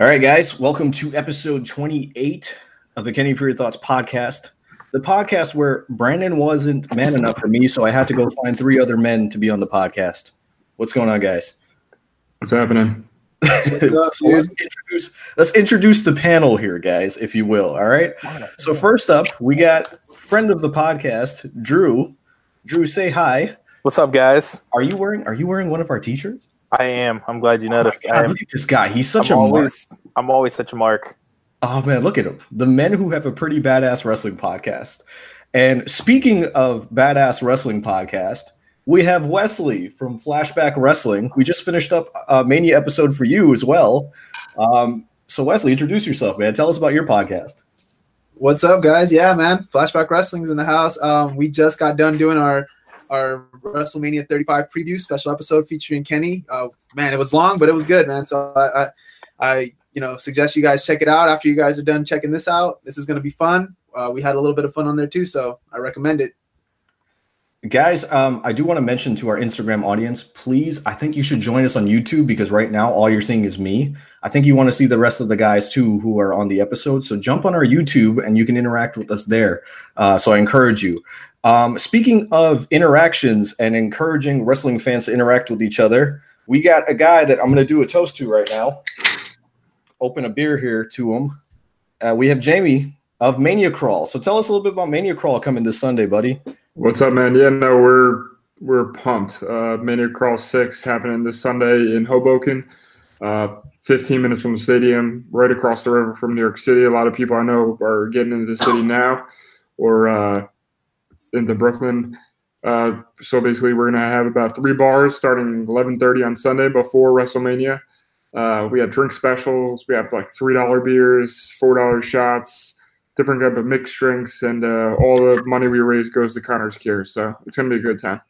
All right, guys, welcome to episode 28 of the Kenny for Your Thoughts podcast. The podcast where Brandon wasn't man enough for me, so I had to go find three other men to be on the podcast. What's going on, guys? What's happening? so let's, introduce, let's introduce the panel here, guys, if you will. All right. So first up, we got friend of the podcast, Drew. Drew, say hi. What's up, guys? Are you wearing Are you wearing one of our T-shirts? I am. I'm glad you noticed. Oh God, look at this guy. He's such I'm a always, mark. I'm always such a mark. Oh man, look at him. The men who have a pretty badass wrestling podcast. And speaking of badass wrestling podcast, we have Wesley from Flashback Wrestling. We just finished up a Mania episode for you as well. Um, so Wesley, introduce yourself, man. Tell us about your podcast. What's up, guys? Yeah, man. Flashback Wrestling's in the house. Um, we just got done doing our our WrestleMania 35 preview special episode featuring Kenny. Uh, man, it was long, but it was good, man. So I, I, I, you know, suggest you guys check it out after you guys are done checking this out. This is going to be fun. Uh, we had a little bit of fun on there too, so I recommend it. Guys, um, I do want to mention to our Instagram audience, please, I think you should join us on YouTube because right now all you're seeing is me. I think you want to see the rest of the guys too who are on the episode. So jump on our YouTube and you can interact with us there. Uh, so I encourage you. Um, speaking of interactions and encouraging wrestling fans to interact with each other, we got a guy that I'm going to do a toast to right now. Open a beer here to him. Uh, we have Jamie of Mania Crawl. So tell us a little bit about Mania Crawl coming this Sunday, buddy. What's up, man? Yeah, no, we're we're pumped. Uh, Mania Crawl Six happening this Sunday in Hoboken. Uh, 15 minutes from the stadium, right across the river from New York City. A lot of people I know are getting into the city now, or uh, into Brooklyn. Uh, so basically, we're gonna have about three bars starting 11:30 on Sunday before WrestleMania. Uh, we have drink specials. We have like three dollar beers, four dollar shots, different type of mixed drinks, and uh, all the money we raise goes to Connor's Cure. So it's gonna be a good time.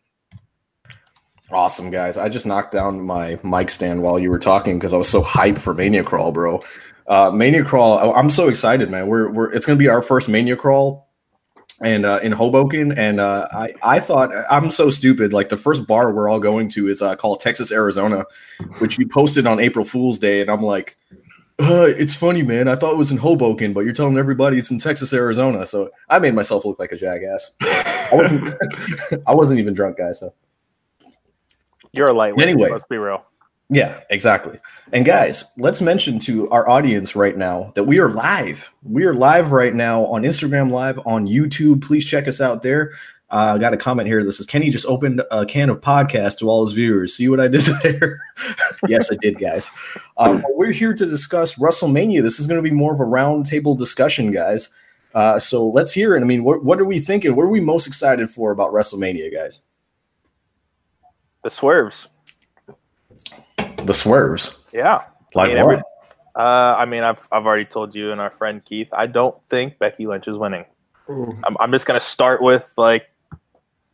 Awesome, guys. I just knocked down my mic stand while you were talking because I was so hyped for Mania Crawl, bro. Uh, Mania Crawl, I'm so excited, man. We're, we're it's gonna be our first Mania Crawl and uh, in Hoboken, and uh, I I thought I'm so stupid. Like the first bar we're all going to is uh, called Texas Arizona, which you posted on April Fool's Day, and I'm like, uh, it's funny, man. I thought it was in Hoboken, but you're telling everybody it's in Texas Arizona. So I made myself look like a jackass. I wasn't, I wasn't even drunk, guys. So You're a lightweight. Anyway. let's be real. Yeah, exactly. And guys, let's mention to our audience right now that we are live. We are live right now on Instagram Live, on YouTube. Please check us out there. Uh, I got a comment here that says Kenny just opened a can of podcast to all his viewers. See what I did there? yes, I did, guys. Um, we're here to discuss WrestleMania. This is going to be more of a roundtable discussion, guys. Uh, so let's hear it. I mean, what, what are we thinking? What are we most excited for about WrestleMania, guys? The swerves. The swerves. Yeah. Like I mean, every- uh, I mean, I've I've already told you and our friend Keith. I don't think Becky Lynch is winning. Ooh. I'm, I'm just gonna start with like,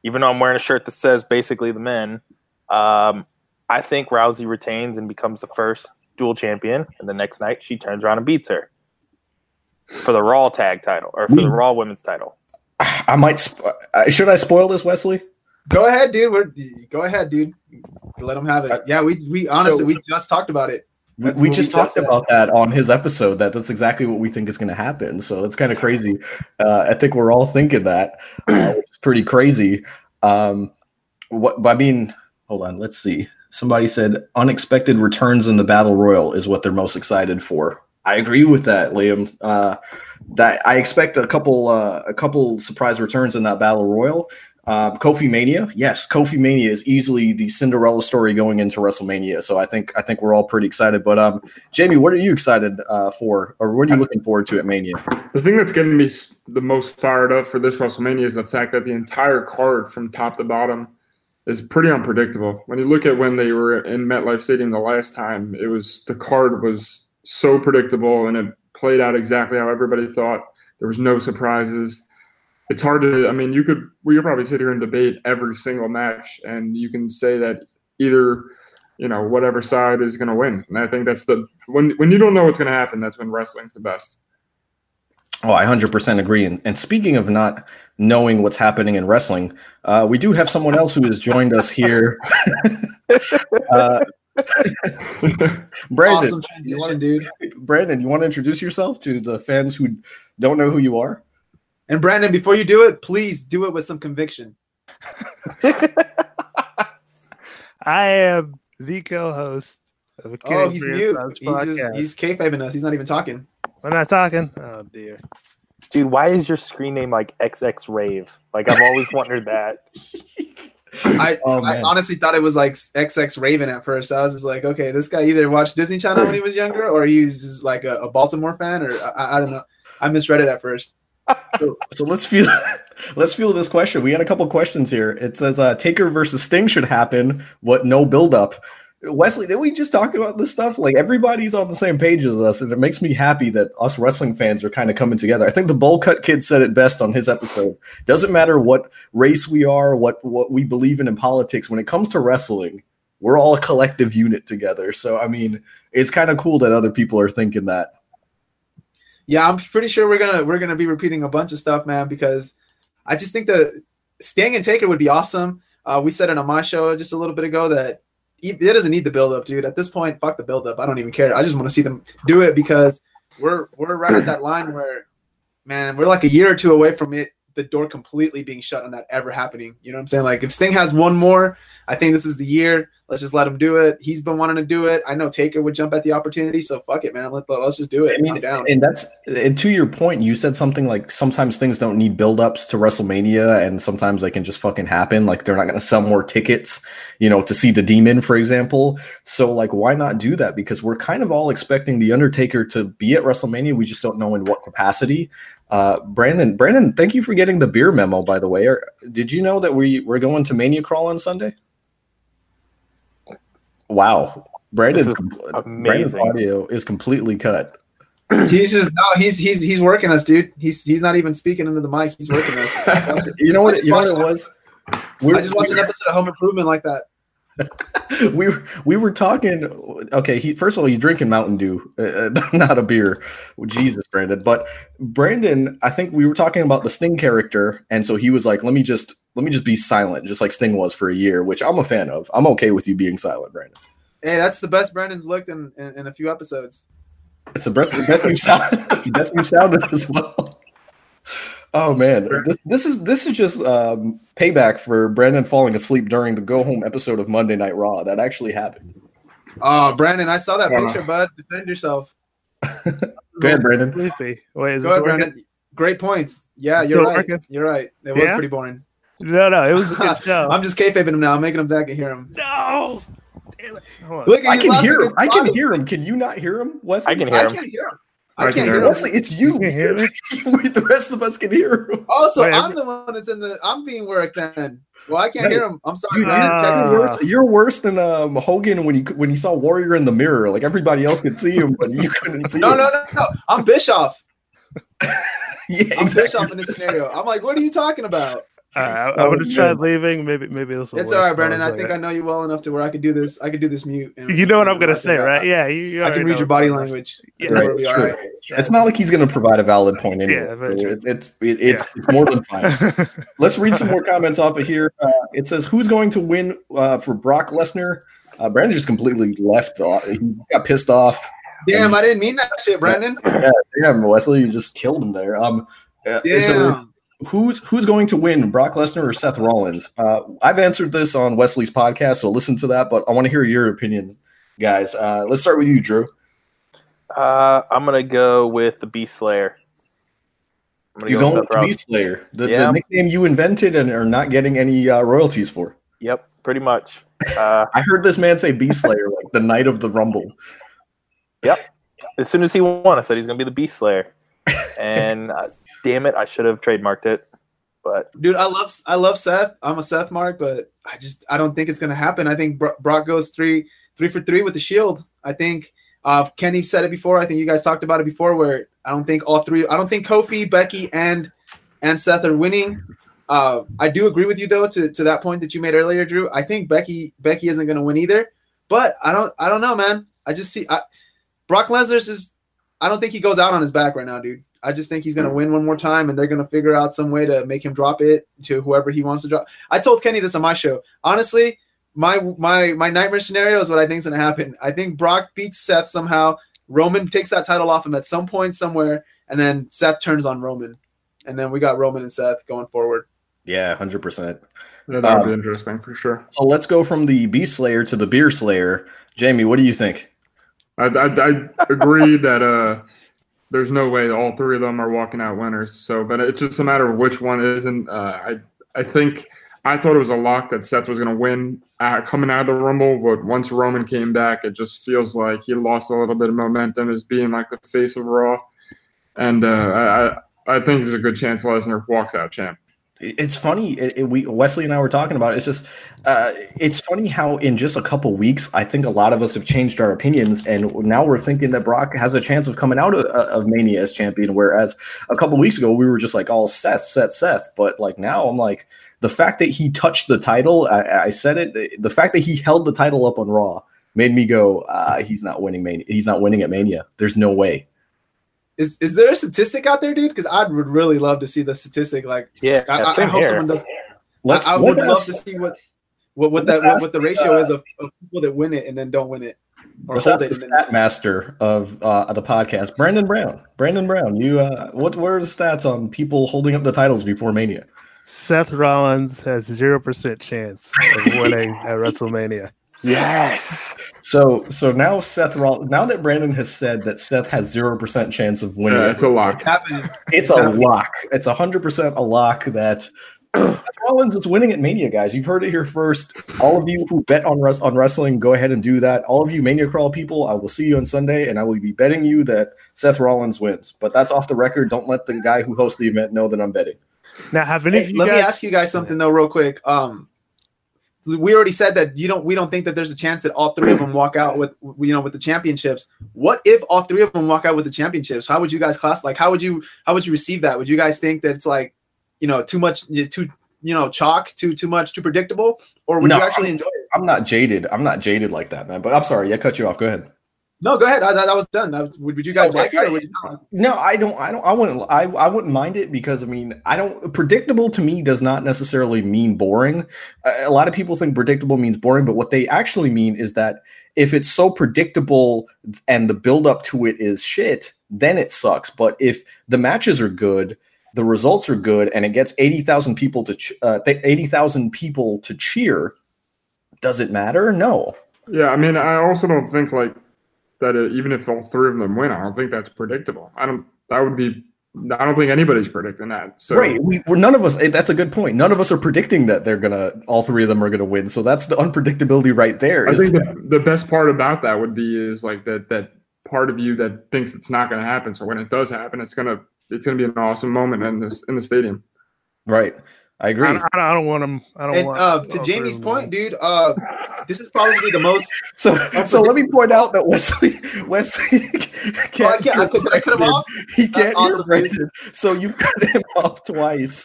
even though I'm wearing a shirt that says basically the men. Um, I think Rousey retains and becomes the first dual champion, and the next night she turns around and beats her for the Raw tag title or for the Raw Women's title. I might. Sp- uh, should I spoil this, Wesley? Go ahead, dude. We're, go ahead, dude. Let them have it. Yeah, we we honestly So- we just talked about it. We, That's we just talked just about that on his episode. That that's exactly what we think is going to happen. So that's kind of crazy. Uh, I think we're all thinking that, uh, which pretty crazy. Um, what I mean, hold on. Let's see. Somebody said unexpected returns in the battle royal is what they're most excited for. I agree with that, Liam. Uh, that I expect a couple uh, a couple surprise returns in that battle royal. Uh, Kofi Mania, yes, Kofi Mania is easily the Cinderella story going into WrestleMania. So I think I think we're all pretty excited. But um, Jamie, what are you excited uh, for, or what are you looking forward to at Mania? The thing that's getting me the most fired up for this WrestleMania is the fact that the entire card from top to bottom is pretty unpredictable. When you look at when they were in MetLife Stadium the last time, it was the card was so predictable and it played out exactly how everybody thought. There was no surprises. It's hard to. I mean, you could we could probably sit here and debate every single match, and you can say that either you know whatever side is going to win. And I think that's the when when you don't know what's going to happen, that's when wrestling's the best. Oh, I 100% agree. And, and speaking of not knowing what's happening in wrestling, uh, we do have someone else who has joined us here. uh, Brandon, Awesome transition, dude. Brandon, you want to introduce yourself to the fans who don't know who you are? And Brandon, before you do it, please do it with some conviction. I am the co-host of a Oh, he's Kidding mute. Fans He's just, podcast. he's kayfabing us. He's not even talking. We're not talking. Oh dear. Dude, why is your screen name like XX Rave? Like I've always wondered that. I, Oh, I honestly thought it was like XX Raven at first. I was just like, okay, this guy either watched Disney Channel when he was younger, or he's just like a, a Baltimore fan, or I, I don't know. I misread it at first. So, so let's feel let's feel this question. We had a couple questions here. It says uh, Taker versus Sting should happen. What no build up. Wesley, did we just talk about this stuff? Like everybody's on the same page as us, and it makes me happy that us wrestling fans are kind of coming together. I think the Bowl Cut Kid said it best on his episode. Doesn't matter what race we are, what what we believe in in politics. When it comes to wrestling, we're all a collective unit together. So I mean, it's kind of cool that other people are thinking that. Yeah, I'm pretty sure we're gonna we're gonna be repeating a bunch of stuff, man, because I just think the Sting and Taker would be awesome. Uh, we said it on my show just a little bit ago that it doesn't need the build up, dude. At this point, fuck the build up. I don't even care. I just want to see them do it because we're we're right at that line where, man, we're like a year or two away from it, the door completely being shut on that ever happening. You know what I'm saying? Like if Sting has one more, I think this is the year. Let's just let him do it. He's been wanting to do it. I know Taker would jump at the opportunity, so fuck it, man. Let, let's just do it. I mean, and that's and to your point, you said something like sometimes things don't need build-ups to WrestleMania, and sometimes they can just fucking happen. Like they're not going to sell more tickets, you know, to see the Demon, for example. So like, why not do that? Because we're kind of all expecting the Undertaker to be at WrestleMania. We just don't know in what capacity. Uh, Brandon, Brandon, thank you for getting the beer memo. By the way, did you know that we we're going to Mania Crawl on Sunday? Wow, Brandon's is Brandon's amazing. audio is completely cut. He's just no, he's he's he's working us, dude. He's he's not even speaking into the mic. He's working us. You know what? You know what it was. We I just watched an episode of Home Improvement like that. we were we were talking. Okay, he first of all he's drinking Mountain Dew, uh, not a beer. Jesus, Brandon. But Brandon, I think we were talking about the Sting character, and so he was like, "Let me just let me just be silent, just like Sting was for a year," which I'm a fan of. I'm okay with you being silent, Brandon. Hey, that's the best Brandon's looked in, in, in a few episodes. It's the best, the best sounded, the best you've sounded as well. Oh man, this, this is this is just um, payback for Brandon falling asleep during the go home episode of Monday Night Raw. That actually happened. Oh, Brandon, I saw that Yeah. picture, bud. Defend yourself. Go ahead, Brandon. Sleepy. Wait, is Go ahead, working? Brandon. Great points. Yeah, you're Still right. working? You're right. It was pretty boring. No, no, it was a good show. I'm just kayfabing him now. I'm making him back and hear him. no. Damn it. Look, I can hear his him. I can hear him. Can you not hear him, Wesley? I can hear I can't hear him. I I can can't hear hear him. him. It's you. You can hear me? the rest of us can hear him. Also, Wait, I'm every- the one that's in the. I'm being worked then. Well, I can't No. hear him. I'm sorry. Dude, uh, Text me. you're, worse, you're worse than um, Hogan when he when he saw Warrior in the mirror. Like everybody else could see him, but you couldn't see No, him. no, no, no. I'm Bischoff. Yeah, I'm exactly. Bischoff in this scenario. I'm like, what are you talking about? All right, I, I'm gonna try leaving. Maybe, maybe this will. It's work. all right, Brandon. I was think like I know you well enough to where I could do this. I could do this mute. and- You know what I'm gonna say, I- right? Yeah, you. you I can read know your body language. Yeah, I right, it's true. right. It's not like he's going to provide a valid point anyway. Yeah, very it's it's it, it's, it's more than fine. Let's read some more comments off of here. Uh, it says, "Who's going to win uh, for Brock Lesnar?" Uh, Brandon just completely left. Off. He got pissed off. Damn, I didn't mean that shit, Brandon. Yeah, damn, Wesley, you just killed him there. Um, uh, is there- Damn. Who's who's going to win, Brock Lesnar or Seth Rollins? Uh, I've answered this on Wesley's podcast, so listen to that. But I want to hear your opinions, guys. Uh, let's start with you, Drew. Uh, I'm gonna go with the Beast Slayer. I'm gonna You go going with with Rollins. Beast Slayer, the, Yeah. the nickname you invented and are not getting any uh, royalties for. Yep, pretty much. Uh, I heard this man say Beast Slayer like the night of the Rumble. Yep. As soon as he won, I said he's gonna be the Beast Slayer, and uh, damn it, I should have trademarked it. But Dude, I love I love Seth. I'm a Seth mark, but I just I don't think it's gonna happen. I think Brock goes three three for three with the Shield. I think uh, Kenny said it before. I think you guys talked about it before. Where I don't think all three. I don't think Kofi, Becky, and and Seth are winning. Uh, I do agree with you though to, to that point that you made earlier, Drew. I think Becky Becky isn't going to win either. But I don't I don't know, man. I just see I, Brock Lesnar's just I don't think he goes out on his back right now, dude. I just think he's going to win one more time, and they're going to figure out some way to make him drop it to whoever he wants to drop. I told Kenny this on my show. Honestly, my my my nightmare scenario is what I think is going to happen. I think Brock beats Seth somehow, Roman takes that title off him at some point somewhere, and then Seth turns on Roman, and then we got Roman and Seth going forward. Yeah, hundred percent. Yeah, that would Um, be interesting for sure. So let's go from the Beast Slayer to the Beer Slayer. Jamie, what do you think? I, I, I agree that uh, there's no way all three of them are walking out winners. So, but it's just a matter of which one isn't. Uh, I I think I thought it was a lock that Seth was going to win coming out of the Rumble, but once Roman came back, it just feels like he lost a little bit of momentum as being like the face of Raw, and uh, I I think there's a good chance Lesnar walks out champ. It's funny. It, it- we Wesley and I were talking about. It. It's just, uh, it's funny how in just a couple weeks, I think a lot of us have changed our opinions, and now we're thinking that Brock has a chance of coming out of, of Mania as champion. Whereas a couple weeks ago, we were just like, "Oh, Seth, Seth, Seth." But like now, I'm like, the fact that he touched the title, I, I said it. The fact that he held the title up on Raw made me go, uh, "He's not winning Mania. He's not winning at Mania. There's no way." Is is there a statistic out there, dude? Because I would really love to see the statistic. Like, Yeah, I, I, I hope someone does. Let's. I, I would love ask- to see what what, what that what, what the the, ratio uh, is of, of people that win it and then don't win it, or Let's hold ask it. the stat master of uh, the podcast, Brandon Brown. Brandon Brown, you uh, what what are the stats on people holding up the titles before Mania? Seth Rollins has zero percent chance of winning at WrestleMania. Yes. So so now Seth Roll- now that Brandon has said that Seth has zero percent chance of winning, Yeah, it's a lock. happening. it's a lock. It's hundred percent a lock that Seth Rollins is winning at Mania, guys. You've heard it here first. All of you who bet on res- on wrestling, go ahead and do that. All of you Mania Crawl people, I will see you on Sunday, and I will be betting you that Seth Rollins wins. But that's off the record. Don't let the guy who hosts the event know that I'm betting. Now, have any Hey, let guys? me ask you guys something though, real quick. Um, we already said that you don't. We don't think that there's a chance that all three of them walk out with you know with the championships. What if all three of them walk out with the championships? How would you guys class? Like, how would you how would you receive that? Would you guys think that it's like you know too much, too you know chalk, too too much, too predictable, or would No, you actually enjoy it? I'm not jaded. I'm not jaded like that, man. But I'm sorry. I cut you off. Go ahead. No, go ahead. I, that, that was done. I, would, would you guys Okay, like it? Or would you not? No, I don't. I don't. I wouldn't. I, I wouldn't mind it because I mean, I don't. Predictable to me does not necessarily mean boring. A, a lot of people think predictable means boring, but what they actually mean is that if it's so predictable and the build up to it is shit, then it sucks. But if the matches are good, the results are good, and it gets eighty thousand people to ch- uh, eighty thousand people to cheer, does it matter? No. Yeah, I mean, I also don't think like that. Even if all three of them win, I don't think that's predictable. I don't. That would be. I don't think anybody's predicting that. So right. We, we're none of us. eh, That's a good point. None of us are predicting that they're gonna. All three of them are gonna win. So that's the unpredictability right there. I think the, the best part about that would be is like that that part of you that thinks it's not going to happen. So when it does happen, it's gonna it's gonna be an awesome moment in this in the stadium. right. I agree. I don't, I don't want them. I don't And want. uh, to Jamie's three them. point, dude, uh, this is probably the most. So, so let me point out that Wesley, Wesley Oh, I can't. can't, I could, I cut him off? He can't awesome, hear dude. Brandon. So you cut him off twice.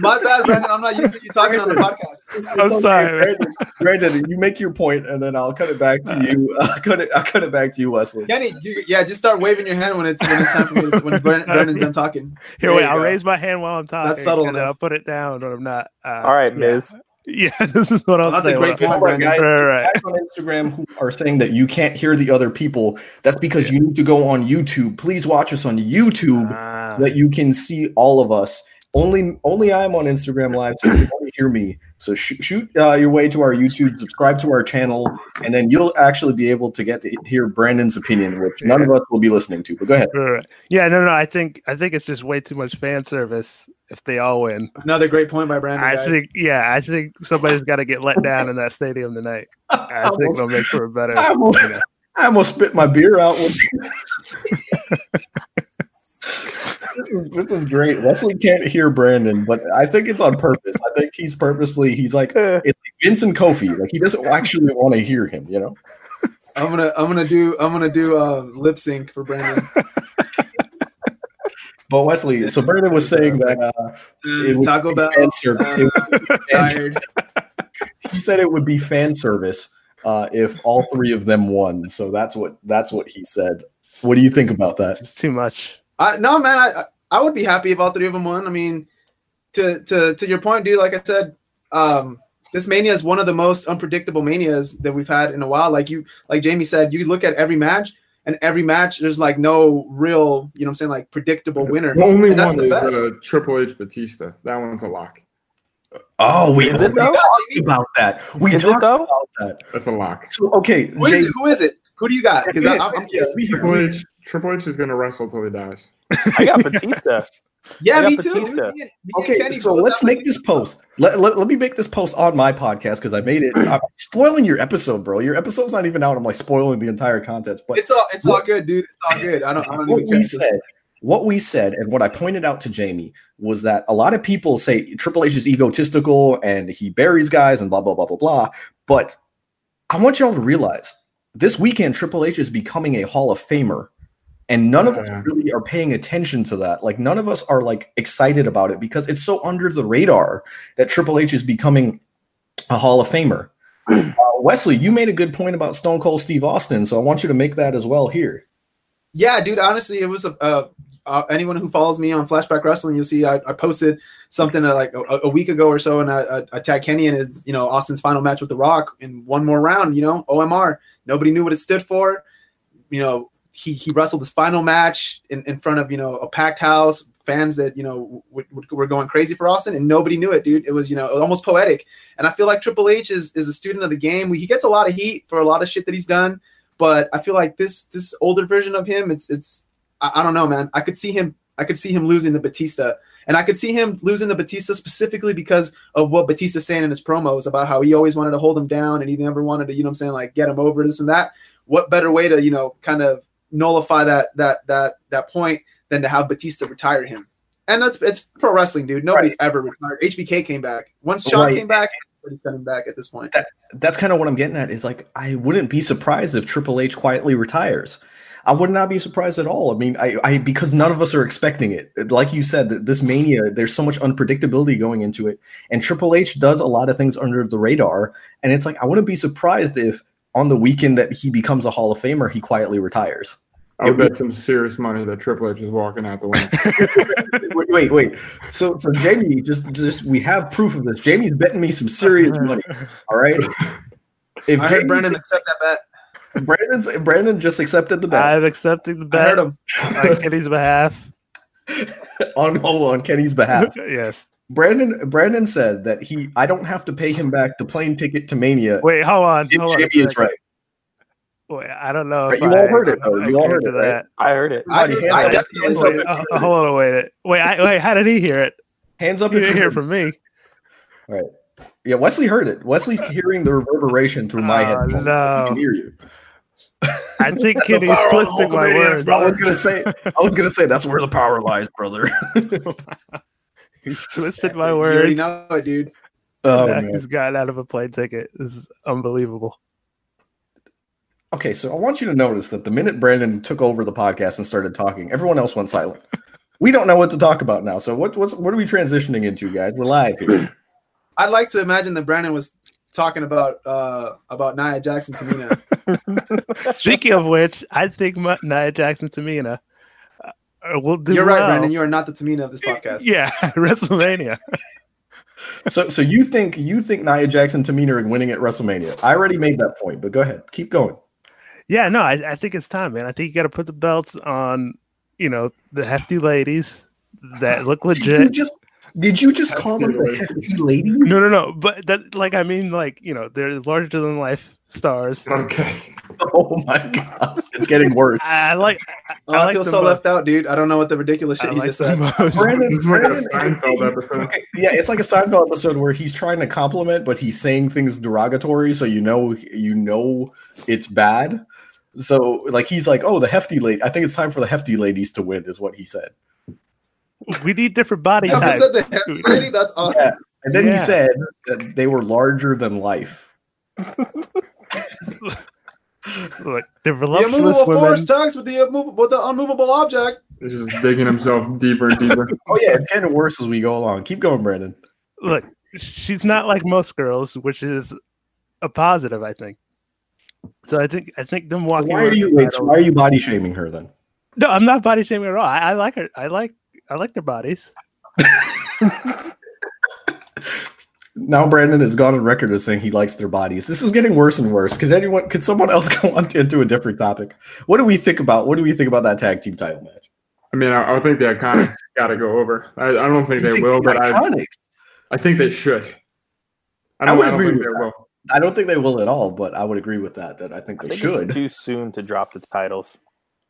My bad, Brandon. I'm not used to you talking on the podcast. I'm It's okay, sorry. Brandon. Brandon, you make your point, and then I'll cut it back to you. I'll cut it. I'll cut it back to you, Wesley. Kenny, you, yeah, just start waving your hand when it's when it's time for me to, when Brandon's done talking. Here, There wait. I'll go. raise my hand while I'm talking. That's subtle and then enough. I'll put it down when I'm not. Uh, All right, yeah. Miz. Yeah, this is what I'm That's a saying. great Well, point, All right, Brandon. guys. All right. Guys on Instagram who are saying that you can't hear the other people. That's because you need to go on YouTube. Please watch us on YouTube. Ah. that you can see all of us. Only only I'm on Instagram Live, so you can only hear me. So shoot, shoot uh, your way to our YouTube, subscribe to our channel, and then you'll actually be able to get to hear Brandon's opinion, which none of us will be listening to. But go ahead. Right. Yeah, no, no. I think I think it's just way too much fan service if they all win. Another great point by Brandon. I guys. think, yeah, I think somebody's got to get let down in that stadium tonight. I think almost, it'll make for a better. I almost, you know. I almost spit my beer out. With this, is, this is great. Wesley can't hear Brandon, but I think it's on purpose. I think he's purposefully He's like it's like Vincent Kofi. Like he doesn't actually want to hear him. You know. I'm gonna I'm gonna do I'm gonna do uh, lip sync for Brandon. But Wesley, so Brandon was saying that uh, it would Taco be Bell. fan service. uh, It would be fan- tired. he said it would be fan service uh, if all three of them won. So that's what that's what he said. What do you think about that? It's too much. I, no, man, I I would be happy if all three of them won. I mean, to to to your point, dude. Like I said, um, this mania is one of the most unpredictable manias that we've had in a while. Like you, like Jamie said, you look at every match, and every match there's like no real, you know, what I'm saying like predictable winner. The only And that's one the is best. uh, Triple H Batista. That one's a lock. Oh, we, Is we talked about that. We Is it talked about that. That's a lock. So okay, Who is Jay, it? Who is it? Who do you got? Because I'm, I'm curious. Triple H. Triple H is gonna wrestle till he dies. I got Batista. Yeah, I got me too. Me and- me Okay, Kenny so let's got make this post. Let, let, let me make this post on my podcast because I made it. I'm spoiling your episode, bro. Your episode's not even out. I'm like spoiling the entire content. But It's all it's all good, dude. It's all good. I don't I don't what even care. we said, what we said, and what I pointed out to Jamie was that a lot of people say Triple H is egotistical and he buries guys and blah blah blah blah blah. But I want y'all to realize this weekend Triple H is becoming a Hall of Famer, and none of us really are paying attention to that. Like none of us are like excited about it because it's so under the radar that Triple H is becoming a Hall of Famer. Uh, Wesley, you made a good point about Stone Cold Steve Austin, so I want you to make that as well here. Yeah, dude. Honestly, it was a. Uh, uh, anyone who follows me on Flashback Wrestling, you'll see I, I posted something uh, like a, a week ago or so, and I, I, I tagged Kenny in his, you know, Austin's final match with The Rock in one more round. You know, OMR. Nobody knew what it stood for. You know, he he wrestled his final match in, in front of you know a packed house, fans that you know w- w- were going crazy for Austin, and nobody knew it, dude. It was you know almost poetic, and I feel like Triple H is is a student of the game. He gets a lot of heat for a lot of shit that he's done but I feel like this this older version of him, it's it's I, I don't know, man. I could see him I could see him losing the Batista, and I could see him losing the Batista specifically because of what Batista's saying in his promos about how he always wanted to hold him down and he never wanted to, you know, I'm saying like get him over this and that. What better way to you know kind of nullify that that that that point than to have Batista retire him? And that's it's pro wrestling, dude. Nobody's ever retired. HBK came back once Shawn Right. came back. Everybody's coming back at this point. that's kind of what I'm getting at is like I wouldn't be surprised if Triple H quietly retires. I would not be surprised at all. I mean, I, I because none of us are expecting it. Like you said, this mania, there's so much unpredictability going into it, and Triple H does a lot of things under the radar. And it's like I wouldn't be surprised if on the weekend that he becomes a Hall of Famer, he quietly retires. I would bet some serious money that Triple H is walking out the window. wait, wait, wait. So, so Jamie, just, just we have proof of this. Jamie's betting me some serious money. All right. If I heard Jamie- Brendan accept that bet. Brandon's Brandon just accepted the bet. I'm accepting the bet on Kenny's behalf. on hold on Kenny's behalf. yes. Brandon Brandon said that he I don't have to pay him back the plane ticket to Mania. Wait, hold on. if Hold on is right. Wait, I don't know. If you all heard it, though. I You all came heard to it, right? Uh, I heard it. I, Everybody I definitely Hands said up. Uh, hold on, wait. Wait, I, wait. How did he hear it? Hands up He if didn't hear it from me. All right. Yeah, Wesley heard it. Wesley's hearing the reverberation through my Oh, headphones. He no. can hear you. I think The Kenny's twisting my words. bro. I was gonna say I was gonna say that's where the power lies, brother. He's twisted my words. You already know it, dude. oh Now man. He's gotten out of a plane ticket. This is unbelievable. Okay, so I want you to notice that the minute Brandon took over the podcast and started talking, everyone else went silent. We don't know what to talk about now. So what what's what are we transitioning into, guys? We're live here. I'd like to imagine that Brandon was talking about uh about Nia Jax and Tamina. Speaking of which, I think Ma- Nia Jax and Tamina uh, will do You're right, well. Brandon. You are not the Tamina of this podcast. Yeah, WrestleMania. So so you think you think Nia Jax and Tamina are winning at WrestleMania? I already made that point, but go ahead, keep going. Yeah, no, I, I think it's time, man. I think you got to put the belts on, you know, the hefty ladies that look Did you legit. just did you just call them the hefty lady? No, no, no. But that, like, I mean, like, you know, they're larger than life stars. Okay. Oh my god, it's getting worse. I like. Oh, I, like feel so both. left out, dude. I don't know what the ridiculous shit I he like just said. them. Brandon, This is like a Seinfeld episode. Okay, yeah, it's like a Seinfeld episode where he's trying to compliment, but he's saying things derogatory, so you know you know it's bad. So like he's like, oh, the hefty lady. I think it's time for the hefty ladies to win, is what he said. We need different body Yeah, types. said the hefty lady. That's awesome. Yeah. And then he said that they were larger than life. Look, The voluptuous immovable women. force talks with the immovable, with the unmovable object. He's just digging himself deeper and deeper. Oh yeah, it's getting worse as we go along. Keep going, Brandon. Look, she's not like most girls, which is a positive, I think. So I think I think them walking. Why are you wait, so why are you body shaming her then? No, I'm not body shaming at all. I, I like her. I like I like their bodies. now Brandon has gone on record as saying he likes their bodies. This is getting worse and worse. Could anyone, could someone else go on to, into a different topic? What do we think about? What do we think about that tag team title match? I mean, I, I think the Iconics got to go over. I, I don't think You they think will, the but I, Iconics? I think they should. I, I don't, would I don't agree think with they that. will. I don't think they will at all, but I would agree with that. That I think I they think should. it's too soon to drop the titles.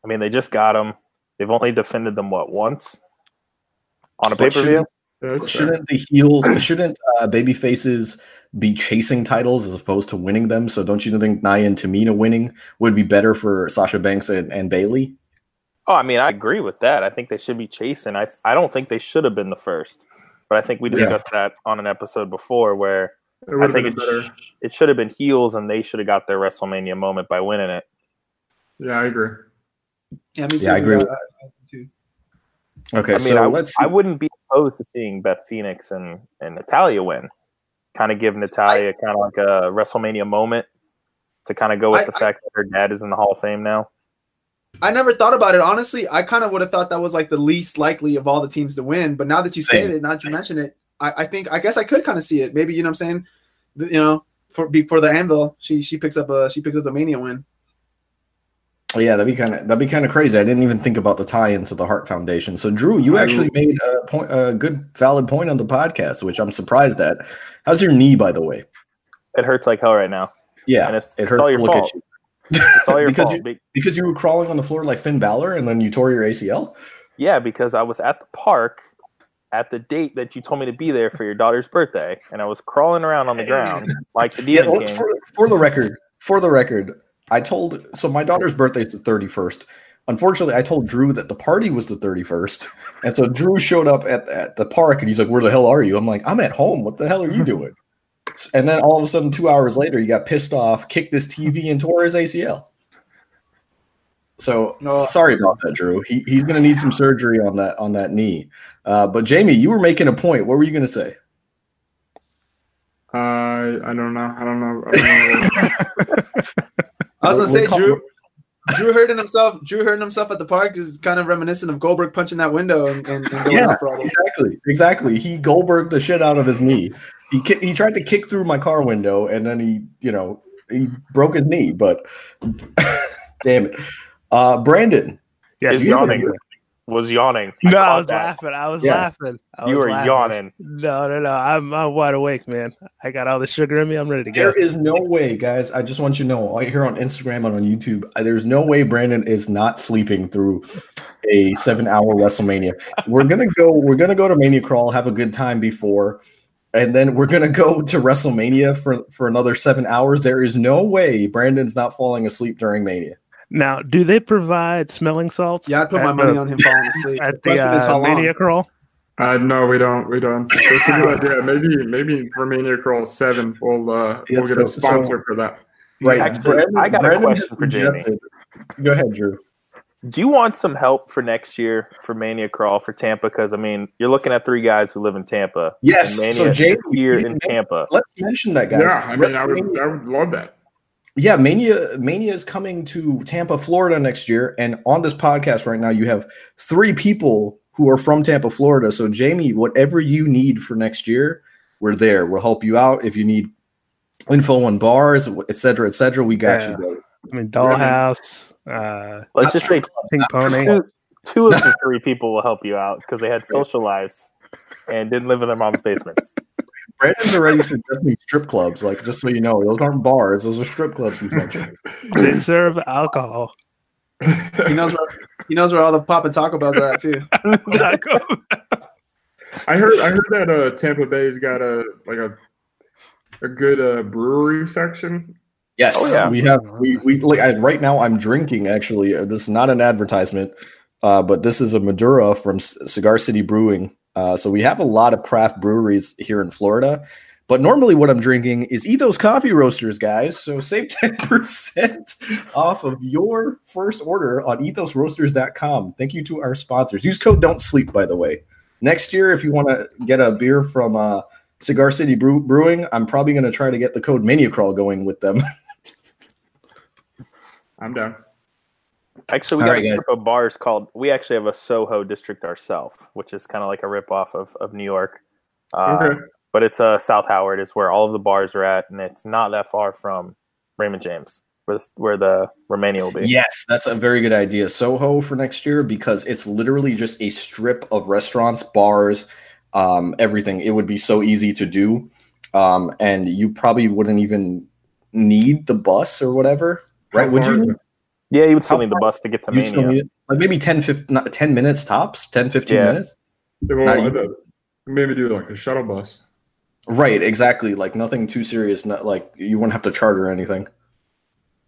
I mean, they just got them. They've only defended them what once on a pay per view. shouldn't- Yeah, that's fair. Shouldn't the heels, shouldn't uh, baby faces be chasing titles as opposed to winning them? So don't you think Nia and Tamina winning would be better for Sasha Banks and, and Bayley? Oh, I mean, I agree with that. I think they should be chasing. I I don't think they should have been the first, but I think we Yeah. discussed that on an episode before where It I think been it, sh- it should have been heels and they should have got their WrestleMania moment by winning it. Yeah, I agree. Yeah, me too. Yeah, I agree with I- I- too. Okay, I mean, so I, let's. I wouldn't be opposed to seeing Beth Phoenix and, and Natalya win. Kind of give Natalya kind of like a WrestleMania moment to kind of go with I- the I- fact that her dad is in the Hall of Fame now. I never thought about it honestly. I kind of would have thought that was like the least likely of all the teams to win. But now that you say it, now that you mention it, I, I think I guess I could kind of see it. Maybe you know what I'm saying. You know, for before the anvil, she she picks up a she picks up the mania win. yeah, that'd be kind of that'd be kind of crazy. I didn't even think about the tie-ins to the Heart Foundation. So, Drew, you actually made a point, a good, valid point on the podcast, which I'm surprised at. How's your knee, by the way? It hurts like hell right now. Yeah, And it's- it it's hurts all your look fault. at you It's all your Because fault. you- because you were crawling on the floor like Finn Balor, and then you tore your ACL. Yeah, because I was at the park at the date that you told me to be there for your daughter's birthday, and I was crawling around on the ground like the Yeah, Demon let's- King. for, for the record, for the record, I told so my daughter's birthday is the 31st. Unfortunately, I told Drew that the party was the 31st. And so Drew showed up at, at the park and he's like, Where the hell are you? I'm like, I'm at home. What the hell are you doing? And then all of a sudden, two hours later, he got pissed off, kicked his TV, and tore his ACL. So No, sorry about that, Drew. He, he's going to need some surgery on that on that knee. Uh, but Jamie, you were making a point. What were you going to say? I I don't know. I don't know. I don't know. I was gonna We'll- say we'll call- Drew. Drew hurting himself. Drew hurting himself at the park is kind of reminiscent of Goldberg punching that window and, and, and going Yeah. for all those. Exactly, exactly. He Goldberg the shit out of his knee. He ki- he tried to kick through my car window, and then he, you know, he broke his knee. But damn it, uh, Brandon. Yes, Is you have a- yawning. Was yawning. No, I caught was that. laughing. I was Yeah. laughing. I You was were laughing. yawning. No, no, no. I'm, I'm wide awake, man. I got all the sugar in me. I'm ready to go. There is no way, guys. I just want you to know, right here on Instagram and on YouTube, uh, there's no way Brandon is not sleeping through a seven-hour WrestleMania. We're gonna go. We're gonna go to Mania Crawl, have a good time before, and then we're gonna go to WrestleMania for for another seven hours. There is no way Brandon's not falling asleep during Mania. Now, do they provide smelling salts? Yeah, I'd put at my money the- on him falling asleep. At the the question is uh, how long. Mania crawl? Uh, no, we don't. We don't. That's a good idea. Maybe maybe for Mania Crawl Seven, we'll uh, Yeah, we'll get a so- sponsor for that. Right. Actually, I got a question for Jamie. Go ahead, Drew. Do you want some help for next year for Mania Crawl for Tampa? Because I mean, you're looking at three guys who live in Tampa. Yes. Mania So is Jamie, here you in Tampa. Let's mention that, guys. Yeah, I mean, I would I would love that. Yeah, Mania Mania is coming to Tampa, Florida next year, and on this podcast right now, you have three people who are from Tampa, Florida. So, Jamie, whatever you need for next year, we're there. We'll help you out if you need info on bars, et cetera, et cetera. We got Yeah. you. Bro. I mean, Dollhouse, uh, Let's just say Pink Pony. two, two of the three people will help you out because they had social lives and didn't live in their mom's basements. Brandon's already suggesting strip clubs. Like, just so you know, those aren't bars; those are strip clubs. They serve alcohol. He knows where he knows where all the Pop and Taco Bells are at too. I heard I heard that uh, Tampa Bay's got a like a a good uh, brewery section. Yes, Oh, yeah. we have. We we like I, right now. I'm drinking. Actually, Uh, this is not an advertisement, uh, but this is a Maduro from C- Cigar City Brewing. Uh, so we have a lot of craft breweries here in Florida. But normally, what I'm drinking is Ethos Coffee Roasters, guys. So save ten percent off of your first order on ethosroasters.com. Thank you to our sponsors. Use code Don't Sleep, by the way. Next year, if you want to get a beer from uh, Cigar City Brew- Brewing, I'm probably going to try to get the code Mania Crawl going with them. I'm down. Actually, we All got right, a guys. of bars called. We actually have a Soho district ourselves, which is kind of like a ripoff of of New York. Uh, Okay. but it's uh South Howard is where all of the bars are at, and it's not that far from Raymond James, where the, where the Romania will be. Yes, that's a very good idea. Soho for next year because it's literally just a strip of restaurants, bars, um, everything. It would be so easy to do, um, and you probably wouldn't even need the bus or whatever, right? How Would far you? Is need- it? Yeah, you would still How need the bus to get to you'd Mania. need? Like maybe 10, 15, not 10 minutes tops, 10, 15 Yeah. minutes. Yeah, well, Not I- even. maybe do like a shuttle bus. Right, exactly. Like nothing too serious. Not like you wouldn't have to charter anything.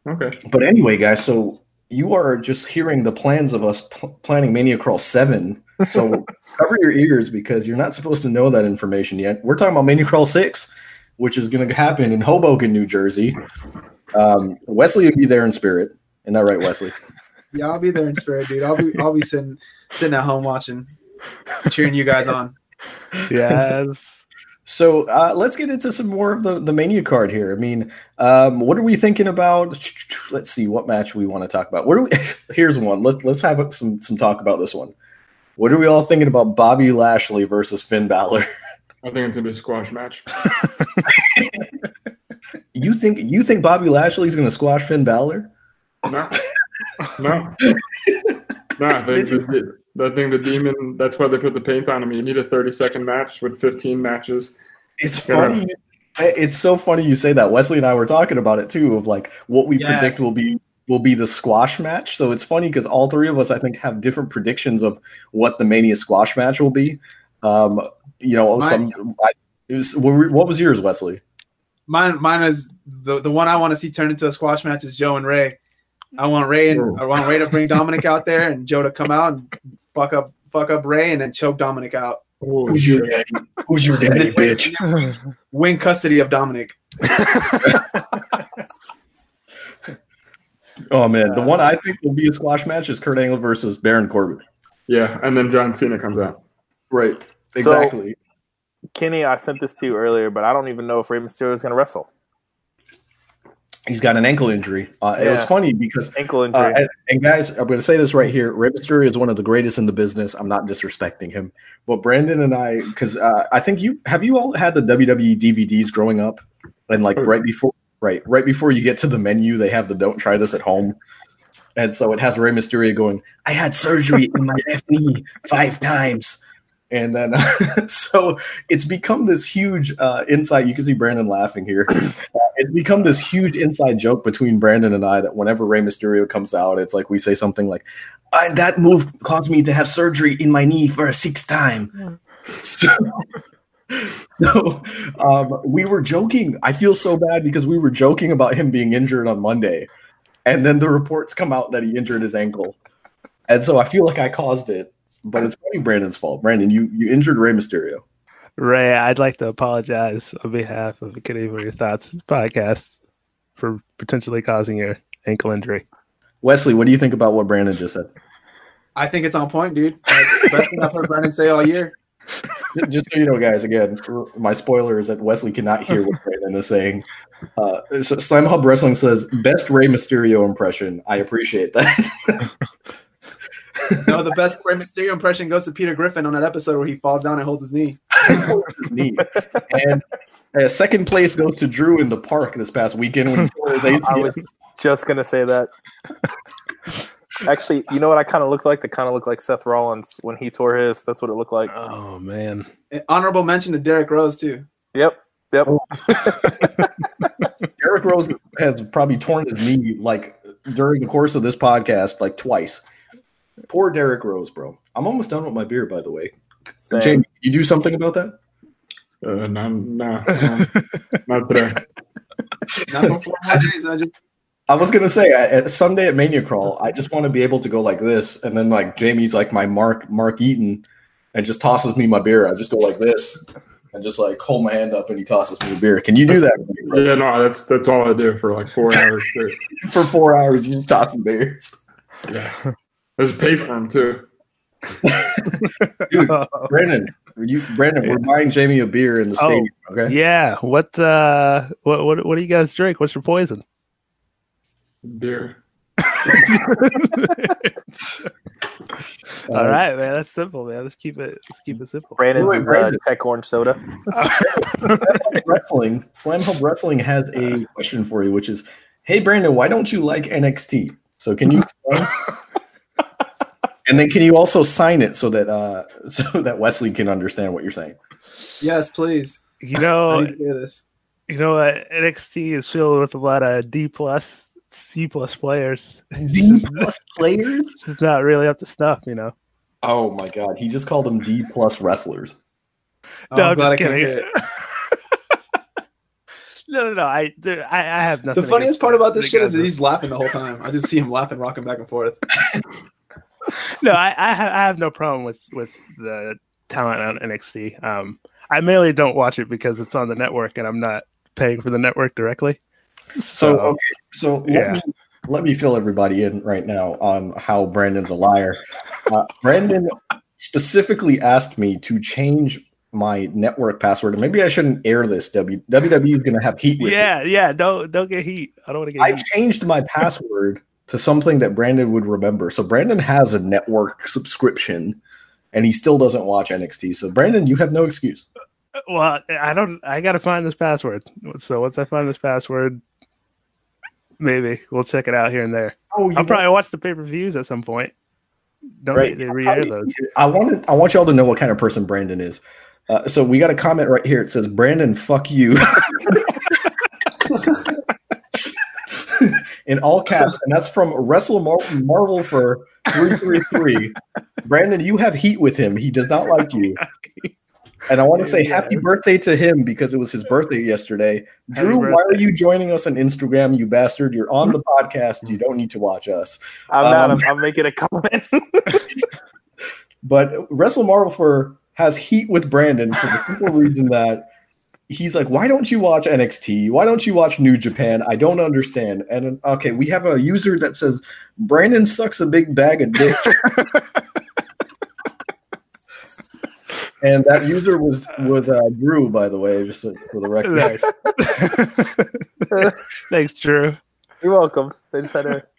Okay. But anyway, guys, so you are just hearing the plans of us pl- planning Mania Crawl 7. So cover your ears because you're not supposed to know that information yet. We're talking about Mania Crawl 6, which is going to happen in Hoboken, New Jersey. Um, Wesley will be there in spirit. Isn't that right, Wesley? Yeah, I'll be there in spirit, dude. I'll be I'll be sitting sitting at home watching, cheering you guys on. Yes. So uh, let's get into some more of the, the Mania card here. I mean, um, what are we thinking about? Let's see what match we want to talk about. What are we, here's one. Let's let's have some some talk about this one. What are we all thinking about Bobby Lashley versus Finn Balor? I think it's gonna be a squash match. You think you think Bobby Lashley's going to squash Finn Balor? No, no, no. I think the, I think the demon. That's why they put the paint on him. You need a 30 second match with 15 matches. It's Yeah. funny. It's so funny you say that. Wesley and I were talking about it too, of like what we Yes. predict will be will be the squash match. So it's funny because all three of us, I think, have different predictions of what the Mania squash match will be. Um, you know, Mine- some. I, it was, what what was yours, Wesley? Mine mine is the the one I want to see turn into a squash match is Joe and Rey. I want Rey and I want Rey to bring Dominic out there and Joe to come out and fuck up fuck up Rey and then choke Dominic out. Oh, your daddy? Who's your daddy, bitch? Win custody of Dominic. Oh man, the one I think will be a squash match is Kurt Angle versus Baron Corbin. yeah, and then John Cena comes out. Right. So- Exactly. Kenny, I sent this to you earlier, but I don't even know if Rey Mysterio is going to wrestle. He's got an ankle injury. Uh, It was funny because Ankle injury. Uh, and, guys, I'm going to say this right here. Rey Mysterio is one of the greatest in the business. I'm not disrespecting him, but Brandon and I, because uh, I think you have you all had the WWE DVDs growing up, and like right before, right, right before you get to the menu, they have the "Don't try this at home," and so it has Rey Mysterio going, "I had surgery in my left knee five times." And then, so it's become this huge uh, inside. You can see Brandon laughing here. Uh, it's become this huge inside joke between Brandon and I that whenever Rey Mysterio comes out, it's like we say something like, "I- "That move caused me to have surgery in my knee for a sixth time." So, so um, we were joking. I feel so bad because we were joking about him being injured on Monday, and then the reports come out that he injured his ankle, and so I feel like I caused it. But it's probably Brandon's fault. Brandon, you you injured Rey Mysterio. Rey, I'd like to apologize on behalf of the Kenny for Your Thoughts podcast for potentially causing your ankle injury. Wesley, what do you think about what Brandon just said? I think it's on point, dude. Like, best thing I've heard Brandon say all year. Just so you know, guys, again, my spoiler is that Wesley cannot hear what Brandon is saying. Uh, so Slam Hub Wrestling says best Rey Mysterio impression. I appreciate that. No, the best Rey Mysterio impression goes to Peter Griffin on that episode where he falls down and holds his knee. His knee. And uh, second place goes to Drew in the park this past weekend when he tore his ACL. I was just going to say that. Actually, you know what I kind of look like? I kind of look like Seth Rollins when he tore his. That's what it looked like. Oh man. An honorable mention to Derrick Rose too. Yep. Yep. Eric Rose has probably torn his knee like during the course of this podcast like twice. Poor Derrick Rose, bro. I'm almost done with my beer, by the way. Same. Jamie, you do something about that? Uh, no, no, no, not today. Not for four more days. I just I was gonna say at at Sunday at Mania Crawl, I just want to be able to go like this, and then like Jamie's like my Mark Mark Eaton, and just tosses me my beer. I just go like this, and just like hold my hand up, and he tosses me a beer. Can you do that with me. Yeah, no, that's that's all I do for like four hours for four hours? You just toss me beers. Yeah, let's pay for them too. Dude, Brandon, you Brandon, we're buying Jamie a beer in the Oh. stadium. Okay. yeah. What uh what what what do you guys drink? What's your poison? Beer. All right, man. That's simple, man. Let's keep it. Let's keep it simple. Brandon's Wait, is, Brandon. uh, tech orange soda. Wrestling, Slam Hub Wrestling has a question for you, which is, "Hey Brandon, why don't you like NXT?" So can you explain? And then can you also sign it so that uh so that Wesley can understand what you're saying? Yes, please. You know, need to hear this. you know what? NXT is filled with a lot of D plus, C plus players. It's just- plus players? it's not really up to snuff, you know. Oh my god, he just called them D plus wrestlers. Oh, No, I'm I'm just can kidding. hear it. no, no, no. I, there, I, I have nothing. The funniest part about this shit is that he's laughing the whole time. I just see him laughing, rocking back and forth. no, I, I, have, I have no problem with with the talent on NXT. Um, I mainly don't watch it because it's on the network, and I'm not paying for the network directly. So okay, so let, yeah. me, let me fill everybody in right now on how Brandon's a liar. Uh, Brandon specifically asked me to change my network password, and maybe I shouldn't air this. W WWE is going to have heat with me. yeah, yeah. Don't don't get heat. I don't want to get heat. I heat. changed my password to something that Brandon would remember. So Brandon has a network subscription, and he still doesn't watch NXT. So Brandon, you have no excuse. Well, I don't. I gotta find this password. So once I find this password, maybe we'll check it out here and there. Oh, I'll probably watch the pay per views at some point. Don't Right. they re-air those? I want I want y'all to know what kind of person Brandon is. Uh, so we got a comment right here. It says, "Brandon, fuck you," in all caps, and that's from Wrestle Mar- Marvel for three three three. Brandon, you have heat with him. He does not like you. And I want to say Yeah. happy birthday to him because it was his birthday yesterday. Happy Drew, why are you joining us on Instagram, you bastard? You're on the podcast. You don't need to watch us. I'm not. Um, I'm, I'm making a comment. But Wrestle Marvel for has heat with Brandon for the simple reason that he's like, why don't you watch NXT? Why don't you watch New Japan? I don't understand. And uh, okay, we have a user that says Brandon sucks a big bag of dicks. and that user was was uh, Drew, by the way, just for the record. Nice. Thanks, Drew. You're welcome. They just had to.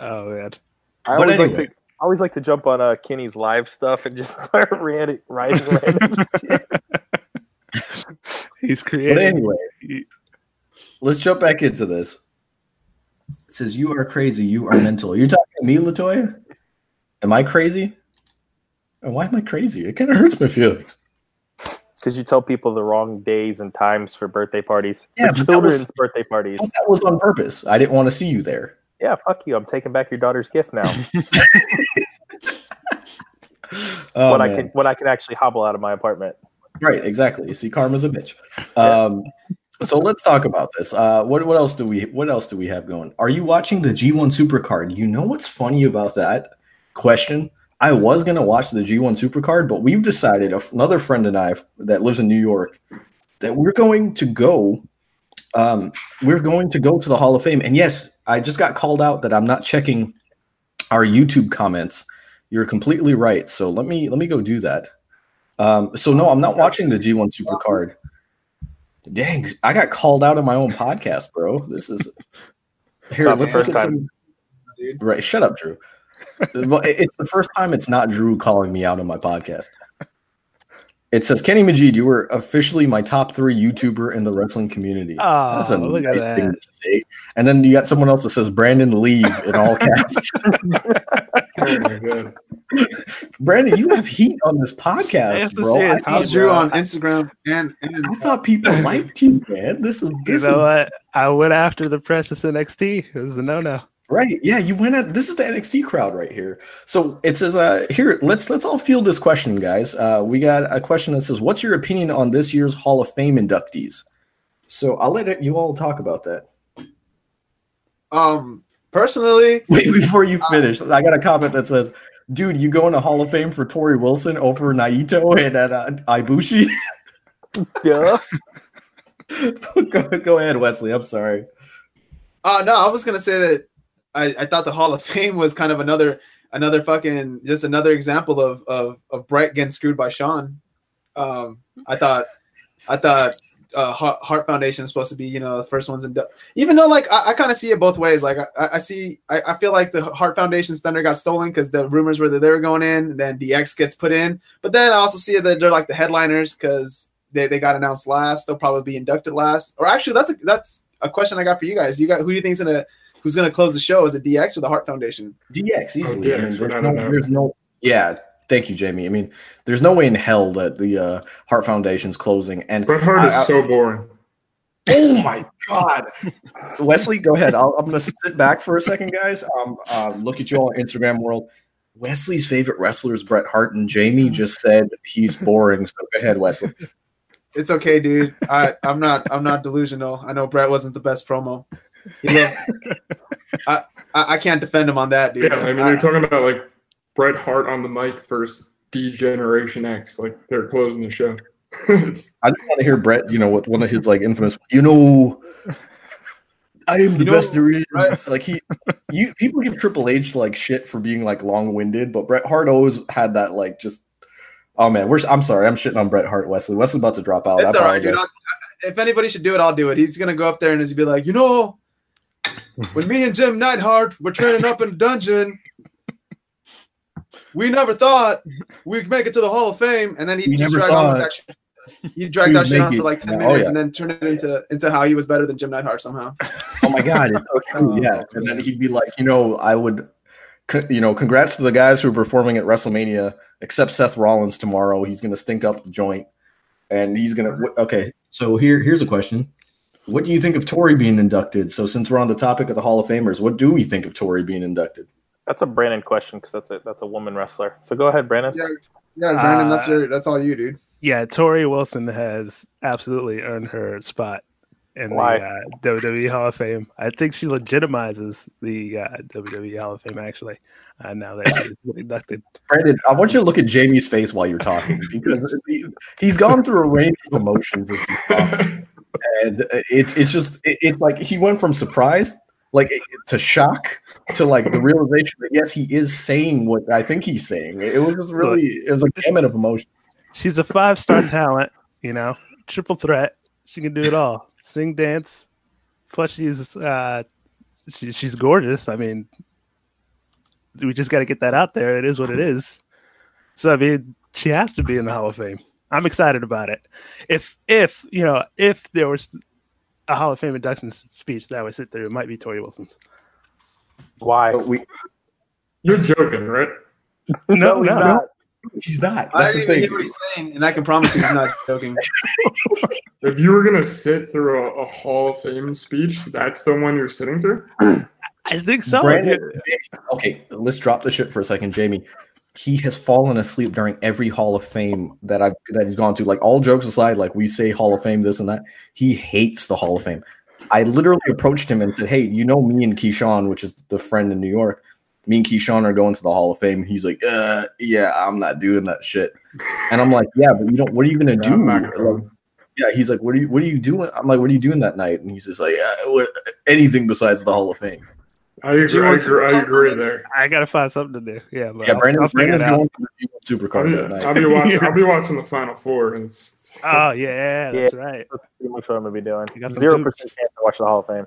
Oh man. I But always like to. I always like to jump on uh, Kenny's live stuff and just start writing, writing random shit. He's But creative. anyway, let's jump back into this. It says, You are crazy. You are mental. You're talking to me, Latoya? Am I crazy? And why am I crazy? It kind of hurts my feelings. Because you tell people the wrong days and times for birthday parties. Yeah, for but that was- children's birthday parties. That was on purpose. I didn't want to see you there. Yeah, fuck you. I'm taking back your daughter's gift now. Oh, when I oh, can when I can actually hobble out of my apartment. Right, exactly. You see, karma's a bitch. Um, so let's talk about this. Uh, what what else do we what else do we have going? Are you watching the G1 Supercard? You know what's funny about that question? I was gonna watch the G1 Supercard, but we've decided another friend and I that lives in New York that we're going to go. Um, we're going to go to the Hall of Fame, and yes, I just got called out that I'm not checking our YouTube comments. You're completely right. So let me let me go do that. Um, so no, I'm not watching the G1 Supercard. Dang, I got called out on my own podcast, bro. This is here. Let's look at time. some. Right, shut up, Drew. well, it's the first time it's not Drew calling me out on my podcast. It says Kenny Majid, you were officially my top three YouTuber in the wrestling community. Oh, That's a look at that. thing to say. And then you got someone else that says Brandon leave in all caps. Oh. Brandon, you have heat on this podcast, have bro. I, it's thought, How's Drew on Instagram and and I thought people liked you, man. This is You know is what? I went after the precious NXT. It was the no no. Right. Yeah, you went at this is the NXT crowd right here. So it says, uh, here, let's let's all field this question, guys. Uh, we got a question that says, What's your opinion on this year's Hall of Fame inductees? So I'll let you all talk about that. um personally, Wait, before you finish, I got a comment that says, "Dude, you going to Hall of Fame for Torrie Wilson over Naito and at uh, Ibushi?" Duh. go, go ahead, Wesley. I'm sorry. uh no, I was gonna say that I, I thought the Hall of Fame was kind of another another fucking just another example of of of Bret getting screwed by Shawn. Um I thought I thought uh, Heart Foundation is supposed to be, you know, the first ones. And even though, like, I, I kind of see it both ways. Like, I, I see, I, I feel like the Heart Foundation's thunder got stolen because the rumors were that they were going in, and then DX gets put in. But then I also see that they're like the headliners because they, they got announced last. They'll probably be inducted last. Or actually, that's a that's a question I got for you guys. You got who do you think's gonna who's gonna close the show? Is it DX or the Heart Foundation? DX easily. Oh, DX, I mean, there's no, there's no, yeah. Thank you, Jaime. I mean, there's no way in hell that the uh, Heart Foundation's closing. And Bret Hart is I- I- so boring. oh my god, Wesley, go ahead. I'll, I'm gonna sit back for a second, guys. Um, uh, look at you all Instagram world. Wesley's favorite wrestler is Bret Hart, and Jaime just said he's boring. So go ahead, Wesley. It's okay, dude. I I'm not I'm not delusional. I know Bret wasn't the best promo. You know, I, I I can't defend him on that, dude. Yeah, I mean, you're talking about like Bret Hart on the mic versus D Generation X. Like they're closing the show. It's- I just want to hear Bret. You know what? One of his like infamous. You know, I am the You know, best there is. right. Like he, you people give Triple H like shit for being like long winded, but Bret Hart always had that like just. Oh man, we're. I'm sorry, I'm shitting on Bret Hart. Wesley, Wesley's about to drop out. It's all right, dude. I'll- If anybody should do it, I'll do it. He's gonna go up there and he's be like, you know, when me and Jim Neidhart were training up in the dungeon, we never thought we'd make it to the Hall of Fame. And then he We just never dragged on with thought that shit. He dragged that shit on for like ten Oh, minutes yeah. and then turned it into into how he was better than Jim Neidhart somehow. Oh my god, it's so true. Oh, yeah, and then he'd be like, you know, I would, you know, congrats to the guys who are performing at WrestleMania, except Seth Rollins tomorrow. He's gonna stink up the joint, and he's gonna. Okay, so here, here's a question. What do you think of Torrie being inducted? So since we're on the topic of the Hall of Famers, what do we think of Torrie being inducted? That's a Brandon question because that's a that's a woman wrestler. So go ahead, Brandon. Yeah, yeah, Brandon, that's Uh, your that's all you, dude. Yeah, Torrie Wilson has absolutely earned her spot in Why? the uh, WWE Hall of Fame. I think she legitimizes the uh, WWE Hall of Fame actually. Uh, now that she's been inducted, Brandon, I want you to look at Jaime's face while you're talking because he, he's gone through a range of emotions. as he's talked. and it's it's just it- it's like he went from surprised like to shock to like the realization that yes he is saying what i think he's saying it was just really it was a gamut of emotions she's a five star talent. You know, triple threat. She can do it all: sing, dance. Plus, she's uh, she, she's gorgeous. I mean, we just got to get that out there. It is what it is. So I mean, she has to be in the Hall of Fame. I'm excited about it. If if you know if there was a Hall of Fame induction speech that I would sit through, it might be Torrie Wilson's. Why? we You're joking, right? No, he's no, not. he's not I that's didn't the even thing hear what he's saying, and I can promise you he's not joking. If you were gonna sit through a, a Hall of Fame speech, that's the one you're sitting through. I think so. Brandon, okay let's drop the shit for a second jaime he has fallen asleep during every hall of fame that i've that he's gone to. Like all jokes aside like we say hall of fame this and that he hates the hall of fame. I literally approached him and said hey you know me and keyshawn which is the friend in new york. Me and keyshawn are going to the hall of fame. He's like uh yeah i'm not doing that shit. And i'm like yeah but you don't what are you gonna do? I'm not gonna Like, yeah he's like what are you what are you doing? I'm like what are you doing that night? And he's just like uh, what, anything besides the hall of fame I agree. I agree, I agree there. I gotta find something to do. Yeah, but Yeah, I'll- Brandon, I'll Brandon's going to the G1 I'll Supercard be, that night. I'll be watching. I'll be watching the Final Four. And it's, Oh yeah, that's right. That's pretty much what I'm gonna be doing. You got Zero percent chance to watch the Hall of Fame.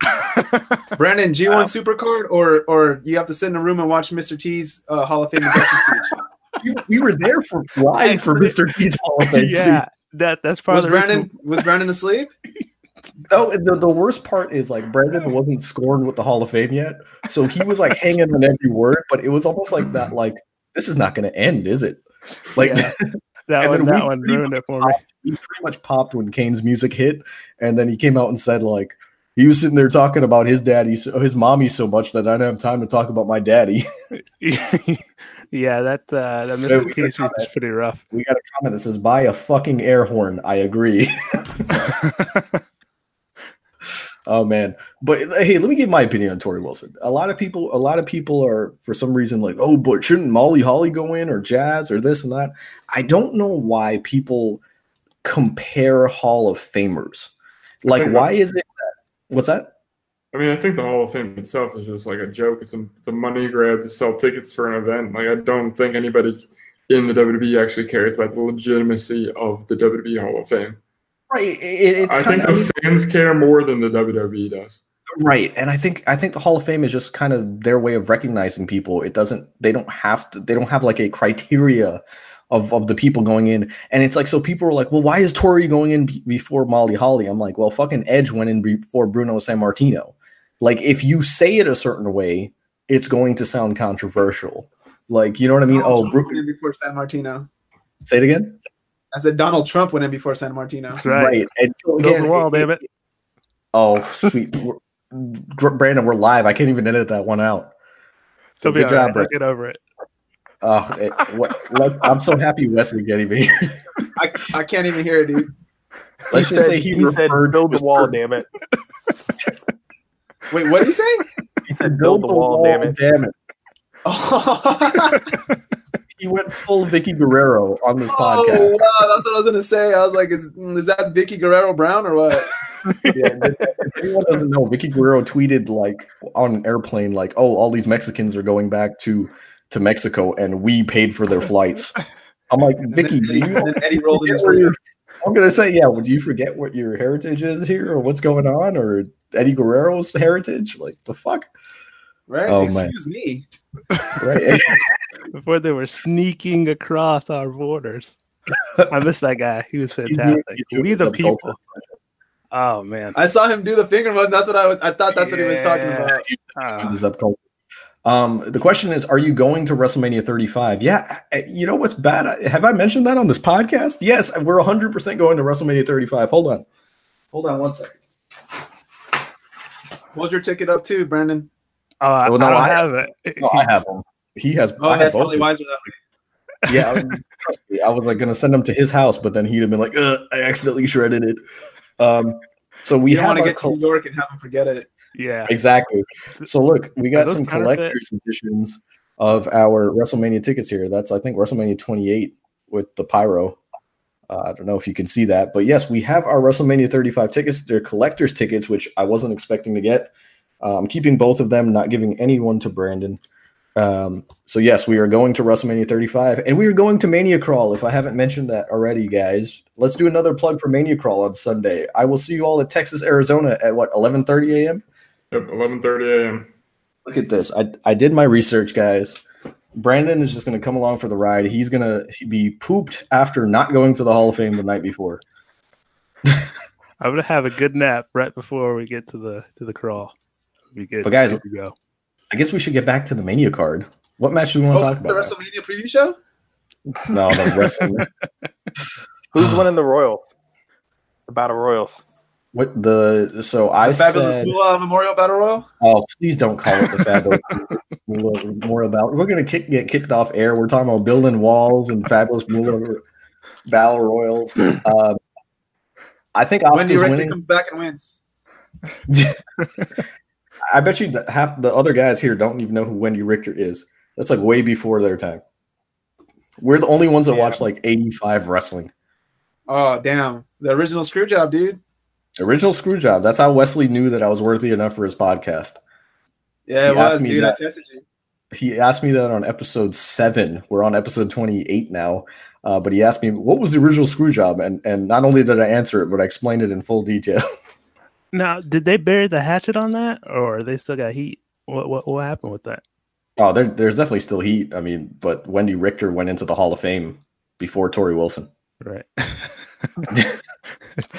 Brandon, G1 Wow. Supercard, or or you have to sit in a room and watch Mr. T's uh, Hall of Fame induction speech. we, we were there for live for Mr. T's Hall of Fame. yeah, that that's probably Was the reason- Brandon was Brandon asleep? No, the, the worst part is like Brandon wasn't scored with the Hall of Fame yet, so he was like hanging on every word, but it was almost like that. Like this is not going to end, is it? Like Yeah. That one, that one ruined it for me. he pretty much popped when Kane's music hit, and then he came out and said like he was sitting there talking about his daddy, so- his mommy so much that I don't have time to talk about my daddy. yeah, that uh, that Mr. we Case was pretty rough. we got a comment that says buy a fucking air horn. I agree. Oh man, but hey, let me give my opinion on Torrie Wilson. A lot of people, a lot of people are for some reason like, oh, but shouldn't Molly Holly go in or Jazz or this and that? I don't know why people compare Hall of Famers. Like, why is it that? What's that? I mean, I think the Hall of Fame itself is just like a joke. It's a, it's a money grab to sell tickets for an event. Like, I don't think anybody in the WWE actually cares about the legitimacy of the WWE Hall of Fame. Right. It, it's I think of the fans care more than the WWE does. right, and I think I think the Hall of Fame is just kind of their way of recognizing people. It doesn't. They don't have to. They don't have like a criteria of of the people going in, and it's like so people are like, well, why is Torrie going in be- before Molly Holly? I'm like, well, fucking Edge went in before Bruno Sammartino. Like, if you say it a certain way, it's going to sound controversial. Like, you know what I mean? Donald Oh, Trump Brooke, went in before Sammartino. say it again. I said Donald Trump went in before Sammartino. That's right. And so Build again, the wall, it- damn it. Oh, sweet. We're- Brandon, we're live. I can't even edit that one out. So So be good job, right. Brett. Get over it. Oh, it, what, let- I'm so happy Wesley getting me. I, I can't even hear it, dude. Let's he just said, say he, he said, "Build the wall, Sir- damn it." Wait, what did he say? He said, "Build the wall, damn it." Damn it. Oh, He went full Vickie Guerrero on this oh, podcast. wow, that's what I was gonna say. I was like, is, is that Vickie Guerrero Brown or what? Yeah, if anyone doesn't know, Vickie Guerrero tweeted like on an airplane, like, "Oh, all these Mexicans are going back to to Mexico, and we paid for their flights." I'm like, Vickie, do you Eddie, and then Eddie rolled his forget where grave. your- I'm gonna say, yeah. Well, do you forget what your heritage is here, or what's going on, or Eddie Guerrero's heritage? Like the fuck, Right? Oh, man. Excuse me. right? Before they were sneaking across our borders. I miss that guy. He was fantastic. We the the people. Oh man. I saw him do the finger mode. And that's what I was, I thought. That's what he was talking about. This up cult. Um, the question is, are you going to WrestleMania 35? Yeah, you know what's bad? Have I mentioned that on this podcast? Yes, we're 100% going to WrestleMania 35. Hold on. Hold on one second. Hold your ticket up too, Brandon. oh, Well, no, I don't I- have it. No, I have them. He has. Oh, I that's both probably wiser that way. Yeah, I, was- trust me, I was like going to send them to his house, but then he'd have been like, I accidentally shredded it. Um, so we You want to our get to New York and have him forget it. Yeah. Exactly. So look, we got some counterfeit? collector's editions of our WrestleMania tickets here. That's I think WrestleMania 28 with the pyro. Uh, I don't know if you can see that, but yes, we have our WrestleMania 35 tickets. They're collector's tickets, which I wasn't expecting to get. Uh, I'm keeping both of them, not giving any one to Brandon. Um, so yes, we are going to WrestleMania 35, and we are going to Mania Crawl. If I haven't mentioned that already, guys, let's do another plug for Mania Crawl on Sunday. I will see you all at Texas, Arizona at what 11:30 a.m. Yep, 11:30 a.m. Look at this. I, I did my research, guys. Brandon is just going to come along for the ride. He's going to be pooped after not going to the Hall of Fame the night before. I'm gonna have a good nap right before we get to the to the crawl. Be good. But guys- Good to go. I guess we should get back to the Mania card. What match do we want Oh, to this talk about? the about? WrestleMania preview show. No, the wrestling. Who's winning the Royal? The Battle Royals. what the? So I The Fabulous said, Moolah Memorial Battle Royal. oh, please don't call it the fabulous. Moolah- more about. We're going to kick get kicked off air. We're talking about building walls and fabulous Moolah battle royals. Um, I think Wendi Oscar's Richter winning. comes back and wins. I bet you that half the other guys here don't even know who Wendi Richter is. That's like way before their time. We're the only ones that Yeah. watch like 85 wrestling. Oh damn! The original screw job, dude. Original screw job. That's how Wesley knew that I was worthy enough for his podcast. Yeah, it He asked was, dude. that- I tested you. He asked me that on episode seven. We're on episode 28 now. Uh, but he asked me what was the original screw job, and and not only did I answer it, but I explained it in full detail. Now, did they bury the hatchet on that, or they still got heat? What what what happened with that? oh, there, there's definitely still heat. I mean, but Wendi Richter went into the Hall of Fame before Torrie Wilson. Right.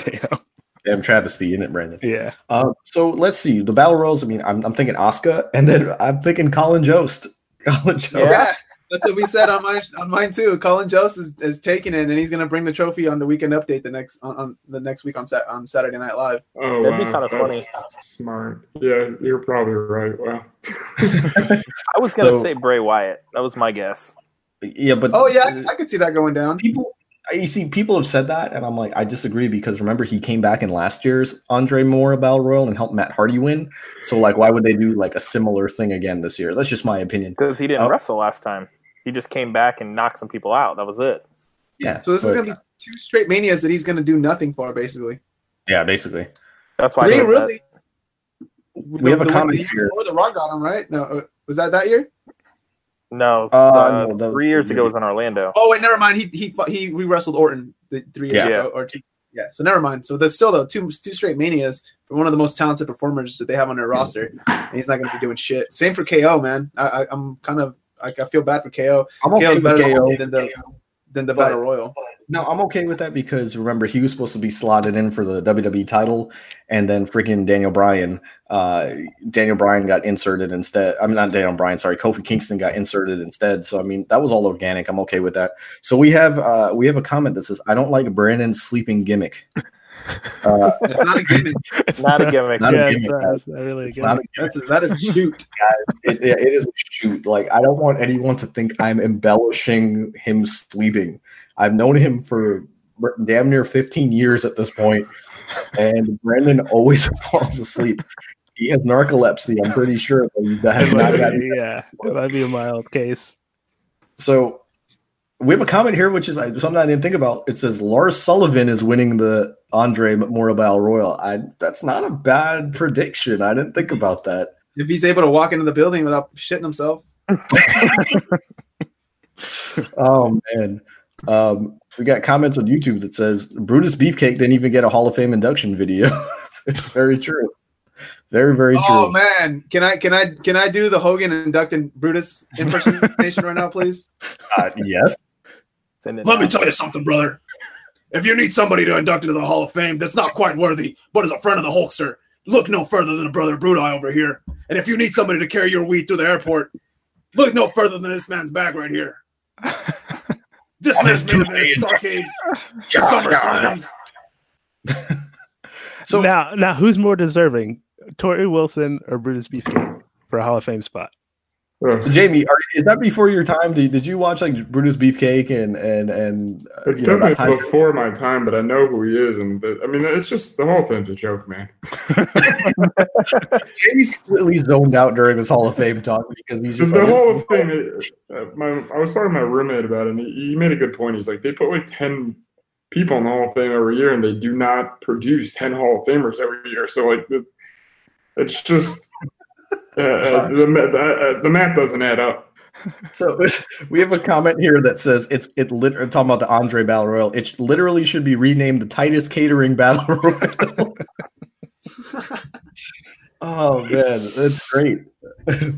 Damn. Damn travesty, isn't it, Brandon? Yeah. Um, so let's see the battle royals. I mean, I'm, I'm thinking Oscar, and then I'm thinking Colin Jost. Colin Jost. Yeah. Yeah, that's what we said on mine. On mine too. Colin Jost is, is taking it, and he's gonna bring the trophy on the weekend update the next on, on the next week on Sat on Saturday Night Live. Oh, That'd be kinda funny. Smart. Yeah, you're probably right. Wow. I was gonna So- say Bray Wyatt. That was my guess. Yeah, but Oh yeah, I, I could see that going down. people. You see, people have said that, and I'm like, I disagree because remember he came back in last year's Andre Moore Battle Royal and helped Matt Hardy win. So like, why would they do like a similar thing again this year? That's just my opinion. Because he didn't Oh. wrestle last time. He just came back and knocked some people out. That was it. Yeah. So this is gonna be two straight manias that he's gonna do nothing for, basically. yeah, basically. That's why I Three that. really. We have a comment the year here. before the Rock got him right. No, uh, was that that year? No, Uh, uh, no, that three years ago year was in Orlando. Oh wait, never mind. He he fought- he re wrestled Orton the three years Yeah. ago or two. Yeah, so never mind. So there's still though two two straight manias for one of the most talented performers that they have on their roster, and he's not going to be doing shit. Same for KO, man. I, I, I'm kind of like I feel bad for KO. I'm okay KO's with better KO. than the than the But- battle royal. No, I'm okay with that because remember he was supposed to be slotted in for the WWE title, and then freaking Daniel Bryan, uh, Daniel Bryan got inserted instead. I mean, not Daniel Bryan, sorry, Kofi Kingston got inserted instead. So I mean, that was all organic. I'm okay with that. So we have uh, we have a comment that says, "I don't like Brandon's sleeping gimmick." Uh, It's not a gimmick. It's not a gimmick. Not a yeah, gimmick, it's, not, guys. it's not really a it's not a gimmick. gimmick. That's that is shoot. it, it- it is a shoot. Like I don't want anyone to think I'm embellishing him sleeping. I've known him for damn near 15 years at this point, and Brandon always falls asleep. He has narcolepsy. I'm pretty sure. But he has not might gotten- yeah, it might be a mild case. So we have a comment here, which is uh, something I didn't think about. It says Lars Sullivan is winning the Andre Memorial Battle Royal. I that's not a bad prediction. I didn't think about that. If he's able to walk into the building without shitting himself, Oh man. Um, we got comments on YouTube that says Brutus Beefcake didn't even get a Hall of Fame induction video. very true. Very, very true. oh man, can I can I can I do the Hogan inducting Brutus impersonation right now, please? Uh, yes. Send it Let me tell you something, brother. If you need somebody to induct into the Hall of Fame that's not quite worthy, but is a friend of the Hulkster, look no further than a brother Brudai over here. And if you need somebody to carry your weed through the airport, look no further than this man's bag right here. This man's made of Starcades, Summer Slams. So- now, now who's more deserving, Torrie Wilson or Brutus Beefcake for a Hall of Fame spot? Jaime, are, is that before your time? Did, did you watch like Brutus Beefcake and and and uh, It's you know, that definitely before my time, but I know who he is, and the, I mean, it's just the whole thing's a joke, man. Jaime's completely zoned out during this Hall of Fame talk because he's Just just the like, whole thing. it- Uh, my, I was talking to my roommate about it, and he, he made a good point. He's like, they put like ten people in the Hall of Fame every year, and they do not produce ten Hall of Famers every year. So like, the, it's just uh, uh, the the, uh, math doesn't add up. So we have a comment here that says it's it lit- talking about the Andre Battle Royal. It literally should be renamed the Titus Catering Battle Royal. oh man, that's great.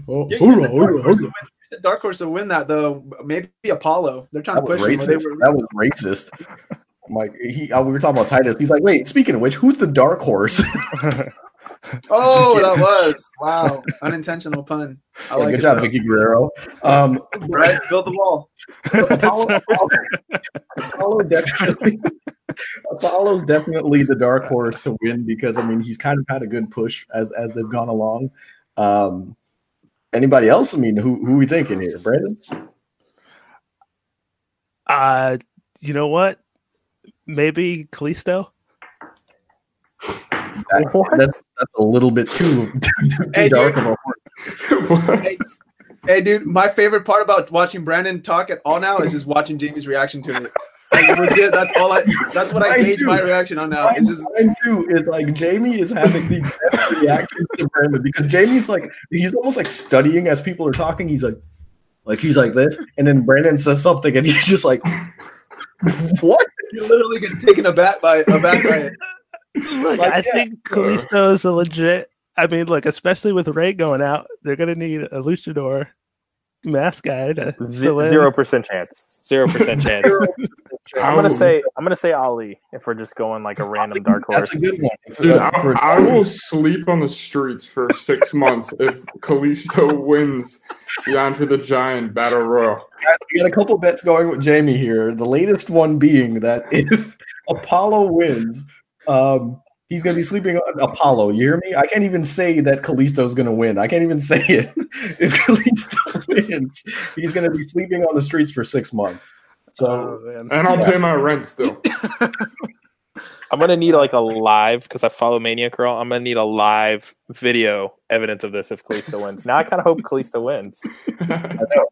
oh, Yeah, hoorah, you Dark hoorah, Horse hoorah. to win- you Dark Horse to win that though. Maybe Apollo. They're trying That to was push him. They were, That was racist. I'm like he, uh, we were talking about Titus. He's like, wait. Speaking of which, who's the dark horse? Oh, that was wow, unintentional pun. I like Good it, job. Vickie Guerrero. Um, Right, build the wall. Apollo, Apollo, Apollo definitely Apollo's definitely the dark horse to win because I mean he's kind of had a good push as as they've gone along. Um, anybody else? I mean, who who we thinking here, Brandon? Uh, you know what? Maybe Kalisto. That- that's that's a little bit too too, too Hey, dark dude. of a horse. Hey, hey, dude, my favorite part about watching Brandon talk at all now is just watching Jaime's reaction to it. Like, legit, that's all I. That's what I Mine gauge too. my reaction on now. Mine, It's just mine too is like Jaime is having the best reactions to Brandon because Jaime's like he's almost like studying as people are talking. He's like, like he's like this, and then Brandon says something, and he's just like, "What?" he literally gets taken aback by aback by it. Look, Like, I yeah. think Kalisto is a legit. I mean, look, especially with Rey going out, they're gonna need a luchador mask guy to fill in. Zero percent chance. Zero percent chance. I'm gonna say I'm gonna say Ali if we're just going like a random dark horse. That's a good one. Dude, I, I will sleep on the streets for six months if Kalisto wins the Andre the Giant Battle Royal. we got a couple bets going with Jaime here. The latest one being that if Apollo wins, um, he's going to be sleeping on Apollo. You hear me? I can't even say that Kalisto's going to win. I can't even say it. If Kalisto wins, he's going to be sleeping on the streets for six months. So Oh, man. And I'll Yeah. pay my rent still. I'm gonna need like a live because I follow Mania Crawl. I'm gonna need a live video evidence of this if Kalisto wins. Now I kind of hope Kalisto wins. I know.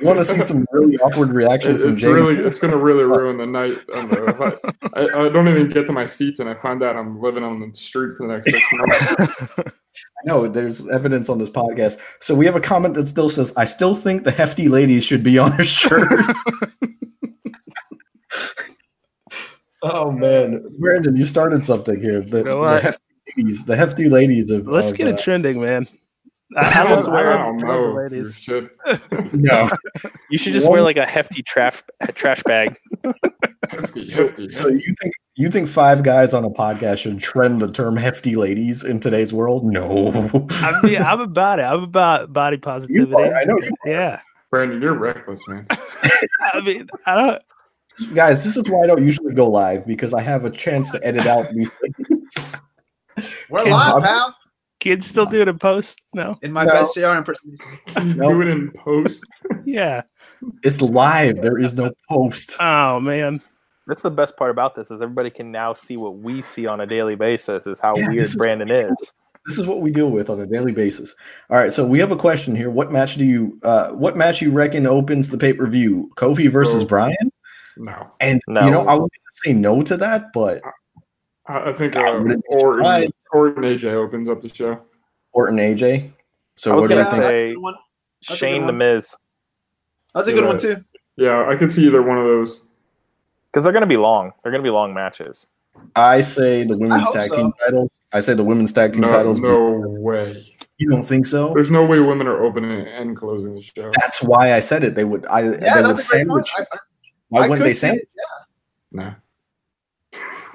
You want to see some really awkward reaction It- from it's Jaime. really, it's gonna really ruin the night. I, don't if I, I, I don't even get to my seats, and I find out I'm living on the street for the next six months. I know there's evidence on this podcast. So we have a comment that still says, "I still think the hefty ladies should be on a shirt." Oh man, Brandon, you started something here. The, You know the hefty ladies, the hefty ladies of. Let's of, get it uh, trending, man. I, I I don't don't, I I don't don't know, know. ladies. Shit. no. You should just wear like a hefty trash trash bag. Hefty, So, hefty, so you think you think five guys on a podcast should trend the term "hefty ladies" in today's world? No. I mean, I'm about it. I'm about body positivity. I know you Yeah. Brandon, you're reckless, man. I mean, I don't. Guys, this is why I don't usually go live because I have a chance to edit out these things. We're Can't live, hug- pal. Kids still do it in post? No. In my No. best JR impersonation. You Nope. Do it in post. Yeah. It's live. There is no post. Oh man. That's the best part about this is everybody can now see what we see on a daily basis is how Yeah, weird this is- Brandon is. This is what we deal with on a daily basis. All right, so we have a question here. What match do you uh what match you reckon opens the pay-per-view? Kofi versus Oh. Bryan? No. And No. you know, I was gonna say no to that, but I, I think uh, Orton, surprised. Orton AJ opens up the show. Orton AJ. So I was what do you gonna think? say- that's a. That's a good Shane the one. Miz. That's a good Yeah. one too. Yeah, I could see either one of those. Because they're gonna be long. They're gonna be long matches. I say the women's tag so. team titles. I say the women's tag team No, titles. no way. You don't think so? There's no way women are opening and closing the show. That's why I said it. They would. I. Yeah, they would that's a great point. sandwich. I, I, Why wouldn't they say? it. Yeah. Nah.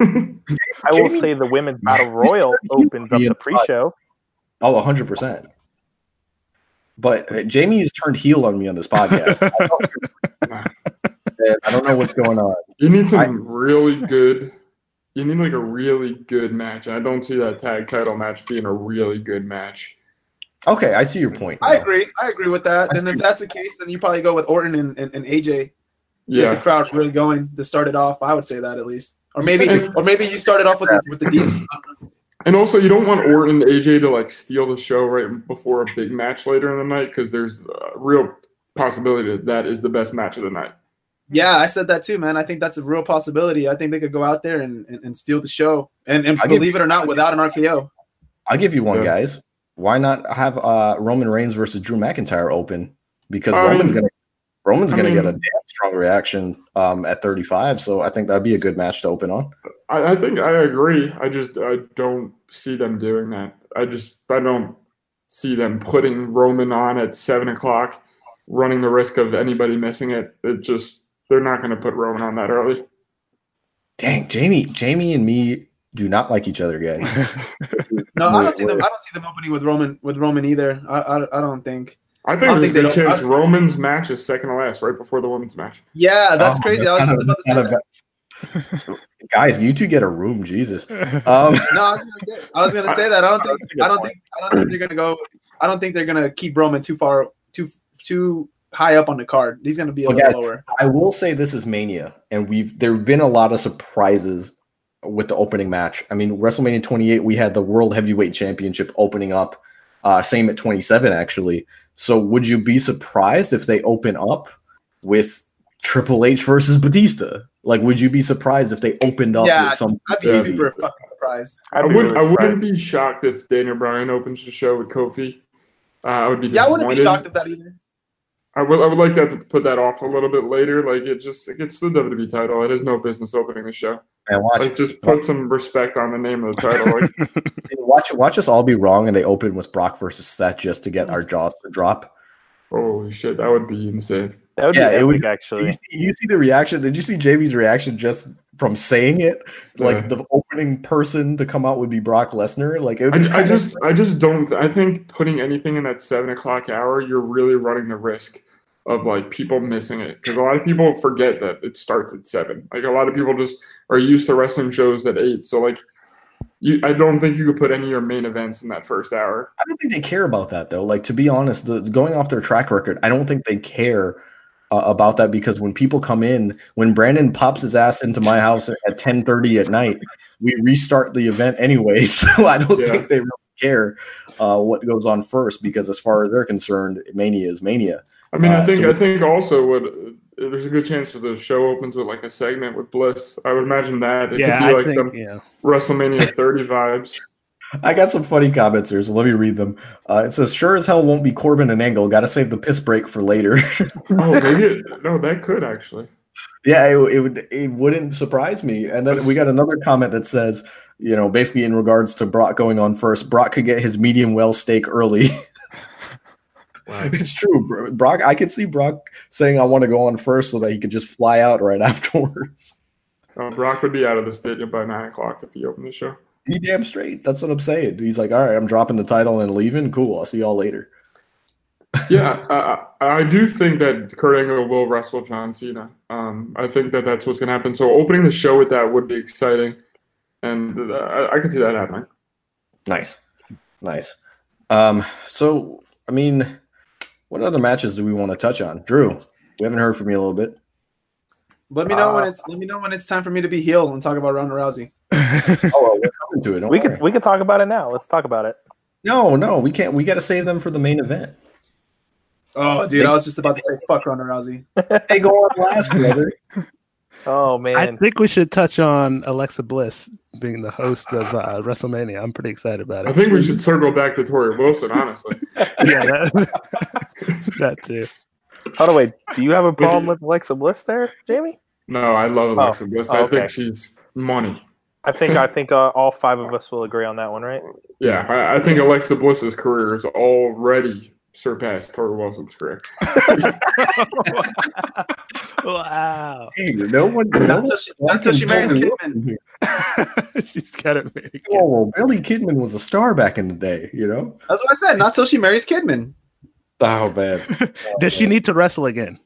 I will Jaime- say the women's battle royal opens up the pre-show. Oh, 100 percent. But uh, Jaime has turned heel on me on this podcast. I don't- Nah. and I don't know what's going on. You need some I- really good. You need like a really good match. And I don't see that tag title match being a really good match. Okay, I see your point. I agree. I agree with that. And if that's the case, then you probably go with Orton and, and, and AJ. Get the crowd really going to start it off. I would say that at least. Or maybe or maybe you started off with the, with the demon. And also, you don't want Orton and AJ to like steal the show right before a big match later in the night because there's a real possibility that that is the best match of the night. Yeah, I said that too, man. I think that's a real possibility. I think they could go out there and, and, and steal the show. And, and I'll give- believe it or not, without an RKO. I'll give you one, Yeah. guys. Why not have uh, Roman Reigns versus Drew McIntyre open? Because I Roman's gonna Roman's I gonna get a damn strong reaction um, at 35. So I think that'd be a good match to open on. I, I think I agree. I just I don't see them doing that. I just I don't see them putting Roman on at seven o'clock, running the risk of anybody missing it. It just they're not going to put Roman on that early. Dang, Jaime, Jaime and me do not like each other, guys. No, I don't see them. I don't see them opening with Roman with Roman either. I I, I don't think. I think I don't there's a think they good don't- chance I- Roman's match is second to last, right before the women's match. Yeah, that's Oh, crazy. I was just about to say that. guys, you two get a room, Jesus. Um, No, I was gonna say. I was gonna say that. I don't think. That's a good I don't point. think. I don't think they're gonna go. I don't think they're gonna keep Roman too far, too too high up on the card. He's gonna be a Well, little guys, lower. I will say this is Mania, and we've there have been a lot of surprises with the opening match. I mean, WrestleMania 28, we had the World Heavyweight Championship opening up. Uh, same at 27, actually. So, would you be surprised if they open up with Triple H versus Batista? Like, would you be surprised if they opened up Yeah, with some I'd be Yeah. super fucking surprised. I I'd be wouldn't. really I wouldn't be shocked if Daniel Bryan opens the show with Kofi. Uh, I would be Yeah, I wouldn't be shocked if that either. I would. I would like that to put that off a little bit later. Like it just it's the WWE title. It has no business opening the show. Man? Watch, Like just put some respect on the name of the title. Like watch, watch us all be wrong, and they open with Brock versus Seth just to get our jaws to drop. holy shit, that would be insane. That would Yeah, be it would- epic, You actually. see, you see the reaction? Did you see Jaime's reaction just from saying it? Like Yeah. the opening person to come out would be Brock Lesnar. Like it would I, I kind of- just I just don't. I think putting anything in that seven o'clock hour, you're really running the risk of like people missing it because a lot of people forget that it starts at seven. Like a lot of people just are used to wrestling shows at eight. So like. You, I don't think you could put any of your main events in that first hour. I don't think they care about that though. Like to be honest, the, going off their track record, I don't think they care uh, about that because when people come in, when Brandon pops his ass into my house at ten thirty at night, we restart the event anyway. So I don't Yeah. think they really care uh, what goes on first because as far as they're concerned, Mania is Mania. I mean, I Uh, think so- I think also what there's a good chance that the show opens with like a segment with Bliss. I would imagine that it yeah, could be I like think some yeah. WrestleMania 30 vibes. I got some funny comments here, so let me read them. Uh, it says, "Sure as hell won't be Corbin and Angle. Got to save the piss break for later." Oh, maybe it, no, that could actually. Yeah, it, it would it wouldn't surprise me. And then we got another comment that says, you know, basically in regards to Brock going on first, Brock could get his medium well steak early. It's true. Brock, I could see Brock saying, I want to go on first so that he could just fly out right afterwards. Uh, Brock would be out of the stadium by nine o'clock if he opened the show. He damn straight. That's what I'm saying. He's like, all right, I'm dropping the title and leaving. Cool. I'll see y'all later. Yeah, I, I I do think that Kurt Angle will wrestle John Cena. Um, I think that that's what's going to happen. So opening the show with that would be exciting, and uh, I, I could see that happening. Nice. Nice. Um, so, I mean, what other matches do we want to touch on? Drew, we haven't heard from you a little bit. Let me know when Uh, it's let me know when it's time for me to be heel and talk about Ronda Rousey. Oh, well, we're coming to it. Don't We worry. could we could talk about it now. Let's talk about it. No, no, we can't. We got to save them for the main event. Oh, dude, I was just about to say fuck Ronda Rousey. They go on last, brother. Oh man! I think we should touch on Alexa Bliss being the host of uh, WrestleMania. I'm pretty excited about it. I think we should circle back to Torrie Wilson, honestly. yeah, that, that too. by the way, do you have a problem with Alexa Bliss there, Jaime? No, I love Alexa Bliss. I Oh, okay. think she's money. I think I think uh, all five of us will agree on that one, right? Yeah, I, I think Alexa Bliss's career is already surpassed Torrie Wilson's career. wow, Hey, no one. No Not one until she, not until she marries Kidman. she's got it made. Whoa, whoa, Billy Kidman was a star back in the day, you know? That's what I said. Not till she marries Kidman. Oh, man. Does she need to wrestle again?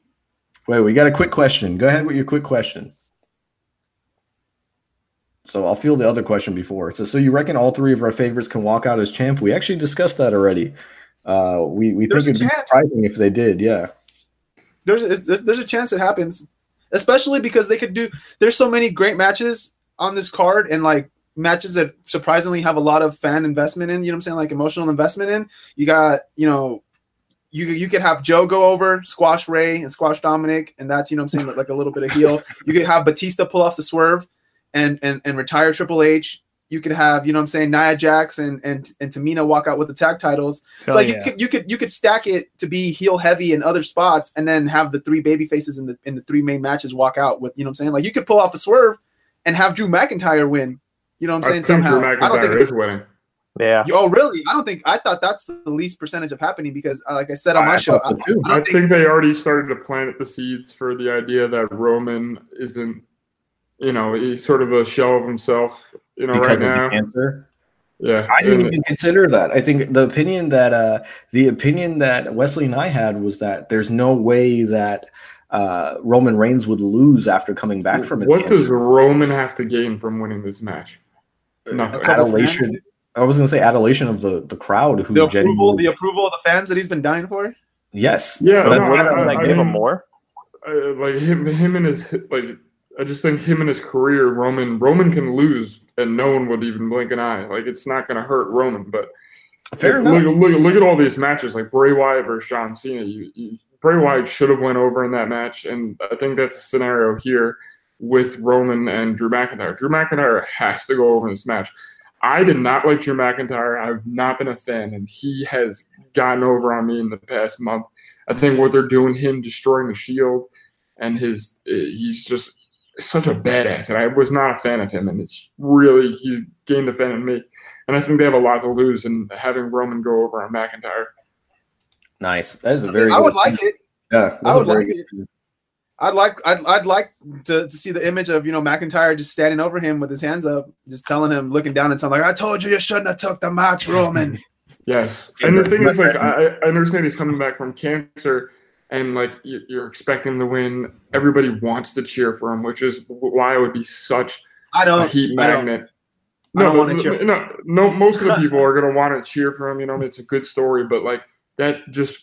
Wait, we got a quick question. Go ahead with your quick question. So I'll field the other question before. So, so you reckon all three of our favorites can walk out as champ? We actually discussed that already. Uh, we we There's think it'd be surprising if they did. Yeah. There's a, there's a chance it happens, especially because they could do. There's so many great matches on this card and like matches that surprisingly have a lot of fan investment in. You know what I'm saying? Like emotional investment in. You got you know. You, you could have Joe go over, squash Rey, and squash Dominic, and that's you know what I'm saying like a little bit of heel. You could have Batista pull off the swerve, and and and retire Triple H. You could have you know what I'm saying Nia Jax and and and Tamina walk out with the tag titles. It's Hell like yeah. you could you could you could stack it to be heel heavy in other spots, and then have the three baby faces in the in the three main matches walk out with you know what I'm saying. Like you could pull off a swerve and have Drew McIntyre win. You know what I'm I saying? think Somehow, Drew I don't think McIntyre it's is winning. Yeah. oh really? I don't think I thought that's the least percentage of happening because uh, like I said on my I show, so too. I I don't think they already started to plant the seeds for the idea that Roman isn't, you know, he's sort of a shell of himself, you know, Because right now. cancer. Yeah. I didn't And- even consider that. I think the opinion that uh, the opinion that Wesley and I had was that there's no way that uh, Roman Reigns would lose after coming back from his what cancer. does Roman have to gain from winning this match? Nothing. Adulation? I was going to say adulation of the the crowd who the approval, genuinely. the approval of the fans that he's been dying for. yes, Yeah, That's no, kind I- of Can I I give him more? uh, like him, him and his like. I just think him and his career, Roman, Roman can lose, and no one would even blink an eye. Like it's not going to hurt Roman, but fair look, enough. Look, look at all these matches, like Bray Wyatt versus John Cena. You, you, Bray Wyatt should have went over in that match, and I think that's a scenario here with Roman and Drew McIntyre. Drew McIntyre has to go over in this match. I did not like Drew McIntyre. I've not been a fan, and he has gotten over on me in the past month. I think what they're doing, him destroying the Shield, and his eh, he's just such a badass, and I was not a fan of him, and it's really he's gained a fan in me. And I think they have a lot to lose in having Roman go over on McIntyre. Nice. That is a very. mean, I would good- like it. Yeah, that's I a would very like good- I'd like I'd, I'd like to, to see the image of you know McIntyre just standing over him with his hands up, just telling him, looking down and telling like, "I told you you shouldn't have took the match, Roman." Yes, and the thing is, like, but- I, I understand he's coming back from cancer, and like you- you're expecting him to win. Everybody wants to cheer for him, which is why it would be such I a don't. heat I don't- magnet. I don't No, cheer. no, no. Most of the people are gonna want to cheer for him. You know, it's a good story, but like that just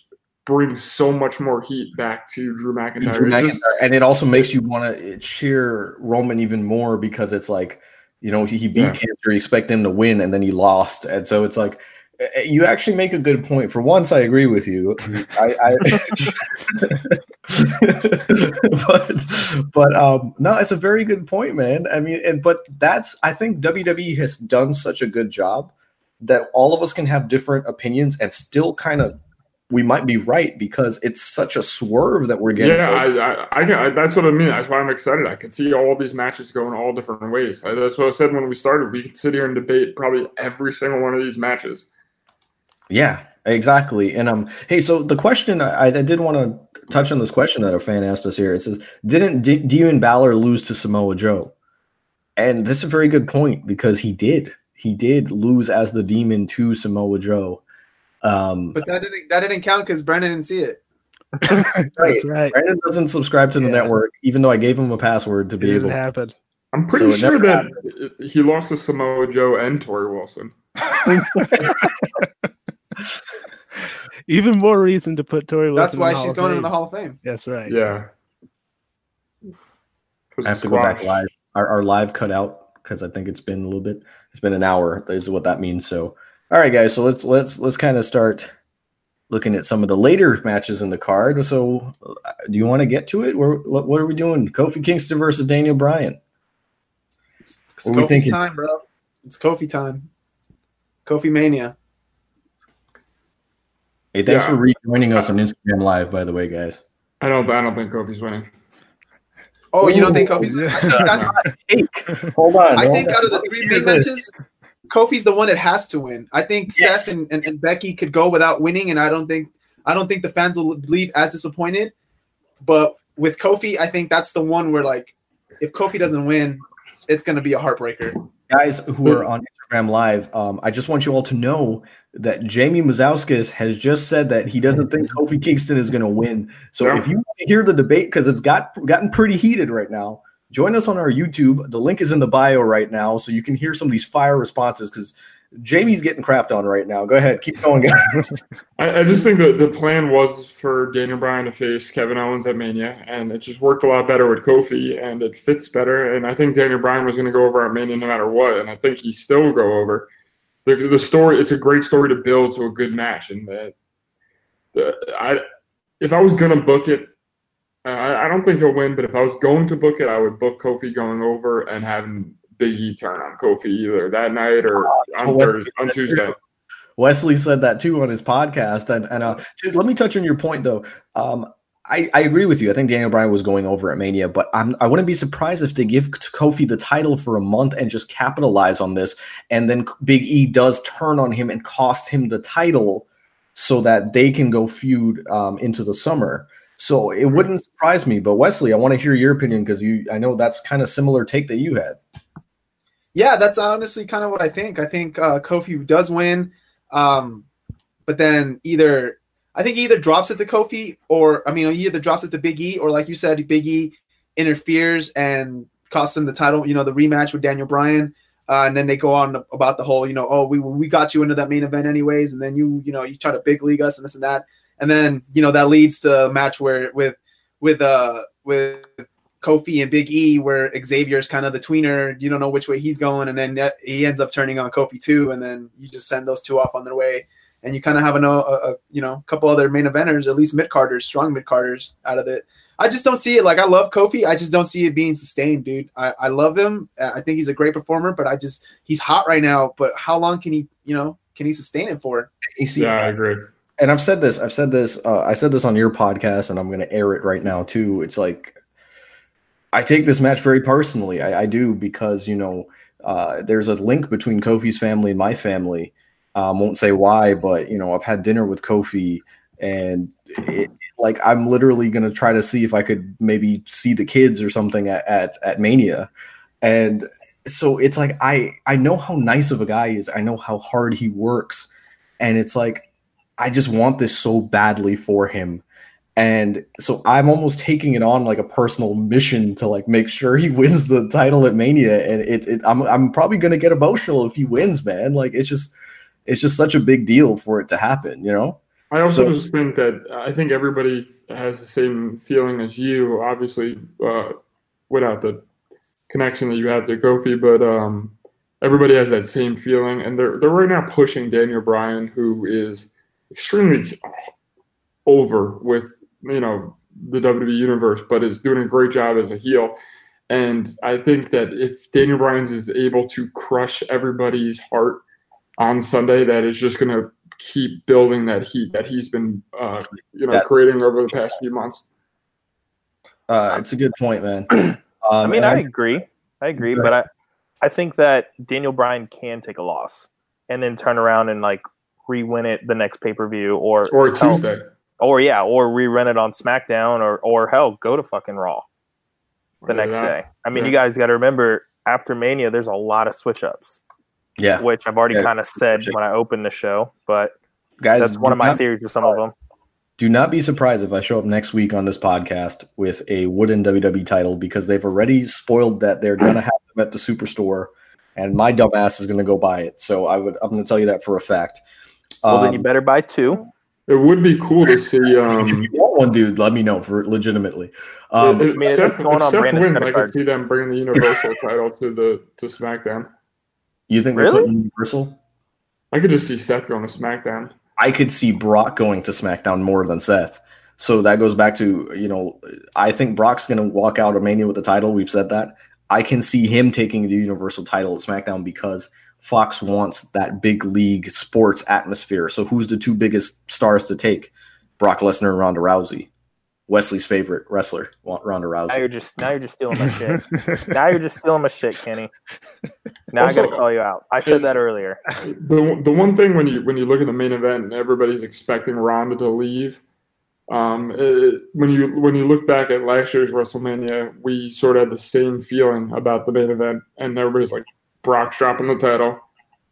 brings so much more heat back to Drew McIntyre. Drew It just- and it also makes you want to cheer Roman even more because it's like, you know, he, he beat Yeah. cancer, you expect him to win, and then he lost, and so it's like, you actually make a good point. For once, I agree with you. I, I but but um, no, it's a very good point, man. I mean, and but that's I think WWE has done such a good job that all of us can have different opinions and still kind of we might be right because it's such a swerve that we're getting. Yeah, I, I, I, I, that's what I mean. That's why I'm excited. I can see all these matches going all different ways. That's what I said when we started. We could sit here and debate probably every single one of these matches. Yeah, exactly. And um, hey, so the question I, I did want to touch on this question that a fan asked us here. It says, "Didn't D- Demon Balor lose to Samoa Joe?" And this is a very good point because he did. He did lose as the Demon to Samoa Joe. Um, But that didn't that didn't count because Brandon didn't see it. That's right. Brandon doesn't subscribe to the Yeah. network, even though I gave him a password to It be didn't able. happen. I'm pretty So sure that it- he lost to Samoa Joe and Torrie Wilson. Even more reason to put Torrie Wilson. That's in why the she's of going Fame. into the Hall of Fame. That's right. Yeah. I have to go back live. Our, our live cut out because I think it's been a little bit. It's been an hour. Is what that means. So, all right, guys. So let's let's let's kind of start looking at some of the later matches in the card. So, uh, do you want to get to it? Where what, what are we doing? Kofi Kingston versus Daniel Bryan. It's, it's What we thinking? time, bro. It's Kofi time. Kofi Mania. Hey, thanks Yeah. for rejoining us on Instagram Live, by the way, guys. I don't. I don't think Kofi's winning. Oh, you don't think Kofi's? yeah. I think that's. Take. Hold on. I hold think on. out of the three main matches, Kofi's the one that has to win. I think Yes. Seth and, and, and Becky could go without winning, and I don't think I don't think the fans will leave as disappointed. But with Kofi, I think that's the one where like if Kofi doesn't win, it's gonna be a heartbreaker. Guys who are on Instagram Live, um, I just want you all to know that Jaime Mazauskas has just said that he doesn't think Kofi Kingston is going to win. So Yeah. if you want to hear the debate, because it's got gotten pretty heated right now, join us on our YouTube. The link is in the bio right now, so you can hear some of these fire responses. Because Jaime's getting crapped on right now. Go ahead, keep going, guys. I, I just think that the plan was for Daniel Bryan to face Kevin Owens at Mania, and it just worked a lot better with Kofi, and it fits better. And I think Daniel Bryan was going to go over at Mania no matter what, and I think he still will go over. The, the story, it's a great story to build to a good match, and that the, I, if I was going to book it, I, I don't think he'll win, but if I was going to book it, I would book Kofi going over and having Big E turn on Kofi either that night or so on Thursday, on Tuesday. Wesley said that too on his podcast. And, and uh, let me touch on your point though. Um, I, I agree with you. I think Daniel Bryan was going over at Mania, but I'm, I wouldn't be surprised if they give Kofi the title for a month and just capitalize on this. And then Big E does turn on him and cost him the title so that they can go feud um, into the summer. So it wouldn't surprise me. But Wesley, I want to hear your opinion because you, I know that's kind of similar take that you had. Yeah, that's honestly kind of what I think. I think uh, Kofi does win, um, but then either I think he either drops it to Kofi or I mean he either drops it to Big E or like you said, Big E interferes and costs him the title. You know, the rematch with Daniel Bryan, uh, and then they go on about the whole, you know, oh we we got you into that main event anyways, and then you you know you try to big league us and this and that, and then you know that leads to a match where with with uh with Kofi and Big E, where Xavier's kind of the tweener. You don't know which way he's going, and then he ends up turning on Kofi too, and then you just send those two off on their way, and you kind of have a, a, a you know couple other main eventers, at least mid carders, strong mid carders out of it. I just don't see it. Like I love Kofi, I just don't see it being sustained, dude. I, I love him. I think he's a great performer, but I just he's hot right now. But how long can he, you know, can he sustain it for? You Yeah, I agree. and I've said this, I've said this, uh, I said this on your podcast, and I'm going to air it right now too. It's like I take this match very personally. I, I do because you know uh, there's a link between Kofi's family and my family. Um, won't say why, but you know I've had dinner with Kofi, and it, like I'm literally to try to see if I could maybe see the kids or something at, at at Mania, and so it's like I I know how nice of a guy he is. I know how hard he works, and it's like I just want this so badly for him. And so I'm almost taking it on like a personal mission to like make sure he wins the title at Mania. And it, it I'm I'm probably gonna get emotional if he wins, man. Like it's just it's just such a big deal for it to happen, you know? I also So- just think that I think everybody has the same feeling as you, obviously, uh, without the connection that you have to Kofi, but um, everybody has that same feeling, and they're they're right now pushing Daniel Bryan, who is extremely over with you know the WWE universe, but is doing a great job as a heel. And I think that if Daniel Bryan is able to crush everybody's heart on Sunday, that is just going to keep building that heat that he's been, uh, you know, That's- creating over the past few months. Uh, it's a good point, man. Um, I mean, and I agree. I agree, but I, I think that Daniel Bryan can take a loss and then turn around and like re-win it the next pay per view, or Or hell, Tuesday. Or yeah, or rerun it on SmackDown, or or hell, go to fucking Raw the Yeah, next that- day. I mean, yeah. you guys got to remember after Mania, there's a lot of switch ups, yeah, which I've already Yeah. kind of said when I opened the show, but guys, that's one of my not- theories with some of them. Do not be surprised if I show up next week on this podcast with a wooden WWE title because they've already spoiled that they're gonna have them at the superstore, and my dumbass is gonna go buy it. So I would, I'm gonna tell you that for a fact. Well, then Um, you better buy two. It would be cool to see. if Um, you want one, dude, let me know for legitimately. Um, if, I mean, Seth, if on Seth Brandon's wins, I could see them bringing the Universal title to the to SmackDown. you think they're Really? Universal? I could just see Seth going to SmackDown. I could see Brock going to SmackDown more than Seth. So that goes back to, you know, I think Brock's going to walk out of Mania with the title. We've said that. I can see him taking the Universal title at SmackDown because Fox wants that big league sports atmosphere. So who's the two biggest stars to take? Brock Lesnar and Ronda Rousey. Wesley's favorite wrestler, Ronda Rousey. Now Rousey. you're just now you're just stealing my shit. now you're just stealing my shit, Kenny. Now I gotta call you out. I said that earlier. The the one thing when you when you look at the main event and everybody's expecting Ronda to leave, um, it, when you when you look back at last year's WrestleMania, we sort of had the same feeling about the main event, and everybody's like, Brock's dropping the title,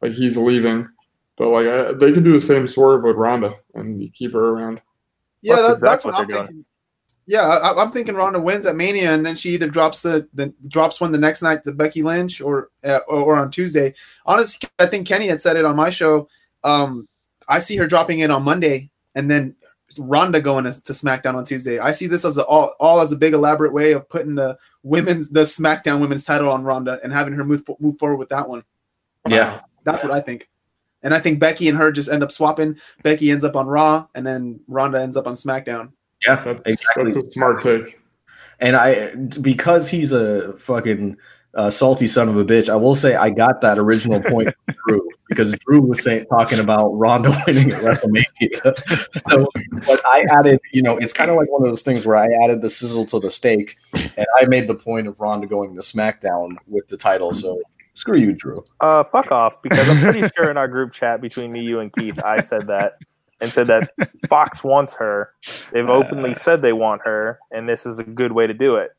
like he's leaving, but like I, they could do the same swerve with Ronda and keep her around. Yeah, That's that's, exactly that's what, what I'm they're doing. thinking. Yeah, I, I'm thinking Ronda wins at Mania, and then she either drops the, the drops one the next night to Becky Lynch, or uh, or, or on Tuesday. Honestly, I think Kenny had said it on my show. Um, I see her dropping it on Monday, and then Ronda going to, to SmackDown on Tuesday. I see this as a, all all as a big elaborate way of putting the women's the SmackDown Women's title on Ronda and having her move move forward with that one. Yeah. That's what I think. And I think Becky and her just end up swapping. Becky ends up on Raw, and then Ronda ends up on SmackDown. Yeah, That's exactly. that's a smart take. And I, because he's a fucking uh, salty son of a bitch, I will say I got that original point from Drew because Drew was saying talking about Ronda winning at WrestleMania. so, but I added, you know, it's kind of like one of those things where I added the sizzle to the steak, and I made the point of Ronda going to SmackDown with the title. So screw you, Drew. Uh, fuck off, because I'm pretty sure in our group chat between me, you, and Keith, I said that and said that Fox wants her. They've openly said they want her, and this is a good way to do it.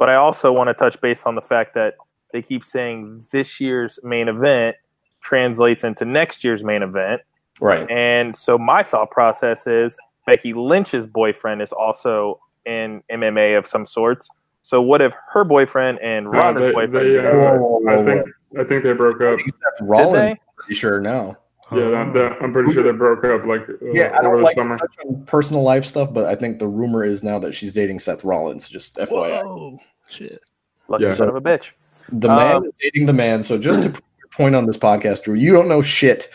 But I also want to touch base on the fact that they keep saying this year's main event translates into next year's main event. Right. And so my thought process is Becky Lynch's boyfriend is also in MMA of some sorts. So what if her boyfriend and Ronda's they, boyfriend? they, uh, Whoa, whoa, whoa, I think I think they broke up. Seth Did Rollins, they? pretty sure now. Yeah, that, that, I'm pretty sure they broke up like uh, Yeah, I don't the like summer. to touch on personal life stuff, but I think the rumor is now that she's dating Seth Rollins. Just FYI. Whoa, shit. Lucky Yeah. son of a bitch. The man Um, is dating the man. So just to prove your point on this podcast, Drew, you don't know shit,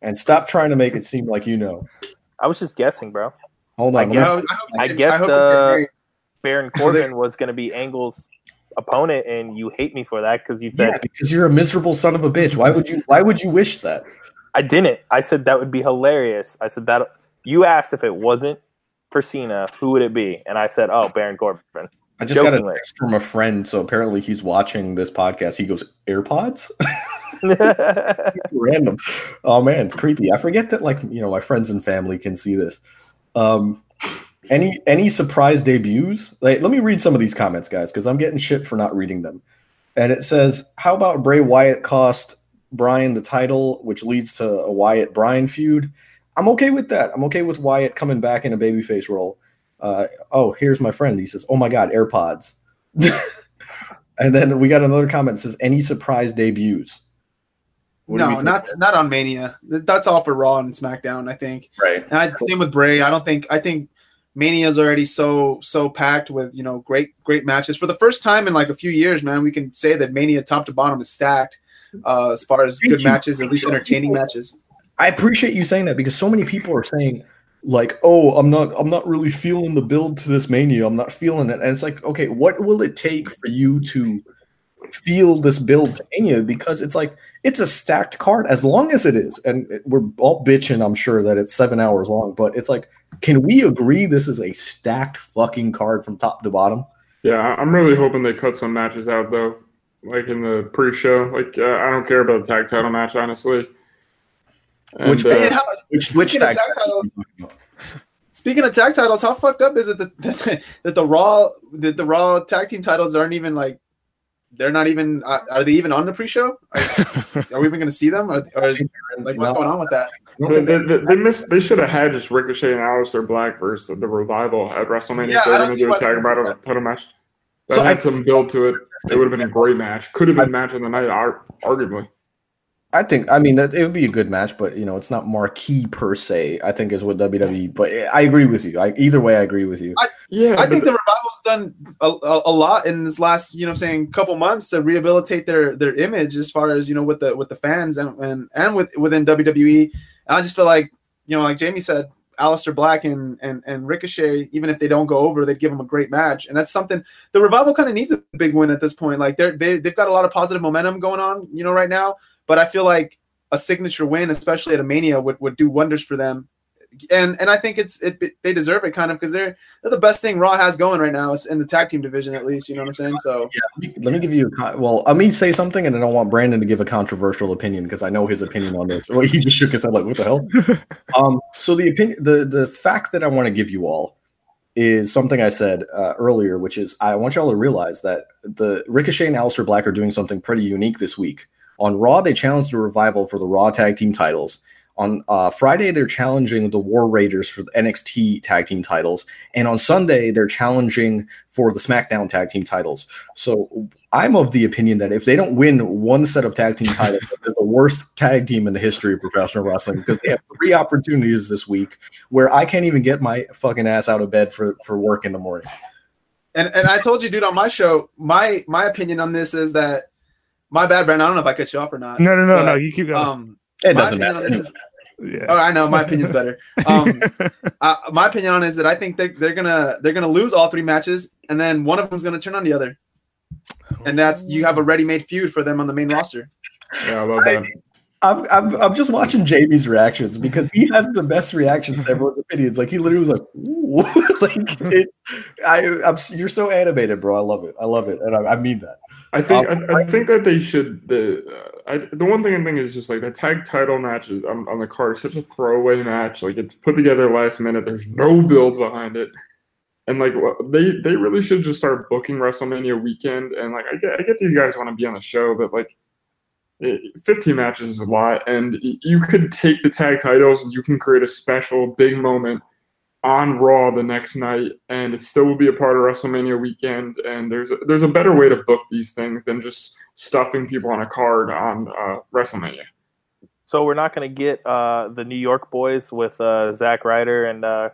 and stop trying to make it seem like you know. I was just guessing, bro. Hold I on, let me- guess- hope- I hope guess we get the- Baron Corbin was going to be Angle's opponent, and you hate me for that because you said yeah, because you're a miserable son of a bitch. Why would you? Why would you wish that? I didn't. I said that would be hilarious. I said that you asked if it wasn't Persina, who would it be? And I said, oh, Baron Corbin. I just got a Jokingly. text from a friend, so apparently he's watching this podcast. He goes, AirPods? Random. Oh man, it's creepy. I forget that like, you know, my friends and family can see this. Um any any surprise debuts? Like, let me read some of these comments, guys, because I'm getting shit for not reading them. And it says, How about Bray Wyatt cost Bryan the title, which leads to a Wyatt Bryan feud? I'm okay with that. I'm okay with Wyatt coming back in a babyface role. Uh, oh, here's my friend. He says, "Oh my God, AirPods." and then we got another comment that says, "Any surprise debuts?" What No, not not on Mania. That's all for Raw and SmackDown, I think. right. And I, same with Bray. I don't think I think Mania's already so so packed with you know great great matches for the first time in like a few years. Man, we can say that Mania top to bottom is stacked uh, as far as Thank good you. matches, at least entertaining matches. I appreciate you saying that because so many people are saying, like, "Oh, I'm not, I'm not really feeling the build to this mania. I'm not feeling it." And it's like, okay, what will it take for you to feel this build to Mania because it's like it's a stacked card as long as it is, and we're all bitching. I'm sure that it's seven hours long, but it's like, can we agree this is a stacked fucking card from top to bottom? Yeah, I'm really hoping they cut some matches out though, like in the pre-show. Like uh, I don't care about the tag title match, honestly. And, Which- uh, how, Which which Speaking of tag tag titles, speaking of tag titles, how fucked up is it that that, that the Raw that the Raw tag team titles aren't even like they're not even uh, are they even on the pre-show? Are, are we even going to see them? Or, or like what's No, going on with that? They, they, they, they missed. They should have had just Ricochet and Aleister Black versus the Revival at WrestleMania. Yeah, if they're going to see do a tag they- battle title match. That So had I- some build to it. It would have been a great match. Could have been match of the night, arguably. I think I mean that it would be a good match, but you know it's not marquee per se. I think is what WWE. But I agree with you. I, either way, I agree with you. Yeah, I think but the revival's done a, a, a lot in this last, you know, what I'm saying, couple months to rehabilitate their their image as far as you know with the with the fans and and, and with within WWE. And I just feel like, you know, like Jaime said, Aleister Black and and and Ricochet, even if they don't go over, they'd give them a great match. And that's something the revival kind of needs a big win at this point. Like they're they they've got a lot of positive momentum going on, you know, right now. But I feel like a signature win, especially at a Mania, would, would do wonders for them. And and I think it's it they deserve it kind of because they're they're the best thing Raw has going right now is in the tag team division at least. You know what I'm saying? So yeah, Let me give you a well. Let me say something, and I don't want Brandon to give a controversial opinion because I know his opinion on this. Well, he just shook his head like, "What the hell?" um. So the opinion, the the fact that I want to give you all is something I said uh, earlier, which is I want y'all to realize that the Ricochet and Aleister Black are doing something pretty unique this week. On Raw, they challenged the Revival for the Raw Tag Team titles. On uh, Friday, they're challenging the War Raiders for the NXT Tag Team titles, and on Sunday, they're challenging for the SmackDown Tag Team titles. So I'm of the opinion that if they don't win one set of tag team titles, they're the worst tag team in the history of professional wrestling because they have three opportunities this week where I can't even get my fucking ass out of bed for for work in the morning. and and I told you, dude, on my show, my my opinion on this is that my bad, Brandon. I don't know if I cut you off or not. no, no, no, But, no. You keep going. Um, It my doesn't opinion matter. on this is- yeah. Oh, I know my opinion's better. Um, uh, my opinion on it is that I think they're, they're gonna they're gonna lose all three matches, and then one of them's gonna turn on the other, and that's you have a ready-made feud for them on the main roster. yeah, I love that. I'm, I'm, I'm just watching Jaime's reactions because he has the best reactions to everyone's opinions. Like he literally was like, Ooh. like it's, I, I'm, you're so animated, bro. I love it. I love it, and I, I mean that. I think Um, I, I think that they should the uh, I, the one thing I think is just like the tag title matches on, on the card is such a throwaway match. Like it's put together last minute. There's no build behind it, and like they they really should just start booking WrestleMania weekend. And like I get I get these guys want to be on the show, but like. eh, 15 matches is a lot, and you could take the tag titles and you can create a special big moment on Raw the next night, and it still will be a part of WrestleMania weekend. And there's a, there's a better way to book these things than just stuffing people on a card on uh, WrestleMania. So we're not going to get uh, the New York boys with uh, Zack Ryder and uh,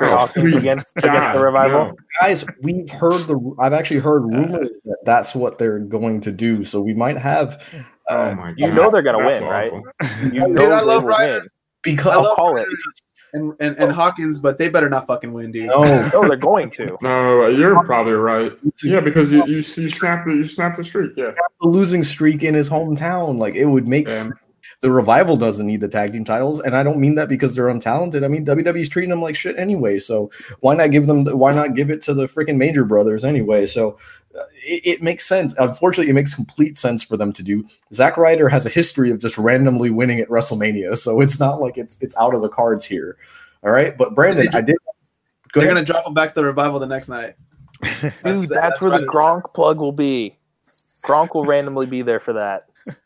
Oh, Hawkins against God, against the revival. no. Guys, we've heard the. I've actually heard rumors that that's what they're going to do. So we might have. Oh Uh, my god! You know they're gonna That's win, right? awful. You Dude, know I they love will Ryder. win. because I'll call it. And, and and Hawkins, but they better not fucking win, dude. no, No, they're going to. No, you're probably right. Yeah, because you you, you snap the you snap the streak. Yeah. the losing streak in his hometown. Like it would make Yeah. sense. The revival doesn't need the tag team titles, and I don't mean that because they're untalented. I mean WWE's treating them like shit anyway. So why not give them? Why not give it to the freaking Major Brothers anyway? So it, it makes sense. Unfortunately, it makes complete sense for them to do. Zack Ryder has a history of just randomly winning at WrestleMania, so it's not like it's it's out of the cards here. All right, but Brandon, I did. Go They're ahead. gonna drop them back to the revival the next night. Dude, that's, where the right. Gronk plug will be. Gronk will randomly be there for that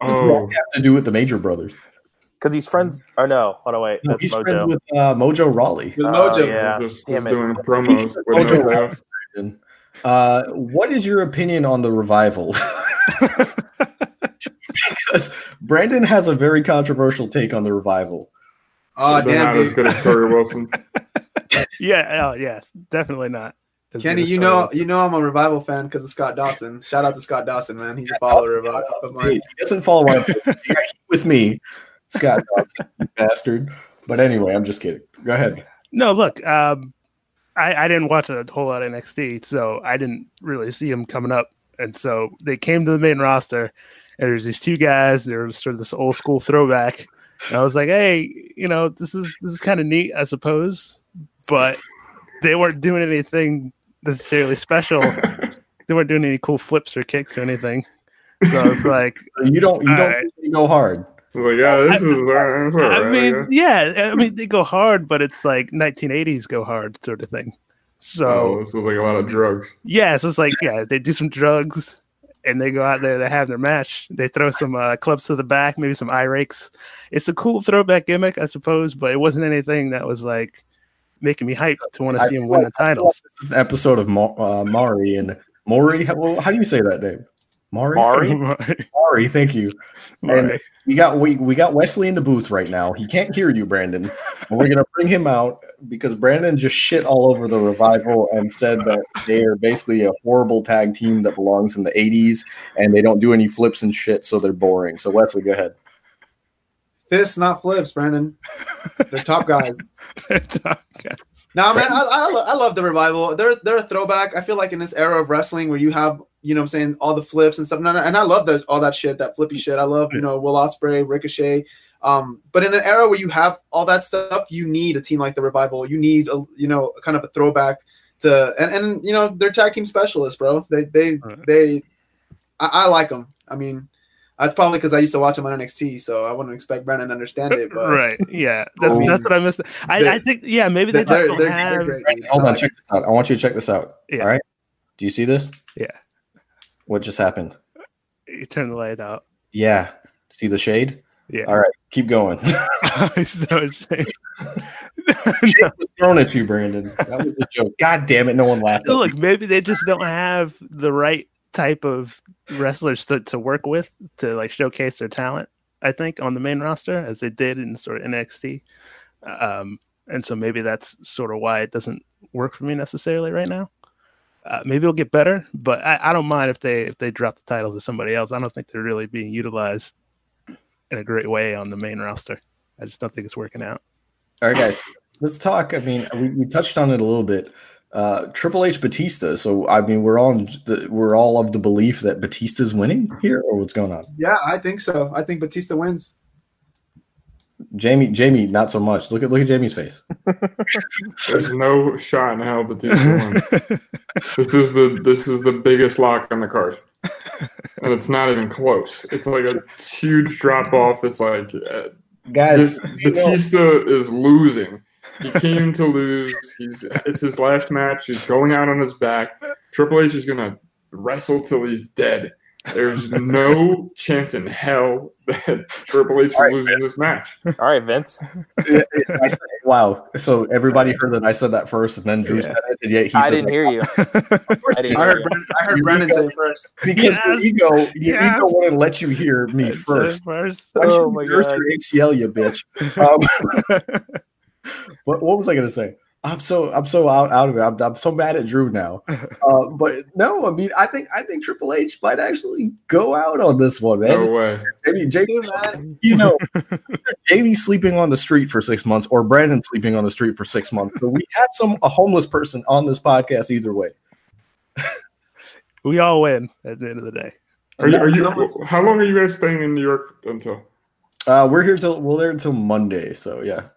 Oh, have to do with the Major Brothers. because he's friends. Or no, hold on, wait, No, that's he's friends with uh, Mojo Rawley. With Oh, Mojo. yeah. just, Damn just it. doing promos with no payoff. Uh, what is your opinion on the revival? because Brandon has a very controversial take on the revival. Oh They're damn, not as good as Torrie Wilson. yeah, oh, yeah, definitely not. as Kenny, you Sarah. know, you know, I'm a revival fan because of Scott Dawson. Shout out to Scott Dawson, man. He's a follower of, uh, of mine. he doesn't follow our he got heat with me, Scott, Dawson, bastard. But anyway, I'm just kidding. Go ahead. No, look, um, I, I didn't watch a whole lot of NXT, so I didn't really see him coming up And so they came to the main roster, and there's these two guys. They're sort of this old school throwback. And I was like, hey, you know, this is this is kind of neat, I suppose. But they weren't doing anything necessarily special. they weren't doing any cool flips or kicks or anything. So it's like You don't you don't right. go hard. I was like, yeah, this is. Uh, that's all I right, mean, guess. yeah, I mean they go hard, but it's like 1980s go hard sort of thing. So oh, this is like a lot of drugs. yeah, so it's like yeah, they do some drugs and they go out there, they have their match, they throw some uh, clubs to the back, maybe some eye rakes. It's a cool throwback gimmick, I suppose, but it wasn't anything that was like making me hyped to want to I see him win the like- I titles. This is an episode of Ma- uh, Mari and Maury. How, well, how do you say that name? Mari. Mari? Mari. Thank you. Right. We got we, we got Wesley in the booth right now. He can't hear you, Brandon. And we're gonna bring him out because Brandon just shit all over the revival and said that they are basically a horrible tag team that belongs in the '80s and they don't do any flips and shit, so they're boring. So Wesley, go ahead. Fists, not flips, Brandon. They're top guys. Okay. Now, man, I, I, I love the revival. They're they're a throwback. I feel like in this era of wrestling where you have, you know, what I'm saying all the flips and stuff. And I- and I love that all that shit, that flippy shit. I love, you know, Will Ospreay, Ricochet. Um, but in an era where you have all that stuff, you need a team like the revival. You need a, you know, kind of a throwback to, and, and you know, they're tag team specialists, bro. They they Right. they, I, I like them. I mean, that's probably because I used to watch them on NXT, so I wouldn't expect Brandon to understand it. But right. Yeah. That's I mean, that's what I missed. I, I think yeah, maybe they they're, just they're, don't they're, have great. Brandon, hold on, check this out. I want you to check this out. Yeah. All right. Do you see this? Yeah. What just happened? you turn the light out. Yeah. See the shade? Yeah. All right. Keep going. so. Shade was thrown at you, Brandon. That was a joke. God damn it! No one laughed. Look, maybe they just don't have the right type of wrestlers to, to work with to like showcase their talent. I think on the main roster as they did in sort of NXT, um, and so maybe that's sort of why it doesn't work for me necessarily right now. Uh, maybe it'll get better, but I, I don't mind if they if they drop the titles to somebody else. I don't think they're really being utilized in a great way on the main roster. I just don't think it's working out. All right, guys, let's talk. I mean, we, we touched on it a little bit. Uh, Triple H Batista. So, I mean, we're all the, we're all of the belief that Batista's winning here, or what's going on? Yeah, I think so. I think Batista wins. Jaime, Jaime, not so much. Look at look at Jaime's face. There's no shot in hell Batista wins. This is the this is the biggest lock on the card, and it's not even close. It's like a huge drop off. It's like uh, Guys, this, you know- Batista is losing. He came to lose. He's it's his last match. He's going out on his back. Triple H is gonna wrestle till he's dead. There's no chance in hell that Triple H loses this match. All right, Vince. I said- wow. So everybody heard that I said that first, and then Drew Yeah. said it, and yet he I said didn't hear you. I didn't I hear heard you. I heard You Brandon go- say it first. because your ego, your Yeah. ego wouldn't let you hear me first. First. Why Oh you my reverse God. your ACL, you bitch? Um, what, what was I gonna say? I'm so I'm so out out of it. I'm, I'm so mad at Drew now. Uh, but no, I mean I think I think Triple H might actually go out on this one, man. No way. Maybe Jaime, Too, you know, Jaime's sleeping on the street for six months, or Brandon sleeping on the street for six months. So we have some a homeless person on this podcast either way. we all win at the end of the day. Are you, are you, how long are you guys staying in New York until Uh, we're here till we're there until Monday. So yeah.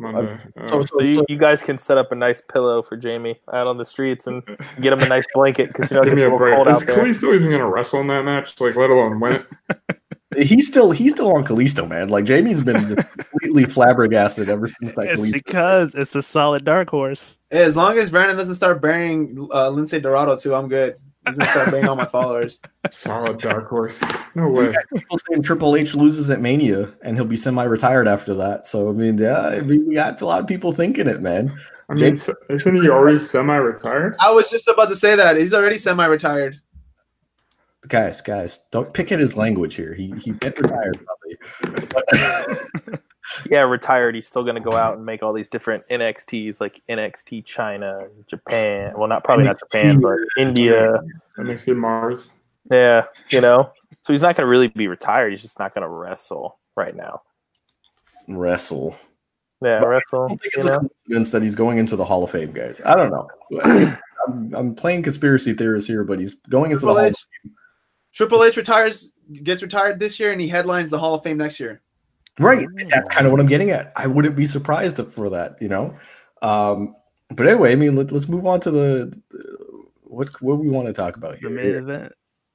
Monday? Uh, So, so, So you, so- you guys can set up a nice pillow for Jaime out on the streets and get him a nice blanket because you know it gets a a little break. cold Is out there. Kalisto even going to wrestle in that match? Like, let alone win it? he's still he's still on Kalisto, man. Like Jaime's been completely flabbergasted ever since that It's Kalisto. because it's a solid dark horse. Hey, as long as Brandon doesn't start burying uh, Lince Dorado too, I'm good. He's gonna start burying all my followers. Solid dark horse. No way. People saying Triple H loses at Mania and he'll be semi-retired after that. So I mean, yeah, I mean, we got a lot of people thinking it, man. I mean, s- isn't he already semi-retired? I was just about to say that he's already semi-retired. Guys, guys, don't pick at his language here. He he get retired probably. But- Yeah, retired. He's still going to go out and make all these different NXTs like NXT China, Japan. Well, not probably not Japan, but India. NXT Mars. Yeah, you know. So he's not going to really be retired. He's just not going to wrestle right now. wrestle. Yeah, But I don't think You it's a know? coincidence that he's going into the Hall of Fame, guys. I don't know. I I'm, I'm playing conspiracy theorist here, but he's going into the Triple Hall. H, Triple H retires, gets retired this year, and he headlines the Hall of Fame next year. Right. That's kind of what I'm getting at. I wouldn't be surprised for that, you know. Um, but anyway, I mean, let, let's move on to the what what we want to talk about here. The main event.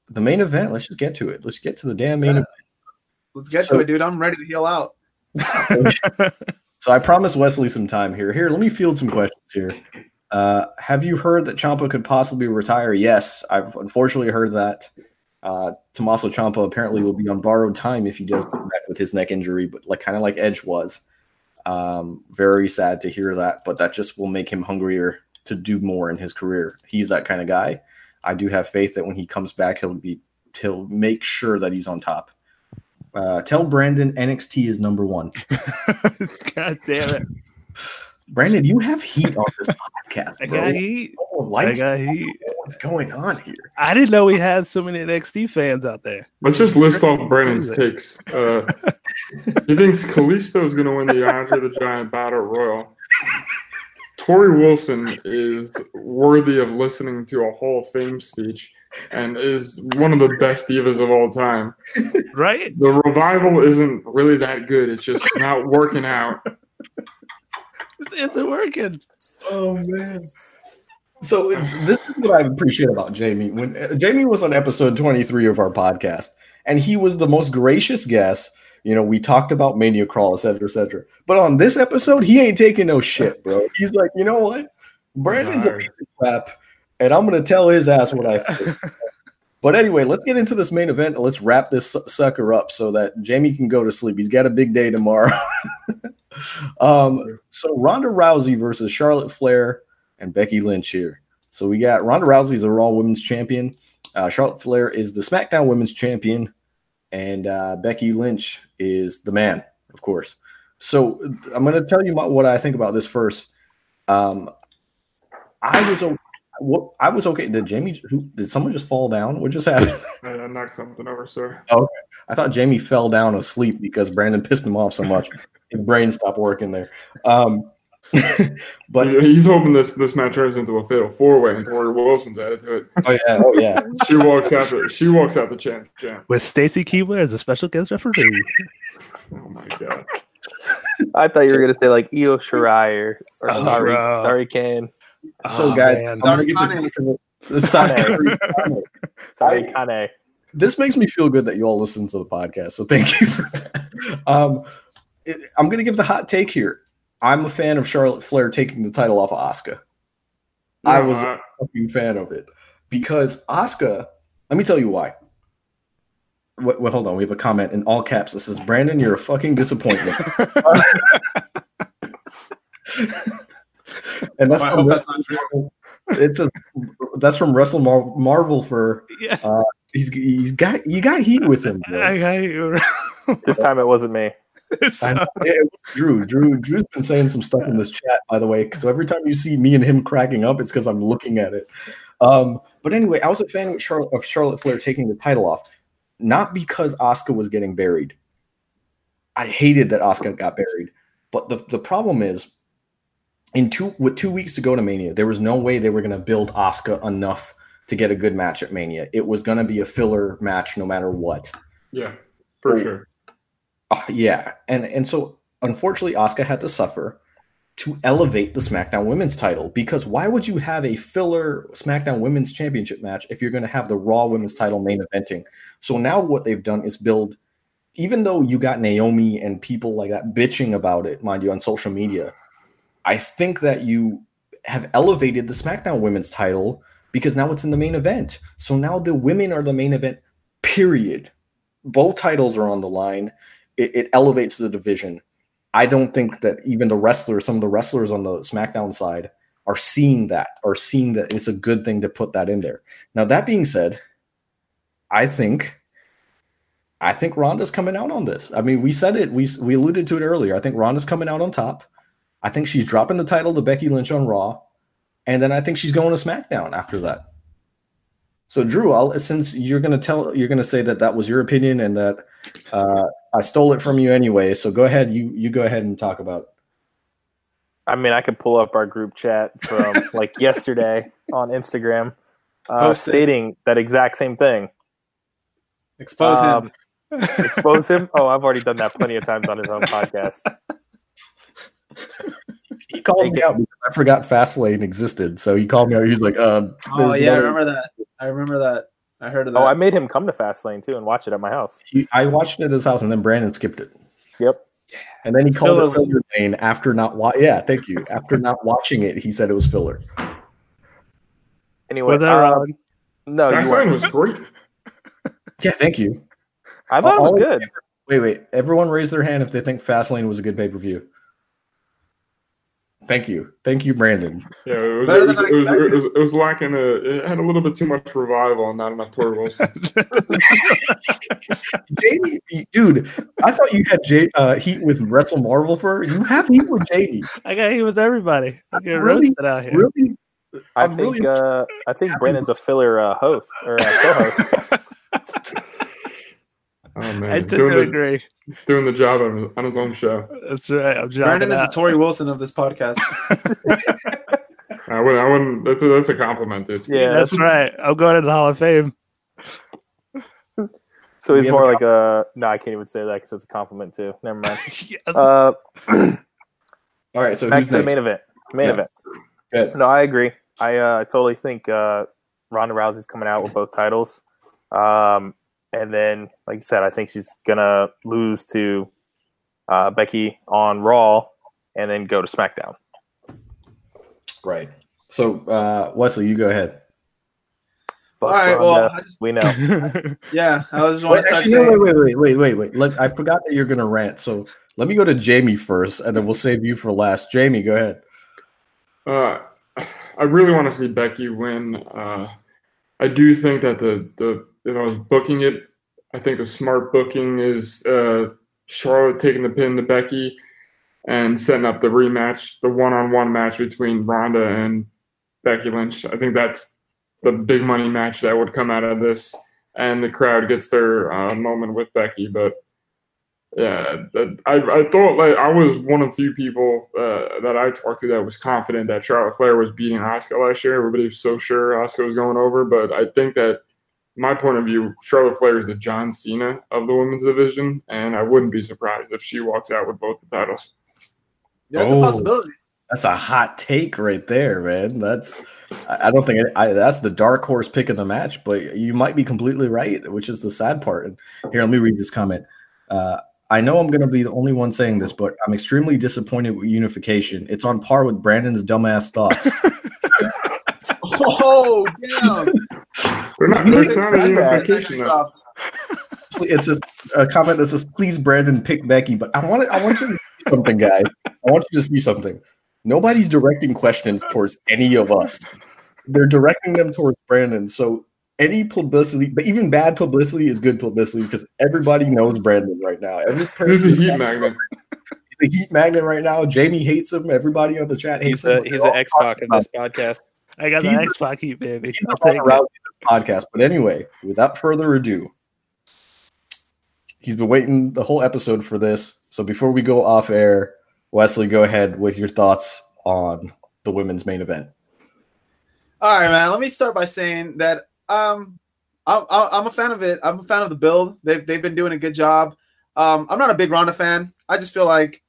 The main event. Let's just get to it. Let's get to the damn main event. Let's get So- to it, dude. I'm ready to heal out. So I promised Wesley some time here. Here, let me field some questions here. Uh, have you heard that Ciampa could possibly retire? Yes, I've unfortunately heard that. Uh, Tommaso Ciampa apparently will be on borrowed time if he does come back with his neck injury, but like kind of like Edge was. Um, very sad to hear that, but that just will make him hungrier to do more in his career. He's that kind of guy. I do have faith that when he comes back, he'll be he'll make sure that he's on top. Uh, tell Brandon NXT is number one. God damn it. Brandon, you have heat on this podcast, I bro. got heat. No I got heat. what's going on here. I didn't know we had so many NXT fans out there. Let's just list off Brandon's takes. Uh, he thinks Kalisto is going to win the Andre the Giant Battle Royal. Torrie Wilson is worthy of listening to a Hall of Fame speech and is one of the best divas of all time. Right? The revival isn't really that good. It's just not working out. It's working. Oh man. So it's, this is what I appreciate about Jaime. When uh, Jaime was on episode 23 of our podcast, and he was the most gracious guest. You know, we talked about Mania Crawl, et cetera, et cetera. But on this episode, he ain't taking no shit, bro. He's like, you know what? Brandon's a Nice. piece of crap, and I'm gonna tell his ass what I think. but anyway, let's get into this main event and let's wrap this sucker up so that Jaime can go to sleep. He's got a big day tomorrow. um, so Ronda Rousey versus Charlotte Flair and Becky Lynch here. So we got Ronda Rousey's the Raw Women's Champion. Uh, Charlotte Flair is the SmackDown Women's Champion, and uh, Becky Lynch is the man, of course. So I'm going to tell you my, what I think about this first. Um, I was o- what I was okay. Did Jaime? Who, did someone just fall down? What just happened? I I knocked something over, sir. I thought Jaime fell down asleep because Brandon pissed him off so much. His brain stopped working there. Um, but He's- he's hoping this this match turns into a fatal four way, and Torrie Wilson's added to it. oh yeah, oh yeah. She walks out the she walks out the champ. champ. With Stacy Keibler as a special guest referee. Oh my god. I thought you were gonna say like Io Shirai or, or Oh, sorry, bro. sorry, Kane, So Oh, guys, man. I'm gonna get the, the Sakura sorry, Kane. this makes me feel good that you all listen to the podcast. So thank you for that. Um, it- I'm going to give the hot take here. I'm a fan of Charlotte Flair taking the title off of Asuka. I was Uh, a fucking fan of it because Asuka. Let me tell you why. Wait, wait, hold on. We have a comment in all caps that says, "Brandon, you're a fucking disappointment." and that's I from hope that's Wrestle- not true. it's a that's from Wrestle Mar- Marvel for yeah. he's he's got you got heat with him. bro. I got you. This time it wasn't me. I know. It Drew. Drew. Drew's been saying some stuff in this chat, by the way. So every time you see me and him cracking up, it's because I'm looking at it. Um, but anyway, I was a fan of Charlotte, of Charlotte Flair taking the title off, not because Asuka was getting buried. I hated that Asuka got buried, but the the problem is, in two with two weeks to go to Mania, there was no way they were going to build Asuka enough to get a good match at Mania. It was going to be a filler match, no matter what. yeah, for sure. Uh, yeah, and and so unfortunately, Asuka had to suffer to elevate the SmackDown Women's title because why would you have a filler SmackDown Women's Championship match if you're going to have the Raw Women's title main eventing? So now what they've done is build, even though you got Naomi and people like that bitching about it, mind you, on social media, I think that you have elevated the SmackDown Women's title because now it's in the main event. So now the women are the main event. Period. Both titles are on the line it, it elevates the division. I don't think that even the wrestlers, some of the wrestlers on the SmackDown side, are seeing that, are seeing that it's a good thing to put that in there. Now, that being said, I think, I think Ronda's coming out on this. I mean, we said it, we we alluded to it earlier. I think Ronda's coming out on top. I think she's dropping the title to Becky Lynch on Raw, and then I think she's going to SmackDown after that. So, Drew, I'll, since you're going to tell, you're going to say that that was your opinion and that uh, I stole it from you anyway. So go ahead. You you go ahead and talk about. I mean, I could pull up our group chat from like yesterday. on Instagram uh, Post it. stating that exact same thing. Expose him. Um, expose him? Oh, I've already done that plenty of times on his own podcast. He called me out because I forgot Fastlane existed. So he called me out. He's like, um, Oh there's yeah, I remember that. I remember that. I heard of that. Oh, I made him come to Fastlane too and watch it at my house. He, I watched it at his house, and then Brandon skipped it. Yep. And then he It's called it filler. filler lane after not wa- Yeah, thank you. After not watching it, he said it was filler. Anyway, that uh, wrong? no, you Fastlane weren't. was great. Yeah, thank you. I thought it was good. Wait, wait. Everyone raise their hand if they think Fastlane was a good pay per view. Thank you. Thank you, Brandon. Yeah, it was, it was, it was, it was, it was lacking a. It had a little bit too much revival and not enough Torrie Wilson. Jaime, dude, I thought you had J- uh, heat with Wrestle Marvel for you have heat with Jaime. I got heat with everybody. I get Really? roasted out here. Really? I I'm think really uh, I think Brandon's a filler uh, host or uh, co-host. Oh I man, tend to the agree. doing the job on his, on his own show. That's right. I'm Brandon Brandon is the out. Torrie Wilson of this podcast. I wouldn't. I wouldn't. That's a, that's a compliment, dude. Yeah, That's right. I'm going to the Hall of Fame. so he's more a like a. No, I can't even say that because it's a compliment too. Never mind. Yes. Uh, All right, so back who's to the main event. Main Yeah. event. Good. No, I agree. I uh, I totally think uh, Ronda Rousey's coming out with both titles. Um, and then, like I said, I think she's gonna lose to uh, Becky on Raw, and then go to SmackDown. Right. So uh, Wesley, you go ahead. Fuck All right, well, I just, we know. yeah, I was just Wait, to actually, no, saying. wait, wait, wait, wait, wait, wait. Look, I forgot that you're gonna rant. So let me go to Jaime first, and then we'll save you for last. Jaime, go ahead. Uh, I really want to see Becky win. Uh, I do think that the the if I was booking it, I think the smart booking is uh, Charlotte taking the pin to Becky and setting up the rematch, the one-on-one match between Ronda and Becky Lynch. I think that's the big money match that would come out of this, and the crowd gets their uh, moment with Becky. But yeah, I, I thought like I was one of the few people uh, that I talked to that was confident that Charlotte Flair was beating Asuka last year. Everybody was so sure Asuka was going over, but I think that my point of view, Charlotte Flair is the John Cena of the women's division, and I wouldn't be surprised if she walks out with both the titles. That's Oh. a possibility. That's a hot take right there, man. That's I I don't think I, that's the dark horse pick of the match, but you might be completely right, which is the sad part. And here, let me read this comment. Uh, I know I'm going to be the only one saying this, but I'm extremely disappointed with unification. It's on par with Brandon's dumbass thoughts. Oh, damn. They're not, it's not a unification though. Drops. it's a, a comment that says, "Please, Brandon, pick Becky." But I want to, I want you to see something, guys. I want you to see something. Nobody's directing questions towards any of us. They're directing them towards Brandon. So any publicity, but even bad publicity is good publicity because everybody knows Brandon right now. Every He's a heat magnet. the heat magnet right now. Jaime hates him. Everybody on the chat hates He's a him. he's an X Pac in this podcast. I got the He's- X Pac heat, baby. He's I'll the take it. Of this podcast. But anyway, without further ado, he's been waiting the whole episode for this. So before we go off air, Wesley, go ahead with your thoughts on the women's main event. All right, man. Let me start by saying that um, I'm, I'm a fan of it. I'm a fan of the build. They've they've been doing a good job. Um, I'm not a big Ronda fan. I just feel like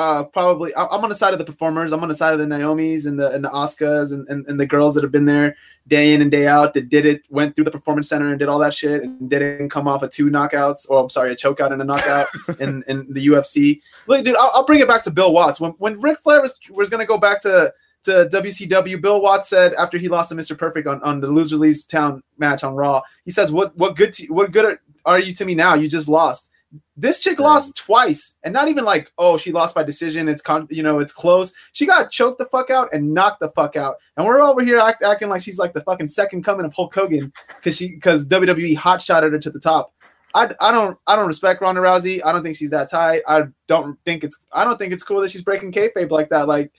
uh, probably I- I'm on the side of the performers. I'm on the side of the Naomi's and the and the Oscars and, and, and the girls that have been there day in and day out that did it, went through the performance center and did all that shit and didn't come off of two knockouts or I'm sorry, a chokeout and a knockout in, in the UFC. Look, dude, I'll, I'll bring it back to Bill Watts. When when Ric Flair was was gonna go back to to WCW, Bill Watts said after he lost to Mr. Perfect on, on the loser leaves town match on Raw, he says, "What what good to, what good are, are you to me now? You just lost." This chick lost twice, and not even like, oh, she lost by decision. It's con, you know, it's close. She got choked the fuck out and knocked the fuck out, and we're over here act, acting like she's like the fucking second coming of Hulk Hogan because she because WWE hot shotted her to the top. I, I don't I don't respect Ronda Rousey. I don't think she's that tight. I don't think it's I don't think it's cool that she's breaking kayfabe like that. Like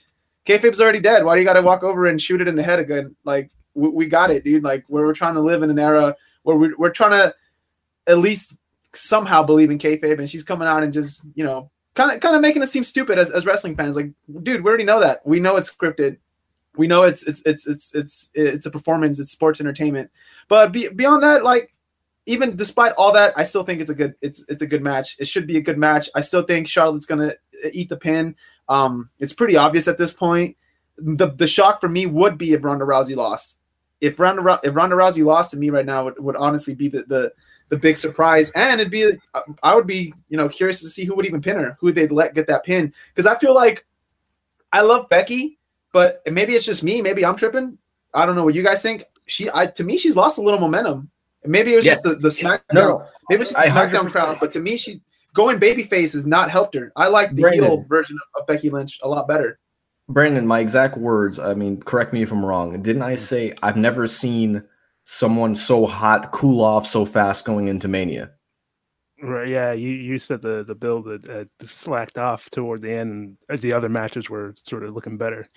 kayfabe's already dead. Why do you got to walk over and shoot it in the head again? Like we, we got it, dude. Like we're, we're trying to live in an era where we, we're trying to at least somehow believe in kayfabe, and she's coming out and just you know kind of kind of making us seem stupid as, as wrestling fans. Like, dude, we already know that. We know it's scripted. We know it's it's it's it's it's it's a performance. It's sports entertainment. But be, beyond that, like even despite all that, I still think it's a good it's it's a good match. It should be a good match. I still think Charlotte's gonna eat the pin. Um, it's pretty obvious at this point. The the shock for me would be if Ronda Rousey lost. If Ronda if Ronda Rousey lost to me right now, would, would honestly be the, the the big surprise. And it'd be I would be you know curious to see who would even pin her, who they'd let get that pin. Because I feel like I love Becky, but maybe it's just me. Maybe I'm tripping. I don't know what you guys think. She I to me she's lost a little momentum. Maybe it was Yeah. just the, the SmackDown. No, maybe it's just the SmackDown crowd. But to me, she's going babyface has not helped her. I like the Brandon. heel version of Becky Lynch a lot better. Brandon, my exact words, I mean, correct me if I'm wrong. Didn't I say I've never seen someone so hot cool off so fast going into Mania? Right, yeah, you, you said the the build had, had uh, slacked off toward the end, and uh, the other matches were sort of looking better.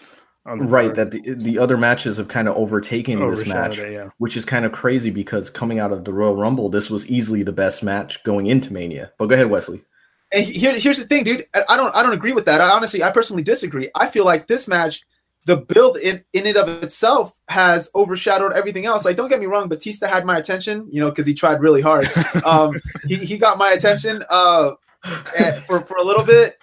On the Right, card. that the, the other matches have kind of overtaken this match, it, yeah. which is kind of crazy because coming out of the Royal Rumble, this was easily the best match going into Mania. But go ahead, Wesley. And here, here's the thing, dude. I I don't, I don't agree with that. I honestly, I personally disagree. I feel like this match, the build in, in it of itself, has overshadowed everything else. Like, don't get me wrong, Batista had my attention, you know, because he tried really hard. Um, he, he got my attention uh, at- for for a little bit,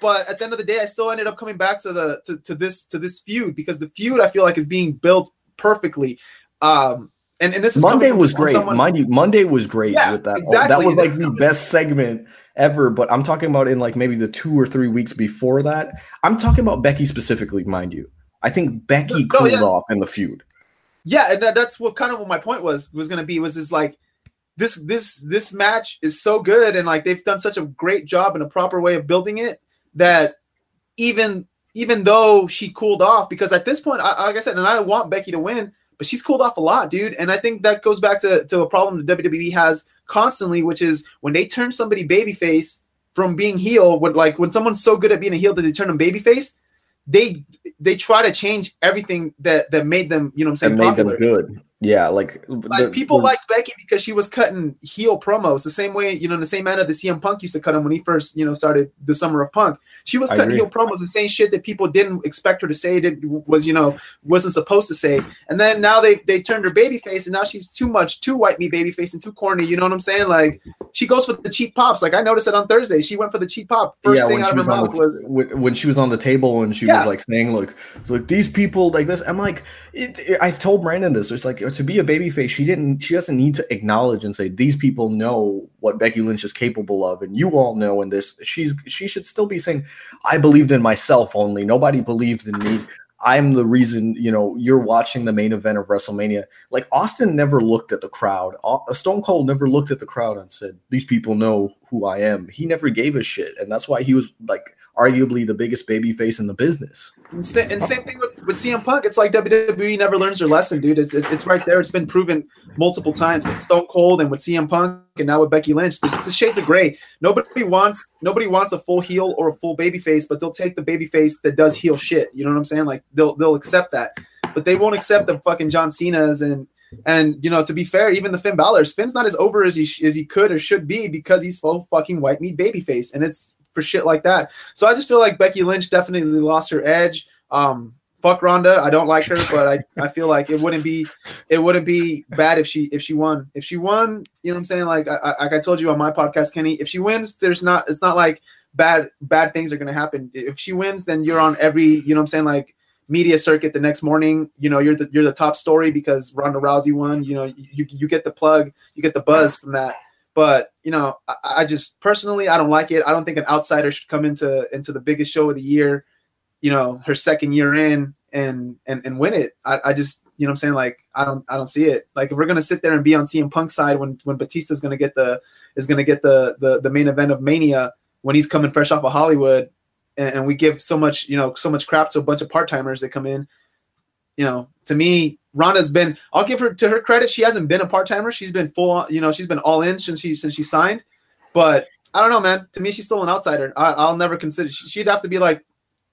but at the end of the day, I still ended up coming back to the to, to this to this feud because the feud I feel like is being built perfectly. Um, and and this is Monday was great. someone- Mind you, Monday was great Yeah, with that. Oh, exactly. That was like the best segment ever. But I'm talking about in like maybe the two or three weeks before that. I'm talking about Becky specifically, mind you. I think Becky No, cooled yeah. off in the feud. yeah and that, that's what kind of what my point was was going to be was is like this this this match is so good and like they've done such a great job and a proper way of building it that even even though she cooled off because at this point I, like i said and i want becky to win but she's cooled off a lot dude and i think that goes back to, to a problem the wwe has constantly which is when they turn somebody babyface from being heel when like when someone's so good at being a heel that they turn them babyface they they try to change everything that that made them you know what i'm And saying made them popular good. Yeah, like, like the- people the- liked Becky because she was cutting heel promos the same way, you know, in the same manner that CM Punk used to cut them when he first, you know, started the Summer of Punk. She was cutting heel promos and saying shit that people didn't expect her to say, that was, you know, wasn't supposed to say. And then now they they turned her baby face, and now she's too much, too white meat baby face and too corny. You know what I'm saying? Like she goes for the cheap pops. Like I noticed it on Thursday. She went for the cheap pop. First thing out of her mouth the, was when she was on the table and she Yeah. was like saying "Look, like these people like this i'm like it, it- i've told brandon this it's like to be a babyface she didn't she doesn't need to acknowledge and say these people know what becky lynch is capable of and you all know and this. She's she should still be saying i believed in myself only. Nobody believed in me. I'm the reason you know you're watching the main event of wrestlemania. Like austin never looked at the crowd. Stone cold never looked at the crowd and said these people know who i am. He never gave a shit and that's why he was like arguably the biggest baby face in the business And, and same thing with, with CM Punk. It's like WWE never learns their lesson, dude. It's, it- it's right there. It's been proven multiple times with Stone Cold and with CM Punk, and now with Becky Lynch. It's the shades of gray. Nobody wants nobody wants a full heel or a full baby face, but they'll take the baby face that does heel shit. You know what I'm saying? Like they'll they'll accept that, but they won't accept the fucking John Cena's and. And you know, to be fair, even the Finn Balor's, Finn's not as over as he sh- as he could or should be because he's full fucking white meat babyface, and it's for shit like that. So I just feel like Becky Lynch definitely lost her edge. Um, fuck Ronda. I don't like her, but I, I feel like it wouldn't be it wouldn't be bad if she if she won. If she won, you know what I'm saying? Like I, like I told you on my podcast, Kenny. If she wins, there's not it's not like bad bad things are gonna happen. If she wins, then you're on every you know what I'm saying like media circuit the next morning. You know you're the you're the top story because Ronda Rousey won. You know you you get the plug, you get the buzz from that. But you know, I, I just personally I don't like it. I don't think an outsider should come into into the biggest show of the year, you know, her second year in and and and win it. I, I just you know I'm saying like I don't I don't see it. Like if we're gonna sit there and be on CM Punk's side when when Batista's gonna get the is gonna get the the the main event of Mania when he's coming fresh off of Hollywood, and, and we give so much you know so much crap to a bunch of part timers that come in. You know, to me, Ronda's been. I'll give her to her credit. She hasn't been a part timer. She's been full. You know, she's been all in since she since she signed. But I don't know, man. To me, she's still an outsider. I, I'll never consider. she- She'd have to be like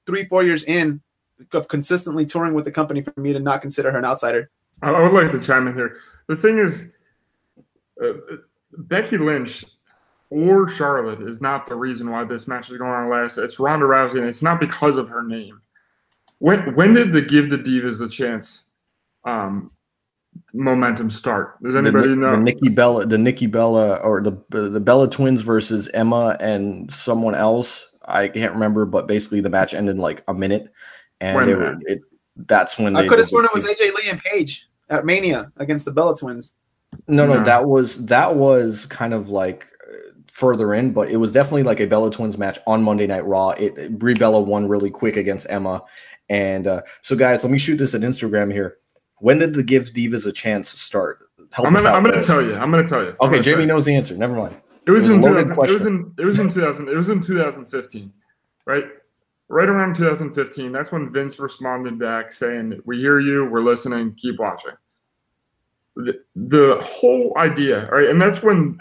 three, four years in of consistently touring with the company for me to not consider her an outsider. I, I would like to chime in here. The thing is, uh, Becky Lynch or Charlotte is not the reason why this match is going on last. It's Ronda Rousey, and it's not because of her name. When when did the give the divas a chance um, momentum start? Does anybody the, know? the Nikki Bella, the Nikki Bella, or the the Bella twins versus Emma and someone else? I can't remember, but basically the match ended in like a minute, and When they that? were it. That's when I could have sworn it was AJ Lee and Paige at Mania against the Bella Twins. No, no, No. that was that was kind of like uh, further in, but it was definitely like a Bella Twins match on Monday Night Raw. It Brie Bella won really quick against Emma, and uh, so guys, let me shoot this at Instagram here. When did the Give Divas a chance start? Help I'm gonna I'm gonna tell you. I'm gonna tell you. Okay, Jaime knows the answer. Never mind. It was, It in was loaded 2000, it was in it was in 2000 it was in 2015, right? Right around 2015. That's when Vince responded back saying, "We hear you. We're listening. Keep watching." The, the whole idea, right? And that's when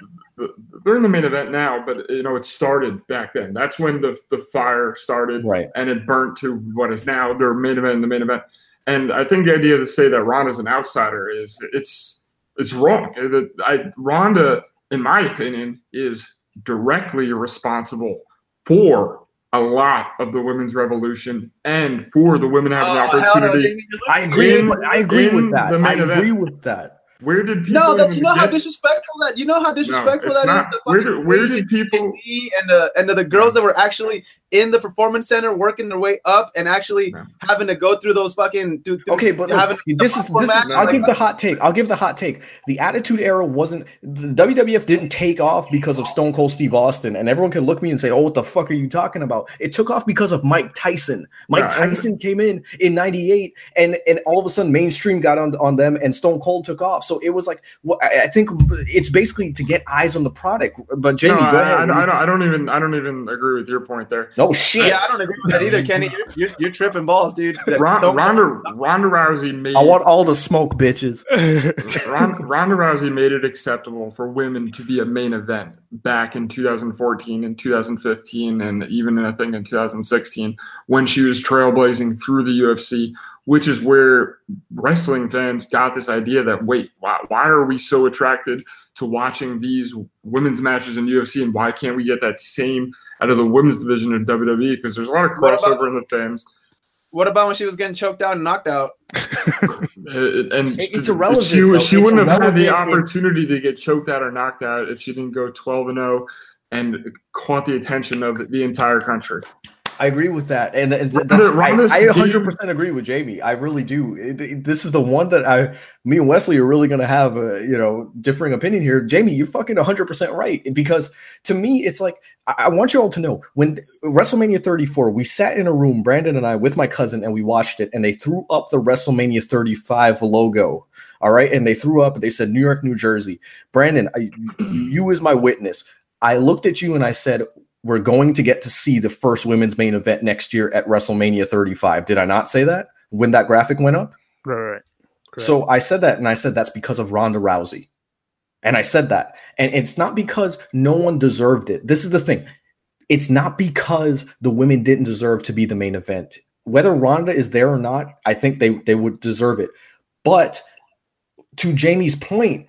they're in the main event now, but you know it started back then. That's when the the fire started, Right. and it burnt to what is now their main event in the main event. And I think the idea to say that Ronda's an outsider is it's it's wrong. Uh, the- I, Ronda, in my opinion, is directly responsible for a lot of the women's revolution and for the women having the Oh, hell opportunity. Jaime, I agree. In- with, I agree with that. I main event. agree with that. Where did people? No, that's you even know how disrespectful that you know how disrespectful it's that is. not. The Where fucking did- where did people- and the and the, the girls that were actually in the performance center working their way up and actually No. having to go through those fucking do, do, Okay, but look, having this is this is. I'll like, give the hot take. I'll give the hot take. The Attitude Era wasn't. The WWF didn't take off because of Stone Cold Steve Austin, and everyone can look at me and say, "Oh, what the fuck are you talking about?" It took off because of Mike Tyson. Mike Yeah, Tyson came in in '98, and and all of a sudden mainstream got on on them, and Stone Cold took off. So it was like, well, I I think it's basically to get eyes on the product. But Jaime, no, go I, ahead. I, I, don't, I don't even. I don't even agree with your point there. Oh shit! Yeah, I don't agree with that either, Kenny. You're, you're, you're tripping balls, dude. Ron, Stone- Ronda Ronda Rousey made I want all the smoke, bitches. Ron, Ronda Rousey made it acceptable for women to be a main event back in 2014 and 2015, and even I think in 2016 when she was trailblazing through the UFC, which is where wrestling fans got this idea that wait, why, why are we so attracted to watching these women's matches in UFC, and why can't we get that same out of the women's division of WWE? Because there's a lot of What about- crossover in the fans. What about when she was getting choked out and knocked out? And It- it's irrelevant, She, though. she It's wouldn't have had the opportunity to get choked out or knocked out if she didn't go 12 and 0 and caught the attention of the entire country. I agree with that, and, and that's, Ronda's I, I 100% agree with Jaime. I really do. It- it- this is the one that I, me and Wesley are really going to have a you know differing opinion here. Jaime, you're fucking 100% right because to me, it's like I, I want you all to know when WrestleMania 34, we sat in a room, Brandon and I, with my cousin, and we watched it, and they threw up the WrestleMania 35 logo. All right, and they threw up. They said New York, New Jersey. Brandon, I, you as my witness. I looked at you and I said, we're going to get to see the first women's main event next year at WrestleMania 35. Did I not say that when that graphic went up? right, right. Correct. So I said that, and I said that's because of Ronda Rousey. And I said that. And it's not because no one deserved it. This is the thing. It's not because the women didn't deserve to be the main event. Whether Ronda is there or not, I think they, they would deserve it. But to Jaime's point,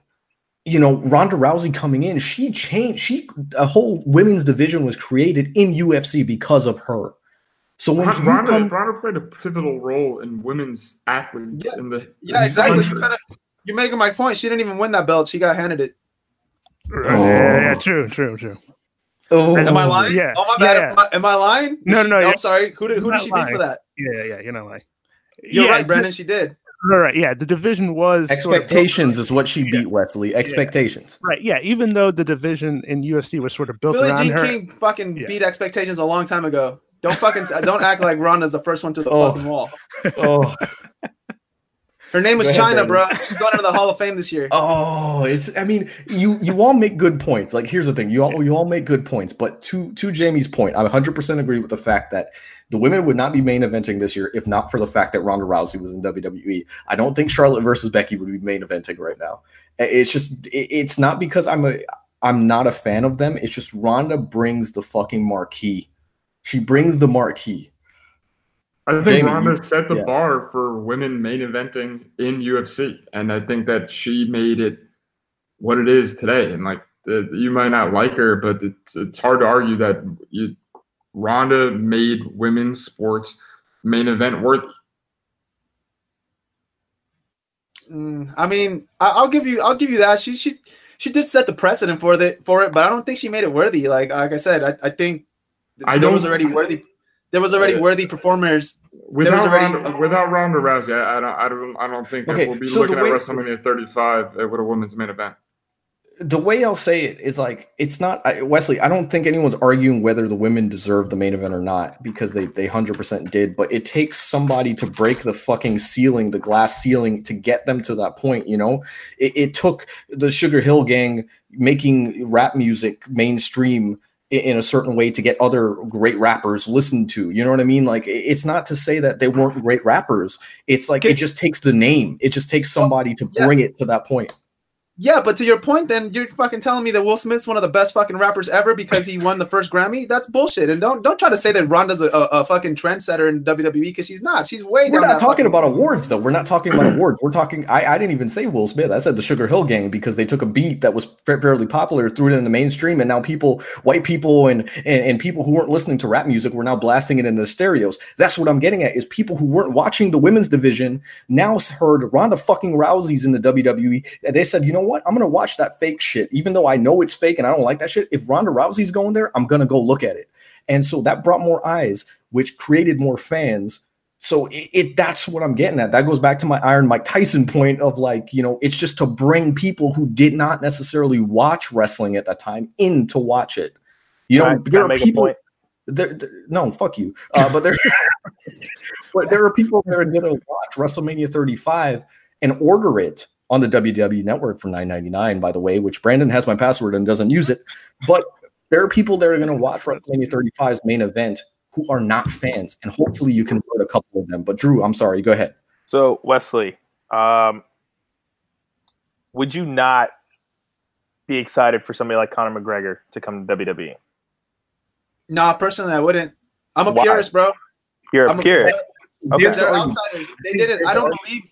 you know, Ronda Rousey coming in, she changed. She a whole women's division was created in UFC because of her. So when you Ronda, come, Ronda played a pivotal role in women's athletes Yeah. in the Yeah, in exactly. You kinda, you're making my point. She didn't even win that belt. She got handed it. Right, oh, yeah, yeah, true, true, true. oh, Am I lying? yeah, Oh my bad. yeah. Am, I, am I lying? No, no, no, I'm sorry. Who did who did she not beat for that? Yeah, yeah, you're not lying. You're yeah, right, Brandon. She did. Right, right, yeah. The division was sort of expectations is what she beat Wesley. Expectations. right, yeah. Even though the division in UFC was sort of built Billie around Jean her. King fucking Yeah. beat expectations a long time ago. Don't fucking don't act like Ronda's the first one to the Oh. fucking wall. Oh, Her name was Go ahead, Chyna, Brandon. bro. She's going into the Hall of Fame this year. oh, it's. I mean, you you all make good points. Like, here's the thing: you all you all make good points. But to to Jaime's point, I 100 percent agree with the fact that the women would not be main eventing this year if not for the fact that Ronda Rousey was in WWE. I don't think Charlotte versus Becky would be main eventing right now. It's just it- it's not because I'm a I'm not a fan of them. It's just Ronda brings the fucking marquee. She brings the marquee. I think Jaime, Ronda you- set the yeah. bar for women main eventing in UFC, and I think that she made it what it is today. And like the, you might not like her, but it's it's hard to argue that you, Ronda made women's sports main event worthy? Mm, I mean, I, will give you, I'll give you that. She, she, she did set the precedent for the for it, but I don't think she made it worthy. Like, like I said, I, I think I there was already worthy. There was already worthy performers. Without already, Ronda, without Ronda Rousey, I, I, don't, I don't, I don't think okay, we'll be so looking way, at WrestleMania 35 with a women's main event the way I'll say it is like it's not I, Wesley. I don't think anyone's arguing whether the women deserve the main event or not because they they hundred percent did. But it takes somebody to break the fucking ceiling, the glass ceiling, to get them to that point. You know, it, it took the Sugarhill Gang making rap music mainstream in a certain way to get other great rappers listened to. You know what I mean? Like it's not to say that they weren't great rappers. It's like it just takes the name. It just takes somebody to bring it to that point. Yeah, but to your point, then you're fucking telling me that Will Smith's one of the best fucking rappers ever because he won the first Grammy. That's bullshit. And don't don't try to say that Ronda's a, a, a fucking trendsetter in WWE because she's not. She's way We're not talking fucking- about awards though. We're not talking about awards. We're talking. I, I didn't even say Will Smith. I said the Sugarhill Gang because they took a beat that was fairly popular, threw it in the mainstream, and now people, white people, and, and and people who weren't listening to rap music were now blasting it in the stereos. That's what I'm getting at. Is people who weren't watching the women's division now heard Ronda fucking Rousey's in the WWE, and they said, you know what? I'm gonna watch that fake shit, even though I know it's fake and I don't like that shit. If Ronda Rousey's going there, I'm gonna go look at it. And so that brought more eyes, which created more fans. So it, it that's what I'm getting at. That goes back to my Iron Mike Tyson point of like, you know, it's just to bring people who did not necessarily watch wrestling at that time in to watch it. You know, Can I- there are people. point? There, there- no, fuck you. Uh, but there, but there are people that are to watch WrestleMania 35 and order it on the WWE Network for 9.99. By the way, which Brandon has my password and doesn't use it. But there are people that are going to watch WrestleMania 35's main event who are not fans, and hopefully you can convert a couple of them. But Drew, I'm sorry, go ahead. So Wesley, um, would you not be excited for somebody like Conor McGregor to come to WWE? Nah, personally, I wouldn't. I'm a Why? purist, bro. You're I'm a purist. Okay. They're outsiders. They didn't. I don't believe.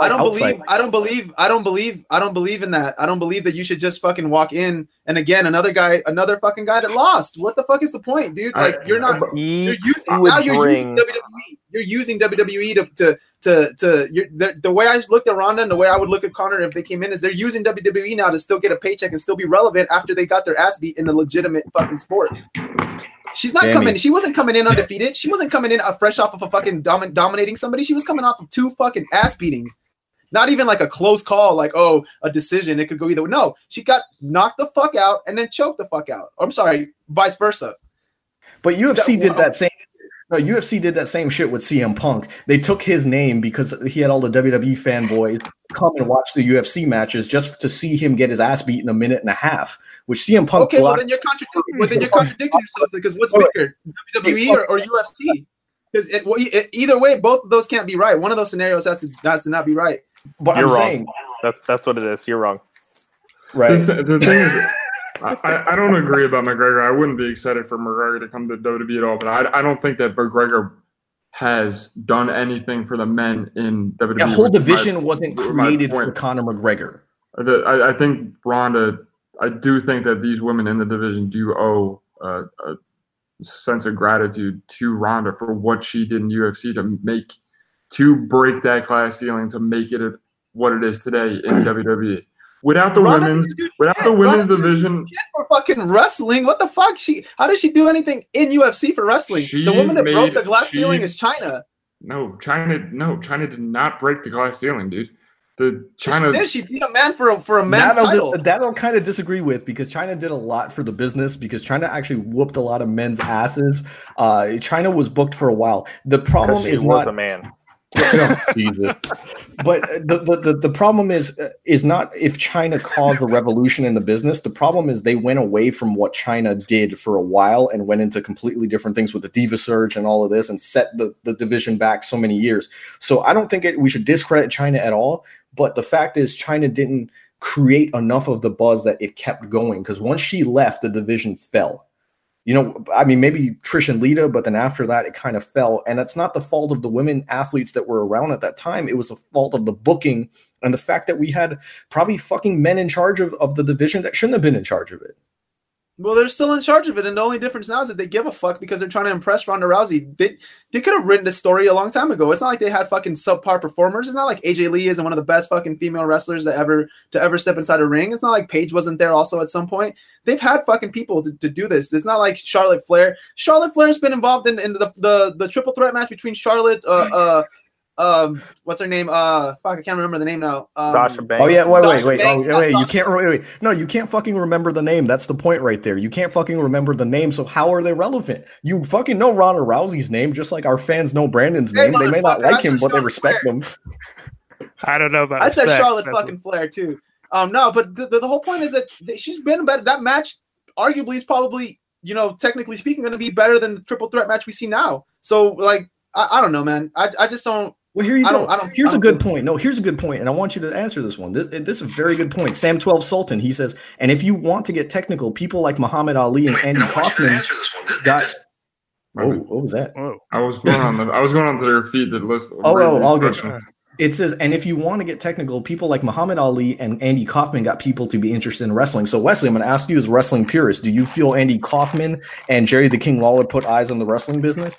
I don't believe. I don't believe. I don't believe. I don't believe in that. I don't believe that you should just fucking walk in and again another guy, another fucking guy that lost. What the fuck is the point, dude? Like you're not. You're using now. You're using. WWE. You're using WWE to to to to. You're, the, the way I looked at Ronda and the way I would look at Conor if they came in is they're using WWE now to still get a paycheck and still be relevant after they got their ass beat in a legitimate fucking sport. She's not Damn coming. She wasn't coming in undefeated. She wasn't coming in uh, fresh off of a fucking domin- dominating somebody. She was coming off of two fucking ass beatings. Not even like a close call, like oh a decision. It could go either way. No, she got knocked the fuck out and then choked the fuck out. I'm sorry, vice versa. But UFC That- did that same. No, UFC did that same shit with CM Punk. They took his name because he had all the WWE fanboys come and watch the UFC matches just to see him get his ass beat in a minute and a half. Which CM Punk Okay, well then you're contradicting. Well then you're contradicting yourself because what's bigger, WWE or, or UFC? Because it, well, e- either way, both of those can't be right. One of those scenarios has to has to not be right. but You're I'm wrong. saying, That's that's what it is. You're wrong. right? The, the thing is, I, I don't agree about McGregor. I wouldn't be excited for McGregor to come to WWE at all. But I, I don't think that McGregor has done anything for the men in WWE. The whole is my- division wasn't created for. Conor McGregor. The, I, I think Ronda. I do think that these women in the division do owe uh, a sense of gratitude to Ronda for what she did in UFC to make to break that class ceiling to make it what it is today in WWE. Without the Ronda women's, didn't without the women's Ronda division, for fucking wrestling. What the fuck? She how did she do anything in UFC for wrestling? She the woman that broke the glass she- ceiling is Chyna. no Chyna, no Chyna did not break the glass ceiling, dude. The Chyna, Did she beat a man for a for a man's That title? I'll, that I'll kind of disagree with because Chyna did a lot for the business because Chyna actually whooped a lot of men's asses. Uh, Chyna was booked for a while. The problem she is was not a man. Jesus. But uh, the, the, the, the problem is uh, is not if Chyna caused a revolution in the business. The problem is they went away from what Chyna did for a while and went into completely different things with the Diva Search and all of this and set the, the division back so many years. So I don't think it, we should discredit Chyna at all. But the fact is, Chyna didn't create enough of the buzz that it kept going because once she left, the division fell you know, I mean, maybe Trish and Lita, but then after that, it kind of fell. And that's not the fault of the women athletes that were around at that time. It was the fault of the booking and the fact that we had probably fucking men in charge of, of the division that shouldn't have been in charge of it. Well, they're still in charge of it, and the only difference now is that they give a fuck because they're trying to impress Ronda Rousey. They they could have written this story a long time ago. It's not like they had fucking subpar performers. It's not like AJ Lee isn't one of the best fucking female wrestlers that ever to ever step inside a ring. It's not like Paige wasn't there also at some point. They've had fucking people to, to do this. It's not like Charlotte Flair. Charlotte Flair's been involved in, in the, the the triple threat match between Charlotte, uh, uh, um, what's her name? Uh, fuck, I can't remember the name now. Um, Sasha Banks. Oh yeah, wait, wait, wait, Banks, oh, wait! You Sasha can't, wait, wait, no, you can't fucking remember the name. That's the point right there. You can't fucking remember the name. So how are they relevant? You fucking know Ronda Rousey's name, just like our fans know Brandon's Hey, name. They may not like him, but they respect Flair. him. I don't know about. That. I said respect. Charlotte That's- fucking Flair too. Um, no, but the, the, the whole point is that she's been better. That match, arguably, is probably you know technically speaking going to be better than the triple threat match we see now. So like, I, I don't know, man. I, I just don't. Well, here you I go. don't- I don't- here's I a don't good point. No, here's a good point, and I want you to answer this one. This, this is a very good point. Sam Twelve Sultan. He says, and if you want to get technical, people like Muhammad Ali and Andy Kaufman got. Oh, what was that? Whoa. I was going on the I was going on to their feed that list. Oh, oh, all good. Question. It says, and if you want to get technical, people like Muhammad Ali and Andy Kaufman got people to be interested in wrestling. So, Wesley, I'm going to ask you as a wrestling purist, do you feel Andy Kaufman and Jerry the King Lawler put eyes on the wrestling business?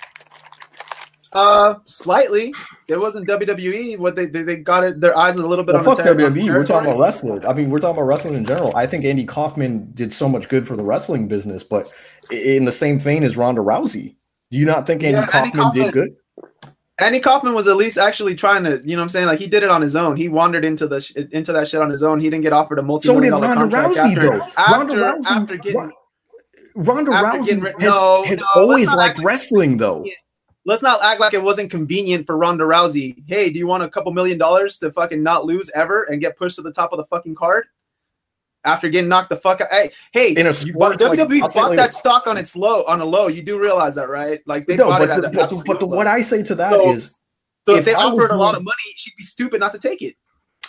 Uh, slightly. It wasn't WWE. What they they, they got it. Their eyes a little bit Well, on fuck WWE. We're talking about wrestling. I mean, we're talking about wrestling in general. I think Andy Kaufman did so much good for the wrestling business, but in the same vein as Ronda Rousey, do you not think Andy Yeah, Andy Kaufman Kaufman- did good? Andy Kaufman was at least actually trying to, you know what I'm saying? Like he did it on his own. He wandered into the sh- into that shit on his own. He didn't get offered a multi So did Ronda Rousey, after, though. after, Ronda Rousey, after getting Ronda Rousey rid- has, no, has no, always liked wrestling, though. Let's not act like it wasn't convenient for Ronda Rousey. Hey, do you want a couple million dollars to fucking not lose ever and get pushed to the top of the fucking card after getting knocked the fuck out? Hey, hey, In a you sport bought- like- WWE bought that stock on its low on a low. You do realize that, right? Like they No, bought but, it at the, an but, the, but the, what I say to that So- is, So if, if they I offered a lot of money, she'd be stupid not to take it.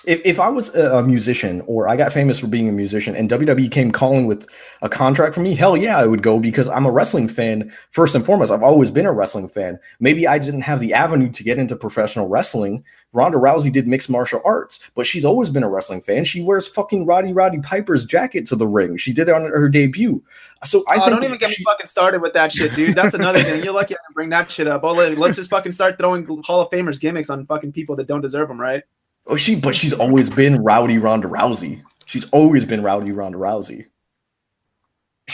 If, if I was a, musician or I got famous for being a musician and WWE came calling with a contract for me, hell yeah, I would go because I'm a wrestling fan first and foremost. I've always been a wrestling fan. Maybe I didn't have the avenue to get into professional wrestling. Ronda Rousey did mixed martial arts, but she's always been a wrestling fan. She wears fucking Roddy Roddy Piper's jacket to the ring. She did it on her debut. So I oh, think don't even get me fucking started with that shit, dude. That's another thing. You're lucky I didn't bring that shit up. Oh, let's just fucking start throwing Hall of Famers gimmicks on fucking people that don't deserve them, right? Oh, she, but she's always been rowdy Ronda Rousey. She's always been rowdy Ronda Rousey.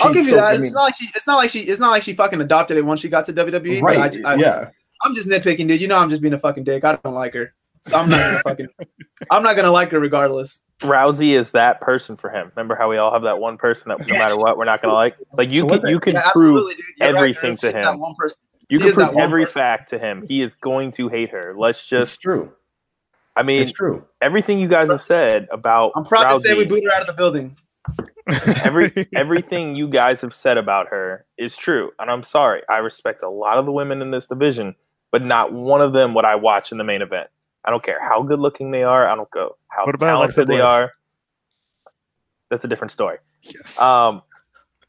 I'll She's give you so- that. I it's not like she. It's not like she. It's not like she fucking adopted it once she got to WWE. right? But I, I, yeah. I'm just nitpicking, dude. You know, I'm just being a fucking dick. I don't like her, so I'm not gonna fucking. I'm not gonna like her regardless. Rousey is that person for him. Remember how we all have that one person that no Yes. matter what we're not gonna like. Like you So can you can Yeah, prove absolutely, right, everything She's to that him. one person. you She can is prove every person. fact to him. He is going to hate her. Let's It's just. true. I mean, It's true. everything you guys have said about I'm proud Rousey, to say we booted her out of the building. every everything you guys have said about her is true, and I'm sorry. I respect a lot of the women in this division, but not one of them would I watch in the main event. I don't care how good looking they are. I don't go how What about Alexa talented they Bliss? are. That's a different story. Yes. Um,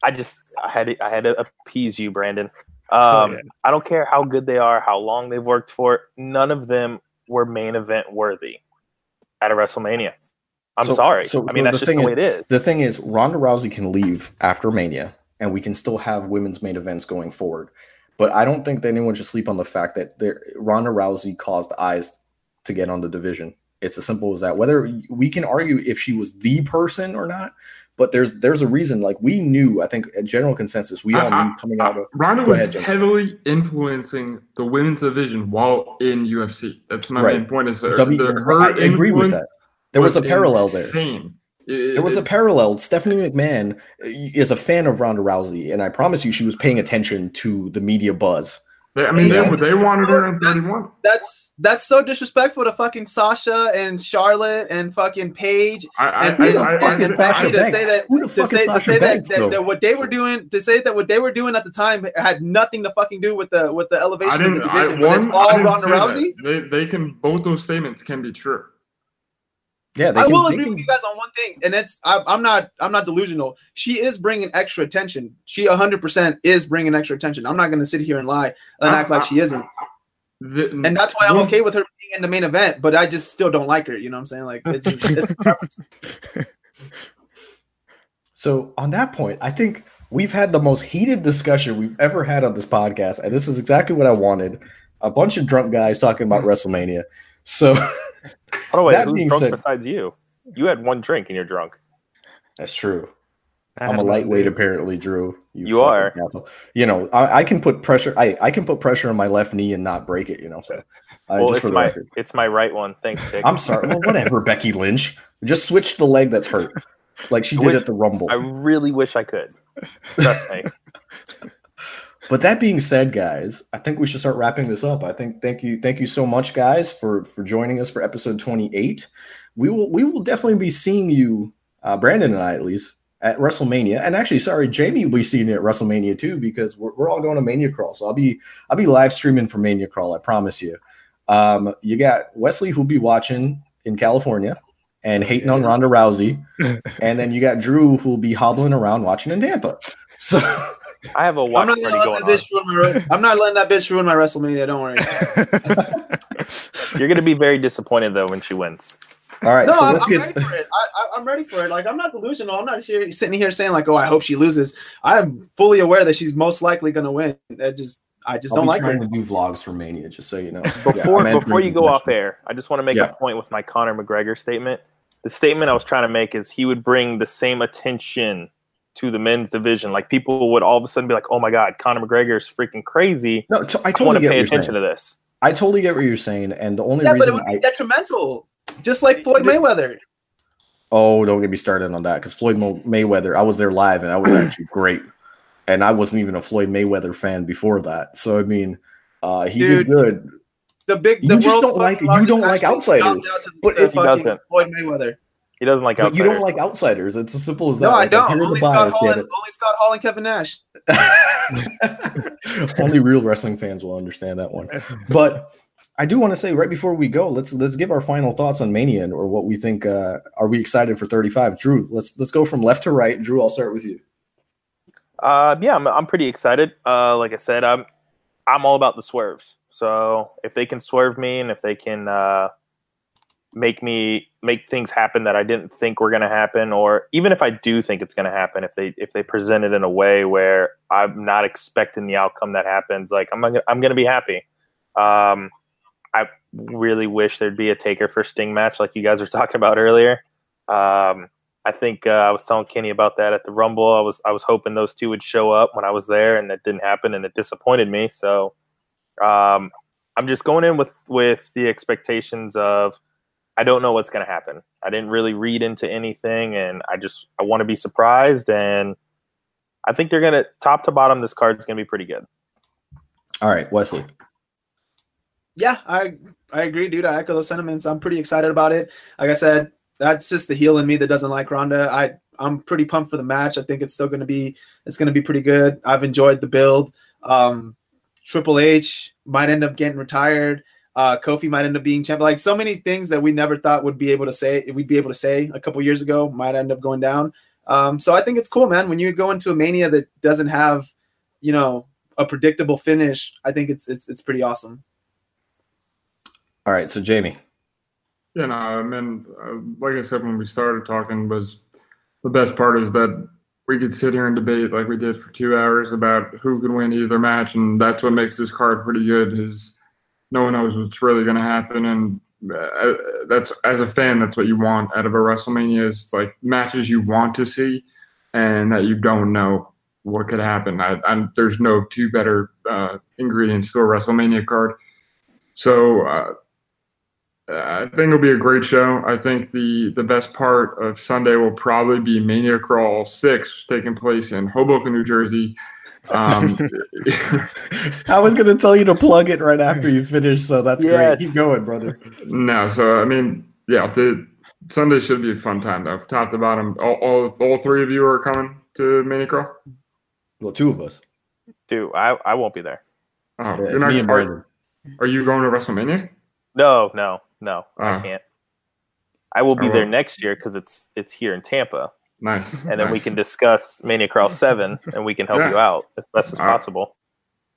I just I had to, I had to appease you, Brandon. Um, Oh, yeah. I don't care how good they are, how long they've worked for. None of them were main event worthy at a WrestleMania. I'm So- sorry. so I mean, the that's just thing the way is- it is. The thing is, Ronda Rousey can leave after Mania, and we can still have women's main events going forward. But I don't think that anyone should sleep on the fact that there, Ronda Rousey caused eyes to get on the division. It's as simple as that. Whether we can argue if she was the person or not, but there's there's a reason. Like we knew, I think, a general consensus we all I- knew coming out of. Ronda was ahead, heavily influencing the women's division while in UFC. That's my Right. main point. Is her, W- the, her I agree with that. There was, a parallel there. insane. There was a parallel. Stephanie McMahon uh, is a fan of Ronda Rousey, and I promise you, she was paying attention to the media buzz. They, I mean, they, Yeah. they wanted her in That's- 31. That's that's so disrespectful to fucking Sasha and Charlotte and fucking Paige I, I, and, I, and, I, and, I, and Sasha Becky to Banks? say that to say, to say that, Banks, that, though? that what they were doing to say that what they were doing at the time had nothing to fucking do with the with the elevation I of didn't. the division. but one, it's all I didn't Ronda Rousey. that. They, they can. Both those statements can be true. Yeah, they I can, will they agree can- with you guys on one thing, and it's I, I'm not I'm not delusional. She is bringing extra attention. She 100 percent is bringing extra attention. I'm not going to sit here and lie and act like she isn't, The- and that's why I'm one- okay with her being in the main event. But I just still don't like her. You know what I'm saying? Like it's just it's. So on that point, I think we've had the most heated discussion we've ever had on this podcast, and this is exactly what I wanted. A bunch of drunk guys talking about WrestleMania. So Oh wait, That who's being drunk said- besides you? You had one drink and you're drunk. that's true. I I'm a lightweight, apparently, Drew. You fucking are. asshole. You know, I, I can put pressure. I, I can put pressure on my left knee and not break it. You know, so uh, well, just it's for the my record. it's my right one. Thanks, Dick. I'm sorry. Well, whatever, Becky Lynch. Just switch the leg that's hurt, like she I did wish- at the Rumble. I really wish I could. Trust me. But that being said, guys, I think we should start wrapping this up. I think thank you, thank you so much, guys, for for joining us for episode 28. We will we will definitely be seeing you, uh, Brandon and I at least, at WrestleMania. And actually, sorry, Jaime will be seeing you at WrestleMania too, because we're, we're all going to Mania Crawl. So I'll be I'll be live streaming for Mania Crawl, I promise you. Um, you got Wesley who'll be watching in California and hating on Ronda Rousey. and then you got Drew who'll be hobbling around watching in Tampa. So I have a I'm watch not, party gonna going that on. ruin my, I'm not letting that bitch ruin my WrestleMania. Don't worry. You're gonna be very disappointed though when she wins. all right, no, so I'm, I'm ready for it. I, I, I'm ready for it. Like I'm not delusional. I'm not here, sitting here saying like, oh, I hope she loses. I'm fully aware that she's most likely going to win. I just, I just I'll don't be like her. trying to do vlogs for Mania, just so you know. Before Yeah, before you go off air, I just want to make Yeah. a point with my Conor McGregor statement. The statement I was trying to make is he would bring the same attention to the men's division. Like people would all of a sudden be like, "Oh my God, Conor McGregor is freaking crazy." No, t- I I want totally to get what pay attention saying. to this. I totally get what you're saying, and the only Yeah, but it reason would be I detrimental. Just like Floyd Mayweather. oh, don't get me started on that because Floyd Mo- Mayweather, I was there live, and I was actually great, and I wasn't even a Floyd Mayweather fan before that. So I mean, uh, he Dude, did good. The big, You just don't like- fucking you don't like outsiders. knocked out to But if he doesn't- Floyd Mayweather. He doesn't like But outsiders. you don't like outsiders. It's as simple as that. No, I don't. here are the Only Scott bias, Hall get and only Scott Hall and Kevin Nash. Only real wrestling fans will understand that one. But I do want to say right before we go, let's let's give our final thoughts on Mania and- or what we think. Uh, are we excited for 35? Drew, let's let's go from left to right. Drew, I'll start with you. Uh, yeah, I'm, I'm pretty excited. Uh, like I said, I'm I'm all about the swerves. So if they can swerve me and if they can uh, make me make things happen that I didn't think were going to happen, or even if I do think it's going to happen, if they if they present it in a way where I'm not expecting the outcome that happens, like I'm gonna- I'm going to be happy. Um, I really wish there'd be a Taker for Sting match, like you guys were talking about earlier. Um, I think uh, I was telling Kenny about that at the Rumble. I was I was hoping those two would show up when I was there, and that didn't happen, and it disappointed me. So um, I'm just going in with with the expectations of I don't know what's going to happen. I didn't really read into anything, and I just I want to be surprised, and I think they're gonna top to bottom. This card is gonna be pretty good. All right, Wesley. Yeah, I I agree, dude. I echo those sentiments. I'm pretty excited about it. Like I said, that's just the heel in me that doesn't like Ronda. I I'm pretty pumped for the match. I think it's still going to be it's going to be pretty good. I've enjoyed the build. Um, Triple H might end up getting retired. Uh, Kofi might end up being champ. Like so many things that we never thought would be able to say, we'd be able to say a couple years ago, might end up going down. Um, so I think it's cool, man. When you go into a mania that doesn't have, you know, a predictable finish, I think it's it's it's pretty awesome. All right, so Jaime. Yeah, no, I mean, uh, like I said when we started talking, was the best part is that we could sit here and debate like we did for two hours about who could win either match, and that's what makes this card pretty good. Is no one knows what's really going to happen, and uh, that's as a fan, that's what you want out of a WrestleMania is like matches you want to see, and that you don't know what could happen. I, there's no two better uh, ingredients to a WrestleMania card. So. Uh, I think it'll be a great show. I think the the best part of Sunday will probably be Mania Crawl Six, taking place in Hoboken, New Jersey. Um, I was going to tell you to plug it right after you finish, so that's Yes. great. Keep going, brother. no, so I mean, yeah, the Sunday should be a fun time though, top to bottom. All all, all three of you are coming to Mania Crawl. Well, two of us. Dude, I, I won't be there. Oh, Yeah, you're not, me and are, are you going to WrestleMania? No, no, no, I Oh. can't. I will be Oh, there next year because it's it's here in Tampa, Nice. and then we can discuss Mania Crawl Seven, and we can help Yeah. you out as best as Uh, possible.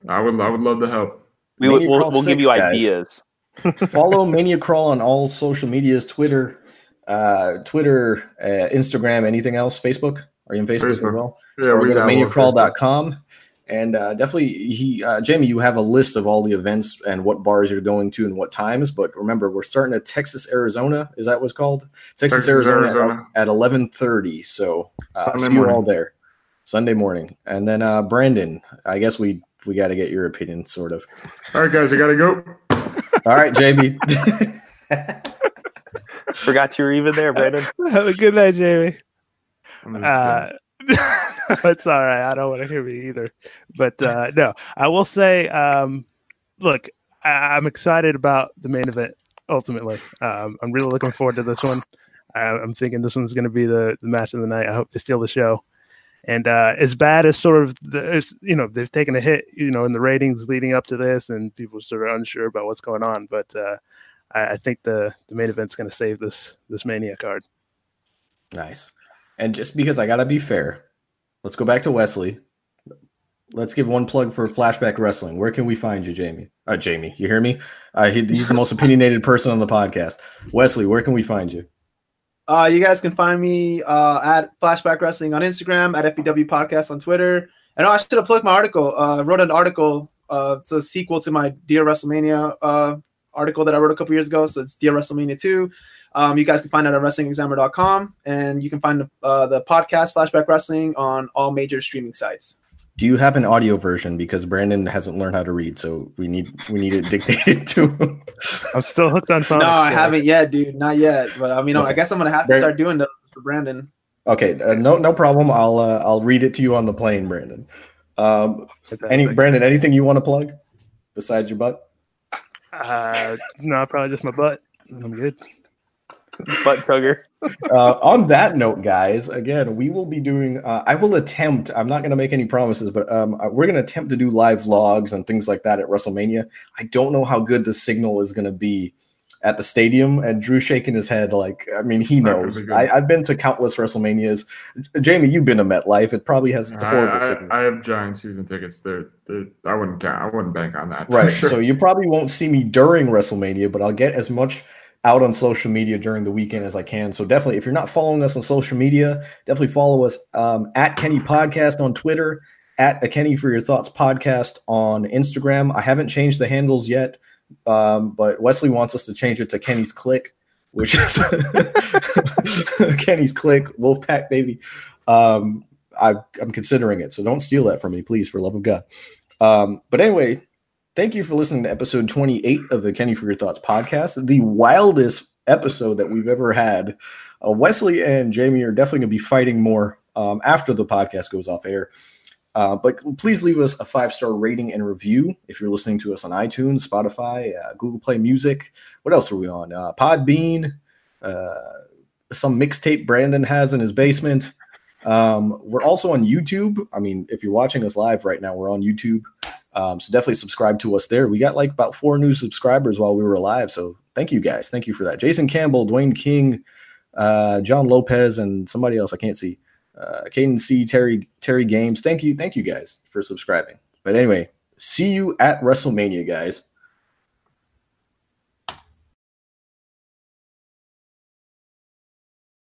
I would I would love to help. We would, Mania we'll, we'll give you guys. ideas. Follow Mania Crawl on all social medias: Twitter, uh, Twitter, uh, Instagram, anything else? Facebook? Are you on Facebook, Facebook. as well? Yeah, or go to got one. maniacrawl.com. And uh, definitely, he uh, Jaime, you have a list of all the events and what bars you're going to and what times. But remember, we're starting at Texas, Arizona. Is that what's called? Texas, Texas, Arizona, Arizona. at eleven thirty. So uh, Sunday see you all there Sunday morning. And then uh, Brandon, I guess we we got to get your opinion, sort of. All right, guys, I gotta go. All right, Jaime. Forgot you were even there, Brandon. Have a good night, Jaime. Uh, it's all right. I don't want to hear me either. But uh, no, I will say, um, look, I- I'm excited about the main event. Ultimately, um, I'm really looking forward to this one. I- I'm thinking this one's going to be the, the match of the night. I hope they steal the show. And uh, as bad as sort of the, as, you know, they've taken a hit, you know, in the ratings leading up to this, and people are sort of unsure about what's going on. But uh, I, I think the the main event's going to save this this Mania card. Nice. And just because I gotta be fair, let's go back to Wesley. Let's give one plug for Flashback Wrestling. Where can we find you, Jaime? Uh, Jaime, you hear me? Uh, he, he's the most opinionated person on the podcast. Wesley, where can we find you? Uh, you guys can find me uh, at Flashback Wrestling on Instagram, at FBW Podcast on Twitter. And oh, I should have plugged my article. Uh, I wrote an article. Uh, it's a sequel to my Dear WrestleMania uh, article that I wrote a couple years ago. So it's Dear WrestleMania 2. Um, you guys can find it at WrestlingExaminer.com. And you can find uh, the podcast Flashback Wrestling on all major streaming sites. Do you have an audio version? Because Brandon hasn't learned how to read, so we need we need it dictated to him. I'm still hooked on phonics. no, I guys. haven't yet, dude. Not yet. But I mean, I guess I'm going to have to start doing those for Brandon. Okay, uh, no no problem. I'll uh, I'll read it to you on the plane, Brandon. Um, any Brandon, anything you want to plug besides your butt? Uh, no, probably just my butt. I'm good. Butt tugger. uh, on that note, guys, again, we will be doing. Uh, I will attempt. I'm not going to make any promises, but um, uh, we're going to attempt to do live vlogs and things like that at WrestleMania. I don't know how good the signal is going to be at the stadium. And Drew shaking his head, like I mean, he It's not gonna knows. be. I, I've been to countless WrestleManias. Jaime, you've been to MetLife. It probably has I, horrible I, signal. I have giant season tickets. They're, they're, I wouldn't count. I wouldn't bank on that. Right. sure. So you probably won't see me during WrestleMania, but I'll get as much out on social media during the weekend as I can. So definitely, if you're not following us on social media, definitely follow us um, at Kenny Podcast on Twitter, at a Kenny for Your Thoughts Podcast on Instagram. I haven't changed the handles yet, um, but Wesley wants us to change it to Kenny's Click, which is Kenny's Click, Wolfpack baby. Um, I, I'm considering it, so don't steal that from me, please, for love of God. Um, but anyway, thank you for listening to episode 28 of the Kenny for Your Thoughts podcast, the wildest episode that we've ever had. Uh, Wesley and Jaime are definitely going to be fighting more um, after the podcast goes off air. Uh, but please leave us a five star rating and review if you're listening to us on iTunes, Spotify, uh, Google Play Music. What else are we on? Uh, Podbean, uh, some mixtape Brandon has in his basement. Um, we're also on YouTube. I mean, if you're watching us live right now, we're on YouTube. Um, so definitely subscribe to us there. We got like about four new subscribers while we were alive. So thank you guys. Thank you for that. Jason Campbell, Dwayne King, uh, John Lopez, and somebody else I can't see. Uh, Caden C, Terry, Terry Games. Thank you. Thank you guys for subscribing. But anyway, see you at WrestleMania, guys.